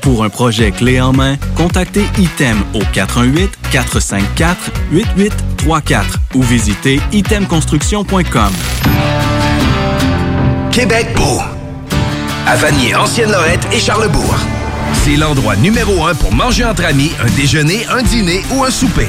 Speaker 27: Pour un projet clé en main, contactez ITEM au 581-464-3334 ou visitez itemconstruction.com.
Speaker 10: Québec beau. À Vanier, Ancienne-Lorette et Charlebourg. C'est l'endroit numéro un pour manger entre amis, un déjeuner, un dîner ou un souper.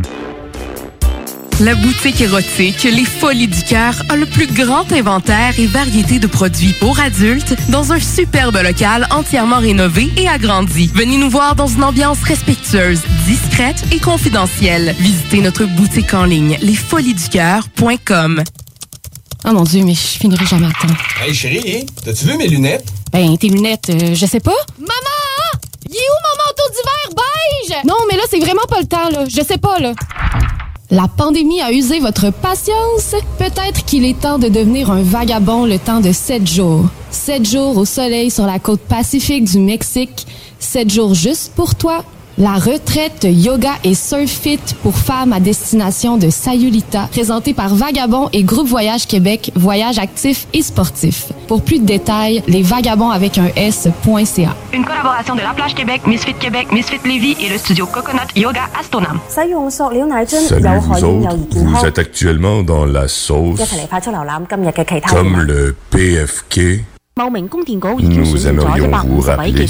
Speaker 34: La boutique érotique Les Folies du Cœur a le plus grand inventaire et variété de produits pour adultes dans un superbe local entièrement rénové et agrandi. Venez nous voir dans une ambiance respectueuse, discrète et confidentielle. Visitez notre boutique en ligne lesfoliesducoeur.com.
Speaker 14: Oh mon Dieu, mais je finirai jamais à temps.
Speaker 35: Hey chérie, t'as-tu vu mes lunettes?
Speaker 14: Ben, tes lunettes, euh, je sais pas.
Speaker 36: Maman! Il est où mon manteau d'hiver beige?
Speaker 14: Non, mais là, c'est vraiment pas le temps, là. Je sais pas, là. La pandémie a usé votre patience? Peut-être qu'il est temps de devenir un vagabond le temps de sept jours. Sept jours au soleil sur la côte pacifique du Mexique. Sept jours juste pour toi. La retraite yoga et surfit pour femmes à destination de Sayulita, présentée par Vagabond et Groupe Voyage Québec, voyage actif et sportif. Pour plus de détails, les vagabonds avec un S.ca.
Speaker 17: Une collaboration de La Plage Québec, Misfit Québec, Misfit Lévis et le studio Coconut Yoga Astonam.
Speaker 37: Salut vous vous êtes actuellement dans la sauce comme le PFK. Nous aimerions vous rappeler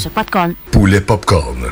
Speaker 37: Poulet Popcorn.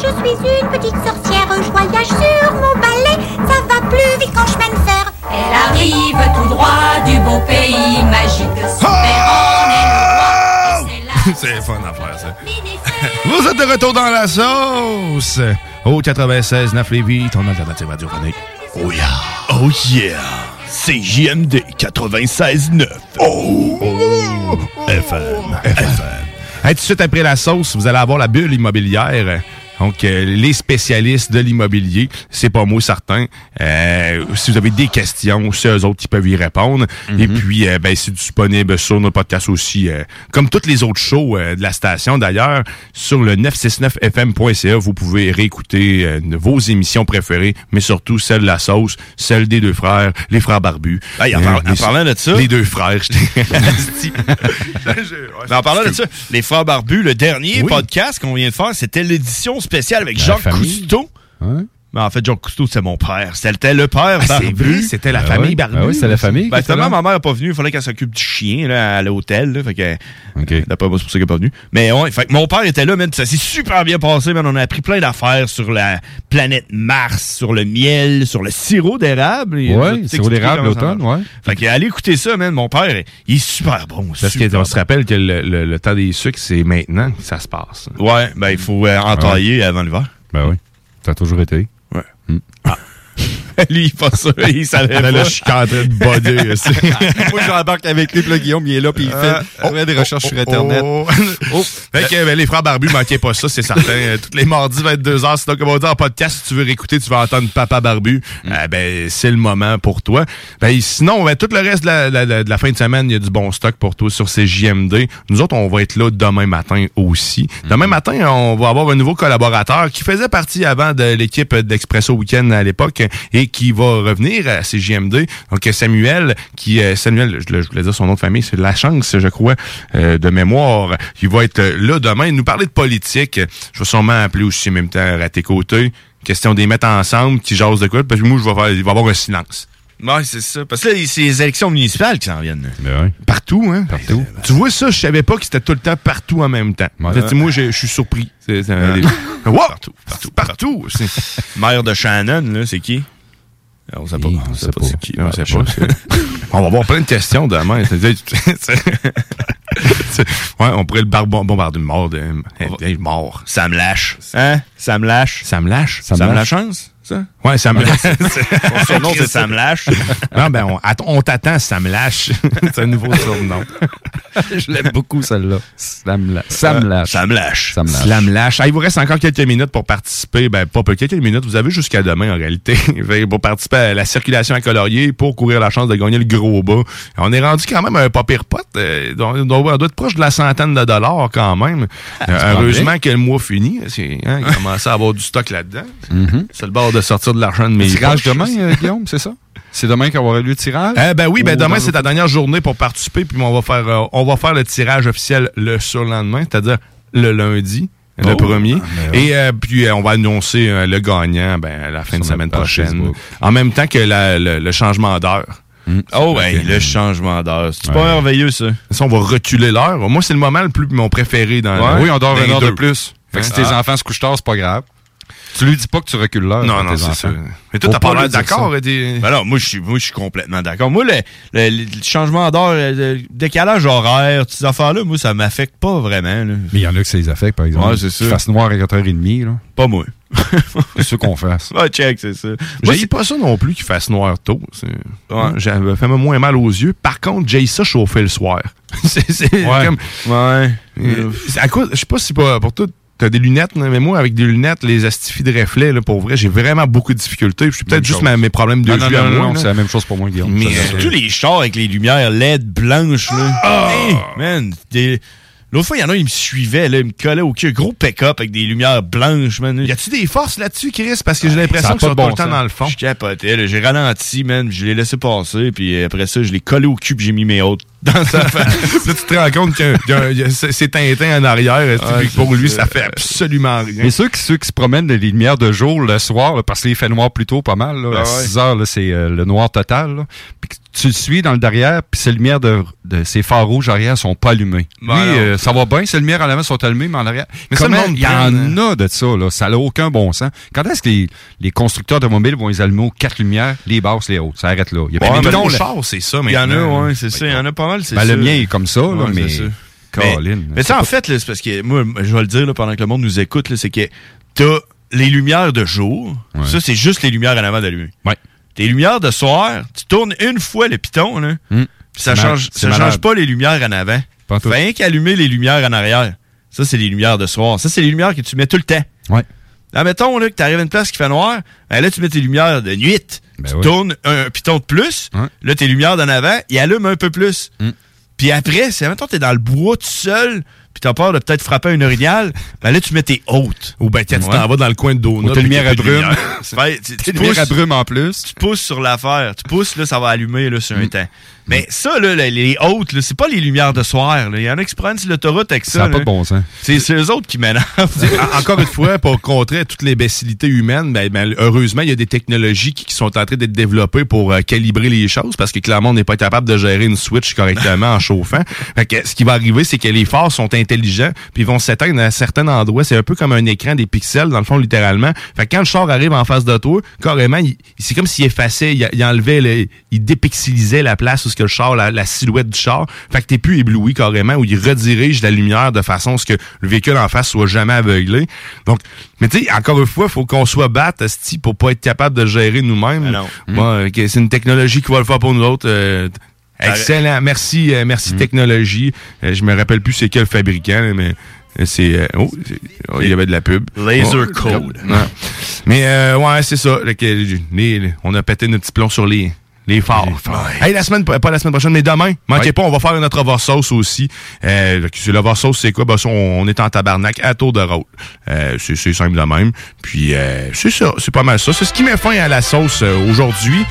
Speaker 36: Je suis une petite sorcière, je voyage sur mon balai, ça va plus vite qu'en chemin de fer. Elle arrive tout droit du beau pays magique, est le roi. et c'est
Speaker 5: fun à faire, ça. Vous êtes de retour dans la sauce. Au 96 9 Lévis, ton alternative radiophonique.
Speaker 15: Oh yeah! Oh yeah! C'est JMD 96.9. Oh!
Speaker 5: FM. FM. Hey, tout de suite après la sauce, vous allez avoir la bulle immobilière. Donc, euh, les spécialistes de l'immobilier, c'est pas moi certain. Euh, si vous avez des questions, c'est eux autres qui peuvent y répondre. Et puis, euh, ben, c'est disponible sur nos podcasts aussi, euh, comme toutes les autres shows euh, de la station d'ailleurs, sur le 969fm.ca. Vous pouvez réécouter vos émissions préférées, mais surtout celle de la sauce, celle des deux frères, les frères barbus.
Speaker 15: Hey, en,
Speaker 5: les-
Speaker 15: parlant de ça.
Speaker 5: Les deux frères, je
Speaker 15: en parlant de ça, les Frères Barbus, le dernier podcast qu'on vient de faire, c'était l'édition spéciale avec Jacques. Cousteau. Mais en fait, Jacques Cousteau, c'est mon père. C'était le père
Speaker 5: Ah, c'est
Speaker 15: barbu.
Speaker 5: vrai, c'était la Ah famille ouais? Barbu.
Speaker 6: Ah oui, c'était la famille
Speaker 15: Ben, finalement, ma mère n'est pas venue. Il fallait qu'elle s'occupe du chien là, à l'hôtel. là. Fait que, D'après moi, c'est pour ça qu'elle n'est pas venue. Mais ouais, fait que mon père était là, man. Ça s'est super bien passé, man. On a appris plein d'affaires sur la planète Mars, sur le miel, sur le sirop d'érable.
Speaker 6: Ouais,
Speaker 15: euh, tout
Speaker 6: sirop d'érable l'automne, ouais.
Speaker 15: Fait que allez écouter ça, man. Mon père, il est super bon.
Speaker 5: Parce qu'on se rappelle que le, le- le temps des sucres, c'est maintenant que ça se passe.
Speaker 15: Ouais, ben il faut euh, entailler avant l'hiver.
Speaker 6: Ben oui. Ça a toujours été.
Speaker 15: Ouais.
Speaker 6: Hmm.
Speaker 15: Lui, pas ça, il savait
Speaker 5: Là, là, je suis en train de boder aussi.
Speaker 6: Moi, j'embarque avec lui, puis là, Guillaume, il est là, puis il fait, fait des recherches sur Internet.
Speaker 5: Oh, oh. Fait que ben, les frères barbus, manquez pas ça, c'est certain. Euh, Tous les mardis, 22h, sinon, comme on dit en podcast, si tu veux réécouter, tu vas entendre Papa Barbu. Euh, ben, c'est le moment pour toi. Ben, sinon, ben, tout le reste de la, la- la- de la fin de semaine, il y a du bon stock pour toi sur ces JMD. Nous autres, on va être là demain matin aussi. Demain matin, on va avoir un nouveau collaborateur qui faisait partie avant de l'équipe d'Expresso Weekend à l'époque et qui va revenir à CJMD. Donc, Samuel, qui euh, Samuel, je, voulais dire son nom de famille, c'est La Chance, je crois, euh, de mémoire. Il va être là demain, nous parler de politique. Je vais sûrement appeler aussi en même temps à tes côtés. Question des mettre ensemble, qui jasent de quoi, parce que moi, je vais faire, il va y avoir un silence.
Speaker 15: Ouais, c'est ça. Parce que là, c'est les élections municipales qui s'en viennent.
Speaker 5: Partout, hein? Partout. Tu vois ça, je savais pas que c'était tout le temps partout en même temps.
Speaker 15: Ouais.
Speaker 5: Moi, je suis surpris. C'est- c'est-
Speaker 15: Ouais.
Speaker 5: Wow! Partout, partout, partout.
Speaker 15: Maire de Shannon, là, c'est qui? On sait pas. On sait pas qui.
Speaker 5: On sait pas. On va avoir plein de questions demain. Ouais, on pourrait le bar- bombarder de mort. De, mort.
Speaker 15: Ça me lâche. Hein? Ça me lâche.
Speaker 5: Ça me lâche.
Speaker 15: Ça me la chance, ça?
Speaker 5: Ouais, ça me lâche.
Speaker 15: Son c'est.
Speaker 5: Non, ben, on, on t'attend, ça me lâche. c'est un nouveau surnom.
Speaker 6: Je l'aime beaucoup, celle-là. Ça me lâche. Ça me lâche.
Speaker 15: Ça me lâche.
Speaker 6: Ça me lâche.
Speaker 5: Slam lâche. Ah, il vous reste encore quelques minutes pour participer. Ben, pas peu, quelques minutes. Vous avez jusqu'à demain, en réalité, pour participer à la circulation à colorier pour courir la chance de gagner le gros bas. On est rendu quand même un pas pire pote. Euh, on, doit être proche de la centaine de dollars quand même. Euh,
Speaker 6: pas
Speaker 5: heureusement que le mois finit. C'est, hein, il commence à avoir du stock là-dedans. C'est le bord de sortir de l'argent de mes
Speaker 6: Tirage
Speaker 5: poches.
Speaker 6: demain, euh, Guillaume, c'est ça? C'est demain qu'il va avoir lieu le tirage?
Speaker 5: Eh ben oui, ben demain c'est ta dernière journée pour participer, puis on va faire euh, on va faire le tirage officiel le surlendemain, c'est-à-dire le lundi. Le
Speaker 6: Oh,
Speaker 5: premier.
Speaker 6: ben ouais.
Speaker 5: Et euh, puis, euh, on va annoncer euh, le gagnant ben, la fin
Speaker 6: Sur
Speaker 5: de semaine prochaine.
Speaker 6: Facebook.
Speaker 5: En même temps que la- le, le changement d'heure.
Speaker 15: Oh, ouais, le changement d'heure. C'est pas merveilleux, ça.
Speaker 5: Ça, on va reculer l'heure. Moi, c'est le moment le plus mon préféré dans
Speaker 6: Ouais. Oui, on dort une heure de plus. Fait que si tes
Speaker 5: Ah.
Speaker 6: enfants se couchent tard, c'est pas grave. Tu lui dis pas que tu recules l'heure.
Speaker 5: Non, non, c'est ça. Mais toi, t'as pas l'air d'accord. euh, t'es-
Speaker 15: Ben non, moi, je suis, moi, je suis complètement d'accord. Moi, le, le- le changement d'heure, le décalage horaire, toutes ces affaires-là, moi, ça m'affecte pas vraiment. là.
Speaker 6: Mais il y en a que ça les affecte, par exemple.
Speaker 15: Ouais, c'est
Speaker 6: fasse noir à 4h30, là.
Speaker 15: Pas moi.
Speaker 6: C'est ce qu'on fasse.
Speaker 15: Ouais, check, c'est ça. Moi,
Speaker 5: J'ai pas ça non plus qu'il fasse noir tôt.
Speaker 15: Ouais.
Speaker 5: J'avais fait moins mal aux yeux. Par contre, j'ai ça chauffer le soir. c'est
Speaker 6: Ouais.
Speaker 5: comme.
Speaker 15: Ouais.
Speaker 5: Euh, c'est à cause, je sais pas si pas pour toi, t'as des lunettes, là, mais moi, avec des lunettes, les astifies de reflets, là, pour vrai, j'ai vraiment beaucoup de difficultés. Je suis peut-être juste ma- mes problèmes de
Speaker 6: Non, non,
Speaker 5: vue à moi.
Speaker 6: c'est la même chose pour moi, Guillaume.
Speaker 5: Mais, euh,
Speaker 15: Tous les chars avec les lumières LED blanches, là. Hey, man, des- L'autre fois, il y en a, il me suivait, là, il me collait au cul. Gros pick-up avec des lumières blanches, man.
Speaker 5: Y a-tu des forces là-dessus, Chris? Parce que j'ai
Speaker 15: Ça
Speaker 5: l'impression qu'ils
Speaker 15: pas
Speaker 5: sont tout
Speaker 15: bon
Speaker 5: le temps
Speaker 15: sens.
Speaker 5: dans le fond.
Speaker 15: Je capotais, là. J'ai ralenti, man. Je l'ai laissé passer. Puis après ça, je l'ai collé au cul puis j'ai mis mes autres dans sa face.
Speaker 5: là, tu te rends compte que c'est Tintin en arrière.
Speaker 6: Ouais,
Speaker 5: pour lui,
Speaker 6: ça.
Speaker 5: ça fait absolument rien?
Speaker 6: Mais ceux qui, ceux qui se promènent dans les lumières de jour le soir, là, parce qu'il fait noir plus tôt pas mal, là,
Speaker 15: Ah
Speaker 6: à
Speaker 15: ouais.
Speaker 6: 6 heures, c'est euh, le noir total. là. Puis tu le suis dans le derrière, puis ces lumières de, de ces phares rouges arrière sont pas allumés.
Speaker 15: Ben
Speaker 6: Lui,
Speaker 15: non.
Speaker 6: euh, ça va bien, ces lumières en avant sont allumées, mais en arrière.
Speaker 5: Mais ça,
Speaker 6: Comment
Speaker 5: le monde
Speaker 6: il y en
Speaker 5: prenne,
Speaker 6: a de ça, là? Ça n'a aucun bon sens. Quand est-ce que les, les constructeurs d'automobiles vont les allumer aux quatre lumières, les basses, les hautes? Ça arrête là. Il y a
Speaker 5: Ouais,
Speaker 6: pas
Speaker 5: mais chars, c'est ça,
Speaker 15: Il y en a, ouais, c'est ça. Il y en a pas mal, c'est
Speaker 6: Ben,
Speaker 15: ça.
Speaker 6: le mien est comme ça, là, mais.
Speaker 15: ça.
Speaker 6: Colin,
Speaker 15: Mais sais, en fait, c'est parce que moi, je vais le dire là, pendant que le monde nous écoute, c'est que t'as les lumières de jour.
Speaker 6: Ouais.
Speaker 15: Ça, c'est juste les lumières en avant d'allumées.
Speaker 6: Ouais.
Speaker 15: Tes lumières de soir, tu tournes une fois le piton, là,
Speaker 6: Hmm.
Speaker 15: ça change, ça
Speaker 6: malade.
Speaker 15: change pas les lumières en avant. Fait rien qu'allumer les lumières en arrière. Ça, c'est les lumières de soir. Ça, c'est les lumières que tu mets tout le temps.
Speaker 6: Ouais.
Speaker 15: Là, mettons là, que tu arrives à une place qui fait noir, ben là, tu mets tes lumières de nuit.
Speaker 6: Ben
Speaker 15: tu
Speaker 6: ouais.
Speaker 15: tournes un piton de plus. Là, tes lumières d'en avant, ils allument un peu plus.
Speaker 6: Mm.
Speaker 15: Puis après, c'est mettons, t'es dans le bois tout seul, puis t'as peur de peut-être frapper un orignal, ben là, tu mets tes hautes.
Speaker 5: Ou ben, tu
Speaker 15: Ouais.
Speaker 5: t'en vas dans le coin de Donut. Qu'il y a
Speaker 6: à brume.
Speaker 5: lumière.
Speaker 6: À brume en plus.
Speaker 15: tu pousses sur l'affaire. Tu pousses, là, ça va allumer là, sur
Speaker 6: Mm.
Speaker 15: un temps. Mais ça, là, les, les hautes, c'est pas les lumières de soir. là. Il y en a qui se prennent sur l'autoroute avec ça.
Speaker 6: Ça n'a pas de bon sens.
Speaker 15: C'est eux autres qui m'énervent.
Speaker 5: En- Encore une fois, pour contrer toutes les imbécilités humaines, ben, ben, heureusement, il y a des technologies qui, qui sont en train d'être développées pour euh, calibrer les choses parce que clairement, on n'est pas capable de gérer une switch correctement en chauffant. Fait que, ce qui va arriver, c'est que les phares sont intelligents puis ils vont s'éteindre à certains endroits. C'est un peu comme un écran des pixels, dans le fond, littéralement. Fait que quand le char arrive en face de toi, carrément, c'est comme s'il effaçait, il, il enlevait, le- il dépixelisait la place où ce que le char, la, la silhouette du char. Fait que t'es plus ébloui carrément, où il redirige la lumière de façon à ce que le véhicule en face soit jamais aveuglé. Donc, mais tu sais, encore une fois, il faut qu'on soit batte, pour pas être capable de gérer nous-mêmes.
Speaker 15: Non.
Speaker 5: Bon, euh, ok, c'est une technologie qui va le faire pour nous autres. euh, excellent. Merci, euh, merci technologie. Euh, je me rappelle plus c'est quel fabricant, là, mais c'est oh, c'est- oh, il y avait de la pub.
Speaker 15: Laser
Speaker 5: Oh,
Speaker 15: Code.
Speaker 5: non. Mais ouais, c'est ça. les- les- on a pété notre petit plomb sur les Les. Hey, la semaine, pas la semaine prochaine, mais demain, manquez pas, on va faire notre sauce aussi. Euh, c'est le sauce, c'est quoi? Ben, on, on est en tabarnak à tour de rôle. Euh, c'est simple de même. Puis, euh, c'est ça, c'est pas mal ça. C'est ce qui met fin à la sauce euh, aujourd'hui.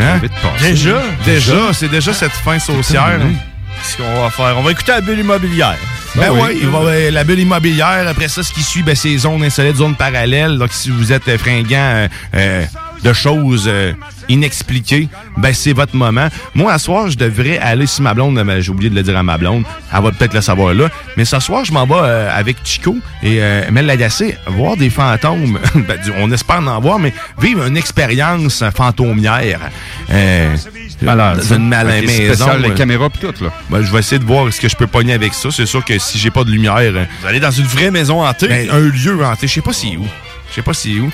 Speaker 5: Hein?
Speaker 15: Déjà?
Speaker 5: Déjà, c'est déjà cette fin saucière.
Speaker 15: Qu'est-ce qu'on va faire? On va écouter la bulle immobilière.
Speaker 5: Ben oui, il va, euh, la bulle immobilière. Après ça, ce qui suit, ben, c'est zones insolites, zones parallèles. Donc, si vous êtes euh, fringant euh, euh, de choses euh, inexpliquées, ben, c'est votre moment. Moi, à soir, je devrais aller si ma blonde, ben, j'ai oublié de le dire à ma blonde, elle va peut-être le savoir là. Mais ce soir, je m'en vais euh, avec Chico et euh, Mel Lagacé voir des fantômes. Ben, du- on espère en voir, mais vivre une expérience fantômière. Euh,
Speaker 6: ça.
Speaker 5: une malin
Speaker 6: des
Speaker 5: maison.
Speaker 6: les
Speaker 5: euh,
Speaker 6: caméras pis tout, là.
Speaker 5: ben, je vais essayer de voir ce que je peux pogner avec ça. C'est sûr que si j'ai pas de lumière. euh,
Speaker 15: Vous allez dans une vraie maison hantée?
Speaker 5: ben, un lieu hanté. Je sais pas c'est où. Je sais pas c'est où.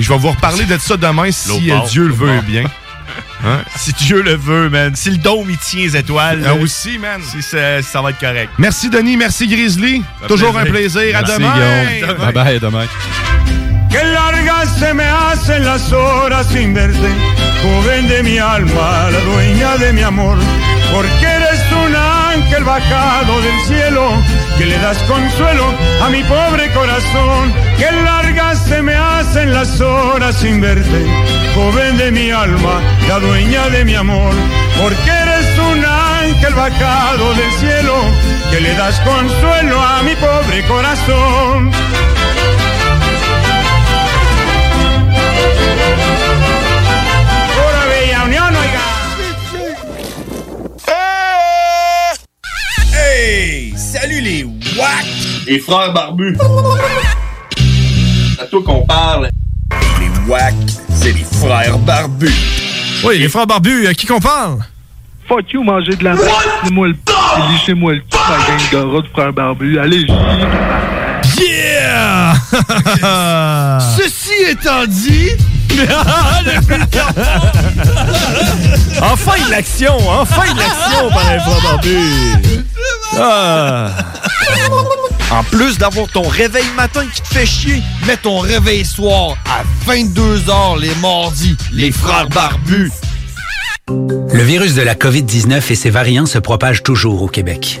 Speaker 5: Je vais vous reparler de ça demain si euh, Dieu le veut bien. Hein?
Speaker 15: Si Dieu le veut, man. Si le dôme, il tient les étoiles.
Speaker 5: Ah,
Speaker 15: là,
Speaker 5: aussi, man.
Speaker 15: si ça, ça va être correct.
Speaker 5: Merci Denis, merci Grizzly. Toujours
Speaker 15: plaisir.
Speaker 5: un plaisir. À
Speaker 6: Merci,
Speaker 5: demain.
Speaker 6: Guillaume. Bye bye, à demain.
Speaker 38: Que largas se me hacen las horas sin verte, joven de mi alma, la dueña de mi amor, porque eres un ángel bajado del cielo, que le das consuelo a mi pobre corazón. Que largas se me hacen las horas sin verte, joven de mi alma, la dueña de mi amor, porque eres un ángel bajado del cielo, que le das consuelo a mi pobre corazón.
Speaker 15: Salut les WAC! Les frères barbus! C'est à toi qu'on parle. Les WAC, c'est les frères barbus.
Speaker 39: Oui, les frères barbus, à qui qu'on parle?
Speaker 40: Fuck you, manger de la merde. Lissez-moi le p. Lissez-moi le p, ma gang de rats de frères barbus. Allez,
Speaker 39: Yeah!
Speaker 15: Ceci étant dit.
Speaker 39: enfin de l'action! Enfin de l'action par les frères barbus! Ah.
Speaker 15: En plus d'avoir ton réveil matin qui te fait chier, mets ton réveil soir à 22h les mardis. Les frères barbus.
Speaker 41: Le virus de la COVID-19 et ses variants se propagent toujours au Québec.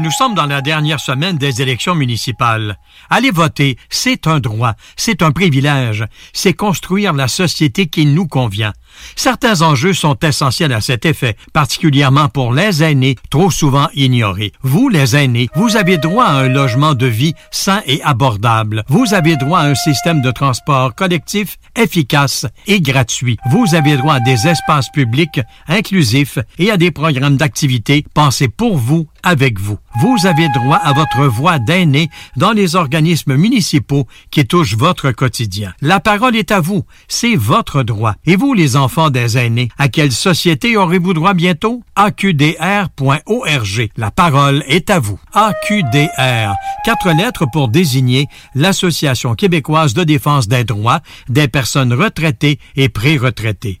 Speaker 42: Nous sommes dans la dernière semaine des élections municipales. Aller voter, c'est un droit, c'est un privilège, c'est construire la société qui nous convient. Certains enjeux sont essentiels à cet effet, particulièrement pour les aînés, trop souvent ignorés. Vous, les aînés, vous avez droit à un logement de vie sain et abordable. Vous avez droit à un système de transport collectif efficace et gratuit. Vous avez droit à des espaces publics inclusifs et à des programmes d'activité pensés pour vous, avec vous. Vous avez droit à votre voix d'aîné dans les organismes municipaux qui touchent votre quotidien. La parole est à vous. C'est votre droit. Et vous, les enfants des aînés, à quelle société aurez-vous droit bientôt? AQDR.org. La parole est à vous. AQDR. Quatre lettres pour désigner l'Association québécoise de défense des droits des personnes retraitées et pré-retraitées.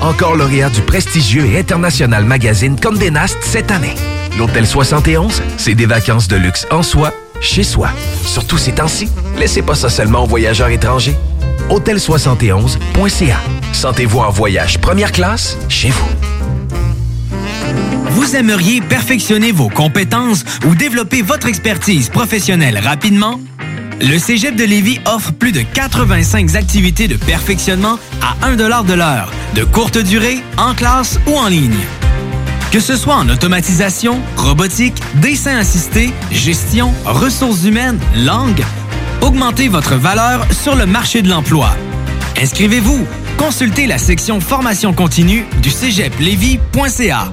Speaker 10: Encore lauréat du prestigieux et international magazine Condé Nast cette année. L'Hôtel 71, c'est des vacances de luxe en soi, chez soi. Surtout ces temps-ci, laissez pas ça seulement aux voyageurs étrangers. Hôtel71.ca. Sentez-vous en voyage première classe chez vous.
Speaker 43: Vous aimeriez perfectionner vos compétences ou développer votre expertise professionnelle rapidement? Le Cégep de Lévis offre plus de 85 activités de perfectionnement à 1 de l'heure, de courte durée, en classe ou en ligne.
Speaker 22: Que ce soit en automatisation, robotique, dessin assisté, gestion, ressources humaines, langue, augmentez votre valeur sur le marché de l'emploi. Inscrivez-vous. Consultez la section formation continue du cégeplevy.ca.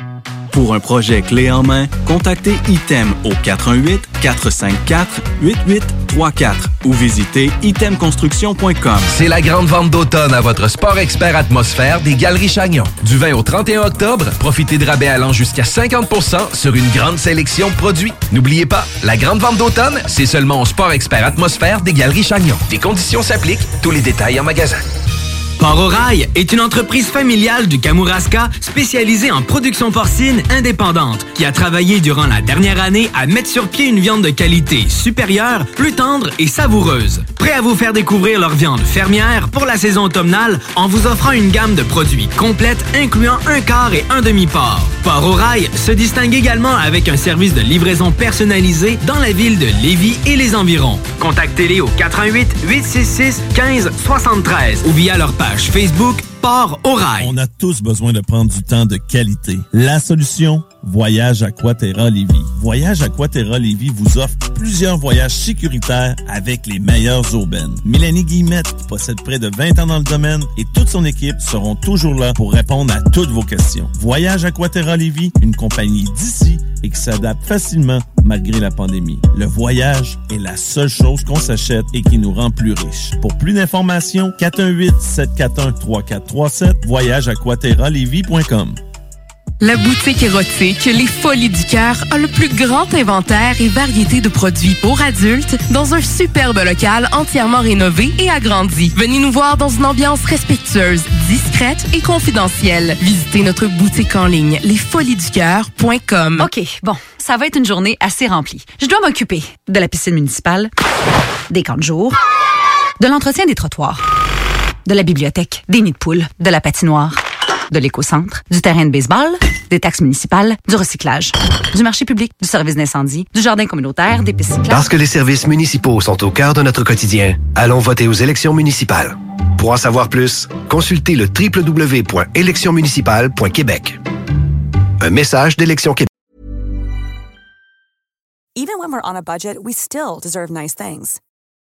Speaker 27: Pour un projet clé en main, contactez ITEM au 418-454-8834 ou visitez itemconstruction.com.
Speaker 10: C'est la grande vente d'automne à votre Sport Expert Atmosphère des Galeries Chagnon. Du 20 au 31 octobre, profitez de rabais allant jusqu'à 50% sur une grande sélection de produits. N'oubliez pas, la grande vente d'automne, c'est seulement au Sport Expert Atmosphère des Galeries Chagnon. Des conditions s'appliquent, tous les détails en magasin.
Speaker 22: Port au est une entreprise familiale du Kamouraska spécialisée en production porcine indépendante qui a travaillé durant la dernière année à mettre sur pied une viande de qualité supérieure, plus tendre et savoureuse. Prêt à vous faire découvrir leur viande fermière pour la saison automnale en vous offrant une gamme de produits complète incluant un quart et un demi-port. Port se distingue également avec un service de livraison personnalisé dans la ville de Lévis et les environs. Contactez-les au 88 866 15 73 ou via leur page Facebook
Speaker 21: On a tous besoin de prendre du temps de qualité. La solution Voyage Aquaterra Lévis. Voyage Aquaterra Lévis vous offre plusieurs voyages sécuritaires avec les meilleures aubaines. Mélanie Guillemette, possède près de 20 ans dans le domaine, et toute son équipe seront toujours là pour répondre à toutes vos questions. Voyage Aquaterra Lévis, une compagnie d'ici et qui s'adapte facilement malgré la pandémie. Le voyage est la seule chose qu'on s'achète et qui nous rend plus riches. Pour plus d'informations, 418-741-3437, voyage
Speaker 20: La boutique érotique Les Folies du Cœur a le plus grand inventaire et variété de produits pour adultes dans un superbe local entièrement rénové et agrandi. Venez nous voir dans une ambiance respectueuse, discrète et confidentielle. Visitez notre boutique en ligne lesfoliesducoeur.com.
Speaker 44: OK, bon, ça va être une journée assez remplie. Je dois m'occuper de la piscine municipale, des camps de jour, de l'entretien des trottoirs, de la bibliothèque, des nids de poules, de la patinoire, de l'éco-centre, du terrain de baseball, des taxes municipales, du recyclage, du marché public, du service d'incendie, du jardin communautaire, des pistes cyclables.
Speaker 45: Parce que les services municipaux sont au cœur de notre quotidien, allons voter aux élections municipales. Pour en savoir plus, consultez le www.électionsmunicipales.québec. Un message d'Élection Québec.
Speaker 46: Even when we're on a budget, we still deserve nice things.